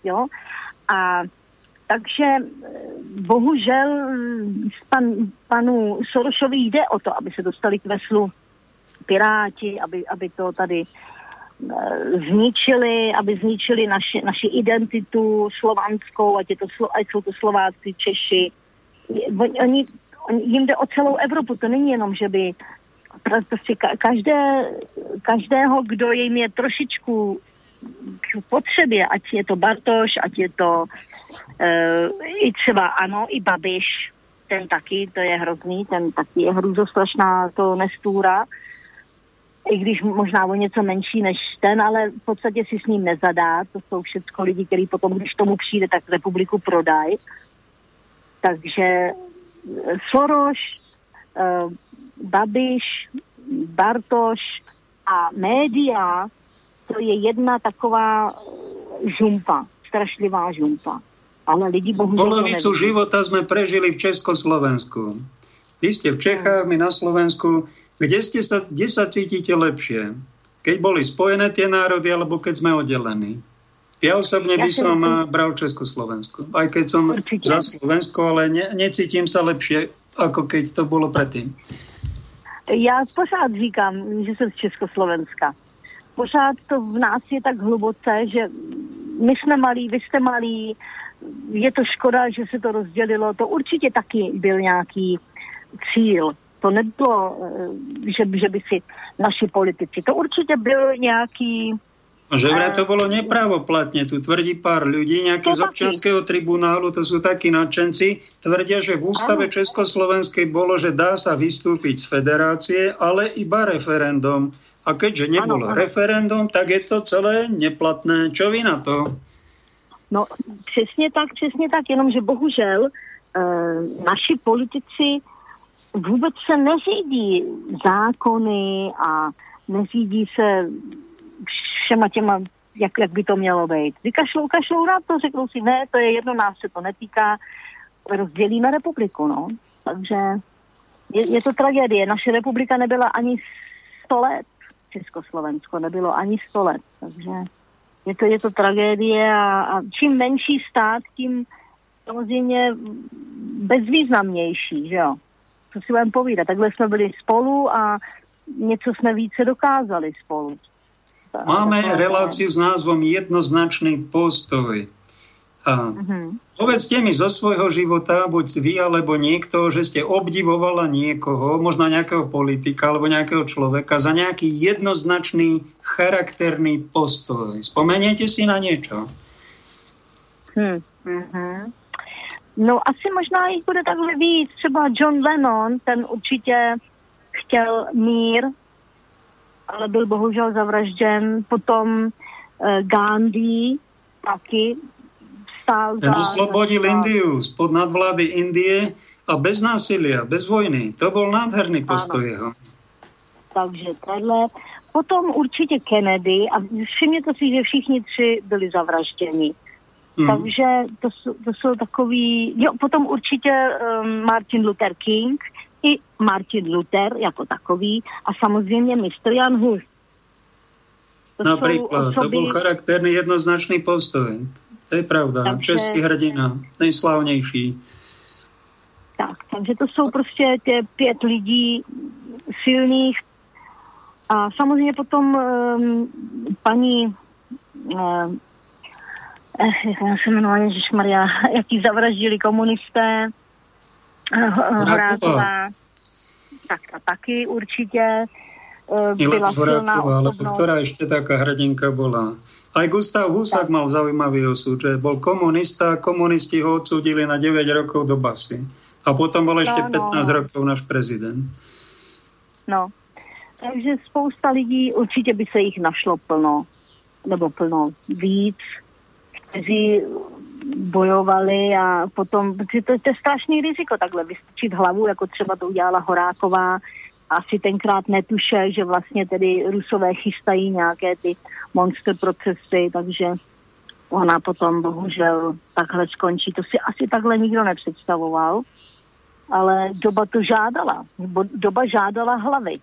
jo. A takže eh, bohužel pan, panu Sorošovi jde o to, aby se dostali k veslu Piráti, aby, aby to tady zničili, aby zničili naši, naši identitu slovanskou, ať, je to, ať jsou to Slováci, Češi. Oni, oni, jim jde o celou Evropu, to není jenom, že by prostě každé, každého, kdo jim je trošičku k potřebě, ať je to Bartoš, ať je to uh, i třeba ano, i Babiš, ten taky, to je hrozný, ten taky je hrůzostrašná to nestůra, i když možná o něco menší než ten, ale v podstatě si s ním nezadá. To jsou všechno lidi, kteří potom, když tomu přijde, tak republiku prodají. Takže eh, Soros, uh, Babiš, Bartoš a média, to je jedna taková žumpa, strašlivá žumpa. Ale lidi bohužel Polovicu života sme prežili v Československu. Vy ste v Čechách, my na Slovensku. Kde, ste sa, kde sa cítite lepšie? Keď boli spojené tie národy, alebo keď sme oddelení? Ja osobne by som myslím... bral Československo. Aj keď som Určite. za Slovensko, ale ne, necítim sa lepšie, ako keď to bolo predtým. Já pořád říkám, že jsem z Československa. Pořád to v nás je tak hluboce, že my jsme malí, vy jste malí, je to škoda, že se to rozdělilo. To určitě taky byl nějaký cíl. To nebylo, eh, že, že by si naši politici. To určitě byl nějaký Že vraj to bolo nepravoplatne, tu tvrdí pár ľudí, nejaký z občianského tribunálu, to sú takí nadšenci, tvrdia, že v ústave Československej bolo, že dá sa vystúpiť z federácie, ale iba referendum. A keďže nebolo ano, ano. referendum, tak je to celé neplatné. Čo vy na to? No přesně tak, přesně tak, jenomže bohužel e, naši politici vůbec se neřídí zákony a neřídí se všema těma, jak, jak by to mělo být. Vykašlou, kašlou na to, řeknou si, ne, to je jedno, nás se to netýká, rozdělíme republiku, no. Takže je, je to tragédie. Naše republika nebyla ani 100 let. Československo nebylo ani 100 let. Takže je to, je to tragédie a, a čím menší stát, tím samozřejmě bezvýznamnější, že jo. Co si budeme povídat. Takhle jsme byli spolu a něco jsme více dokázali spolu. Máme reláciu s názvom Jednoznačný postoj. A uh-huh. povedzte mi zo svojho života, buď vy alebo niekto, že ste obdivovala niekoho, možno nejakého politika alebo nejakého človeka za nejaký jednoznačný charakterný postoj. Spomeniete si na niečo? Hmm. No asi možná jich bude takhle víc. Třeba John Lennon, ten určitě chtěl mír, ale byl bohužel zavražděn. Potom uh, Gandhi taky stál Ten oslobodil Indiu spod nadvlády Indie a bez násilia, bez vojny. To byl nádherný postoj jeho. Takže tohle. Potom určitě Kennedy a všimněte si, že všichni tři byli zavražděni. Hmm. Takže to jsou, to jsou takový, jo, potom určitě um, Martin Luther King, i Martin Luther jako takový a samozřejmě mistr Jan Hus. To Napríklad, osoby... to bol charakterný jednoznačný postoj. To je pravda. Takže... Český hrdina, nejslavnější. Tak, takže to jsou prostě tě pět lidí silných a samozřejmě potom um, paní um, jak se jmenuje Ježíš Maria, jaký zavraždili komunisté, Horáková, tak ta taky určitě byla silná alebo ktorá ešte taká hrdinka bola? Aj Gustav Husak tak. mal zaujímavý osud, že bol komunista, komunisti ho odsúdili na 9 rokov do basy. A potom bol ešte no, 15 no. rokov náš prezident. No, takže spousta lidí, určitě by se jich našlo plno, nebo plno víc, kteří bojovali a potom, to, to je strašný riziko takhle vystrčit hlavu, jako třeba to udělala Horáková, asi tenkrát netušel, že vlastně tedy Rusové chystají nějaké ty monster procesy, takže ona potom bohužel takhle skončí. To si asi takhle nikdo nepředstavoval, ale doba to žádala. Doba žádala hlavy.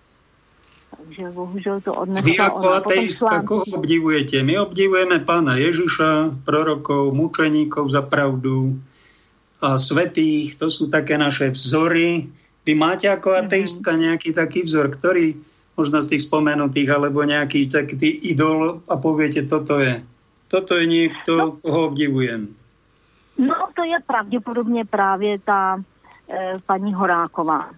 Takže bohužel to odnesla Vy ako ateistka, koho obdivujete? My obdivujeme pána Ježiša, prorokov, mučeníkov za pravdu a svetých. To sú také naše vzory. Vy máte ako mhm. ateistka nejaký taký vzor, ktorý možno z tých spomenutých, alebo nejaký taký idol a poviete, toto je. Toto je niekto, no, koho obdivujem. No to je pravděpodobně právě ta e, paní Horáková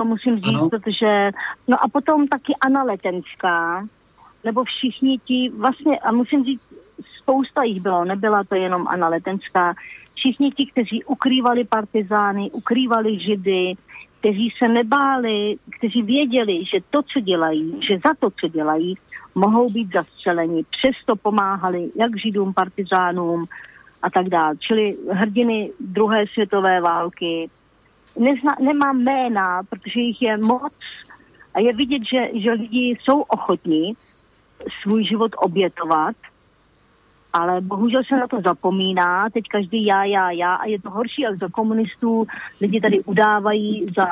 to musím říct, ano. protože, no a potom taky Anna Letenská, nebo všichni ti, vlastně, a musím říct, spousta jich bylo, nebyla to jenom Anna Letenská, všichni ti, kteří ukrývali partizány, ukrývali židy, kteří se nebáli, kteří věděli, že to, co dělají, že za to, co dělají, mohou být zastřeleni. Přesto pomáhali jak židům, partizánům a tak dále. Čili hrdiny druhé světové války, nezna, nemám jména, protože jich je moc a je vidět, že, že lidi jsou ochotní svůj život obětovat, ale bohužel se na to zapomíná, teď každý já, já, já a je to horší, jak za komunistů lidi tady udávají za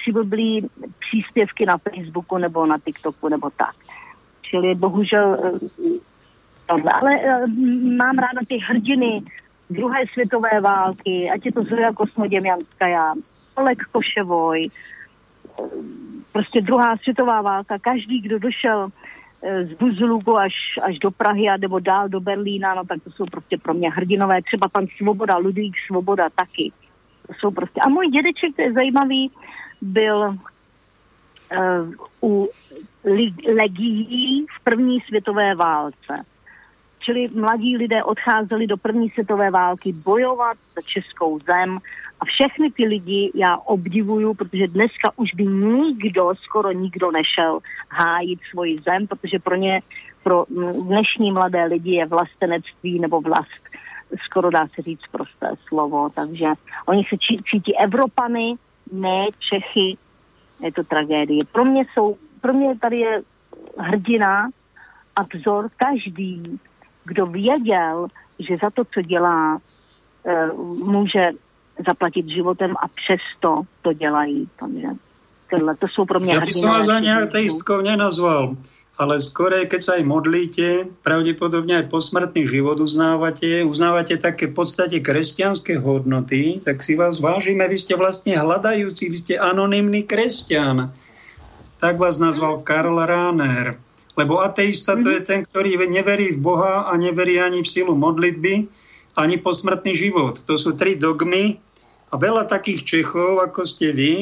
přiblblý příspěvky na Facebooku nebo na TikToku nebo tak. Čili bohužel tohle. Ale eh, mám ráda ty hrdiny, druhé světové války, ať je to Zoja Kosmoděmjanská, Oleg Koševoj, prostě druhá světová válka, každý, kdo došel eh, z Buzulugu až, až do Prahy a nebo dál do Berlína, no tak to jsou prostě pro mě hrdinové. Třeba pan Svoboda, Ludvík Svoboda taky. To jsou prostě. A můj dědeček, to je zajímavý, byl u legií v první světové válce. Čili mladí lidé odcházeli do první světové války bojovat za českou zem. A všechny ty lidi já obdivuju, protože dneska už by nikdo, skoro nikdo nešel hájit svoji zem, protože pro ně, pro dnešní mladé lidi je vlastenectví nebo vlast skoro dá se říct prosté slovo, takže oni se cítí Evropany, ne Čechy, je to tragédie. Pro mě jsou, pro mě tady je hrdina a vzor každý, kdo věděl, že za to, co dělá, e, může zaplatit životem a přesto to dělají. Takže tohle, to jsou pro mě Já bych vás ani ateistkou nenazval ale skore, keď sa aj modlíte, pravdepodobne aj posmrtný život uznávate, uznávate také v podstate kresťanské hodnoty, tak si vás vážime, vy ste vlastne hľadajúci, vy ste anonymný kresťan. Tak vás nazval Karl Rahner. Lebo ateista to je ten, ktorý neverí v Boha a neverí ani v silu modlitby, ani posmrtný život. To sú tri dogmy a veľa takých Čechov, ako ste vy,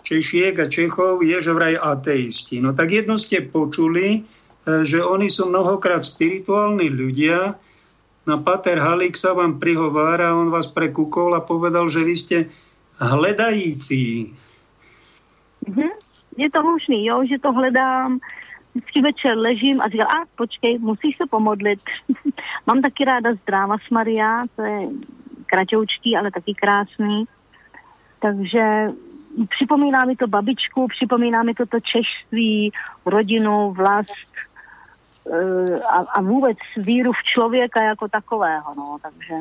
Češiek a Čechov je, že vraj ateisti. No tak jedno ste počuli, e, že oni sú mnohokrát spirituálni ľudia. No Pater Halík sa vám prihovára, on vás prekúkol a povedal, že vy ste hledající. Mm-hmm. Je to možný, jo, že to hledám. Vždycky večer ležím a říkám, a počkej, musíš se pomodlit. Mám taky ráda zdráva Maria, to je kratoučký, ale taky krásný. Takže připomíná mi to babičku, připomíná mi to to češství, rodinu, vlast e, a, a vůbec víru v člověka jako takového. No, takže...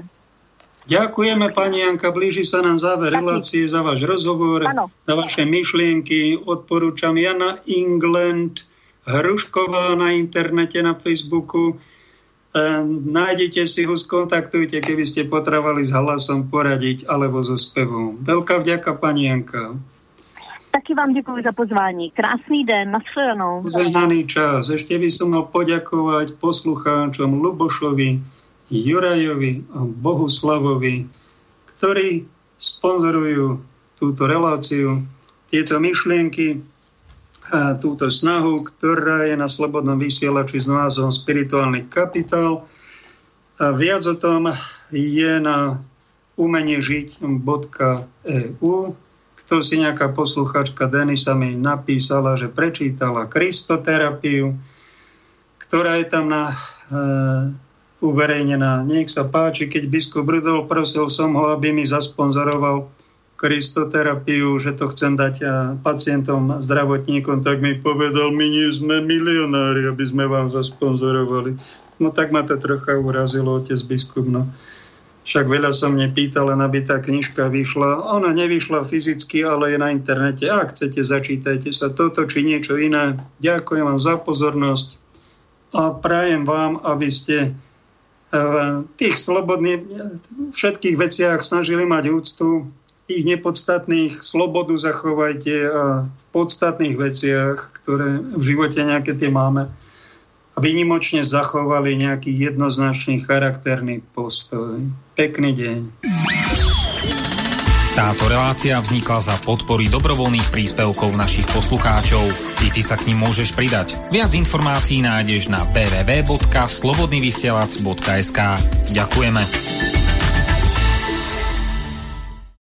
Ďakujeme, pani Janka. Blíži sa nám záver relácie za váš rozhovor, ano. za vaše myšlienky. Odporúčam Jana England, Hrušková na internete, na Facebooku. Ehm, nájdete si ho, skontaktujte, keby ste potrebovali s hlasom poradiť alebo so spevom. Veľká vďaka, pani Janka. Taky vám děkuji za pozvání. Krásný den, nashledanou. Zehnaný čas. Ešte by som mal poďakovať poslucháčom Lubošovi, Jurajovi a Bohuslavovi, ktorí sponzorujú túto reláciu, tieto myšlienky túto snahu, ktorá je na slobodnom vysielači s názvom Spirituálny kapitál. A viac o tom je na umeniežiť.eu. Kto si nejaká posluchačka Denisa mi napísala, že prečítala Kristoterapiu, ktorá je tam na, e, uverejnená. Nech sa páči, keď biskup Rudol prosil som ho, aby mi zasponzoroval kristoterapiu, že to chcem dať pacientom, zdravotníkom, tak mi povedal, my nie sme milionári, aby sme vám zasponzorovali. No tak ma to trocha urazilo, otec biskup. No. Však veľa som nepýtal, len aby tá knižka vyšla. Ona nevyšla fyzicky, ale je na internete. Ak chcete, začítajte sa toto či niečo iné. Ďakujem vám za pozornosť a prajem vám, aby ste v tých slobodných všetkých veciach snažili mať úctu tých nepodstatných slobodu zachovajte a v podstatných veciach, ktoré v živote nejaké tie máme, vynimočne zachovali nejaký jednoznačný charakterný postoj. Pekný deň. Táto relácia vznikla za podpory dobrovoľných príspevkov našich poslucháčov. I ty sa k ním môžeš pridať. Viac informácií nájdeš na www.slobodnyvysielac.sk Ďakujeme.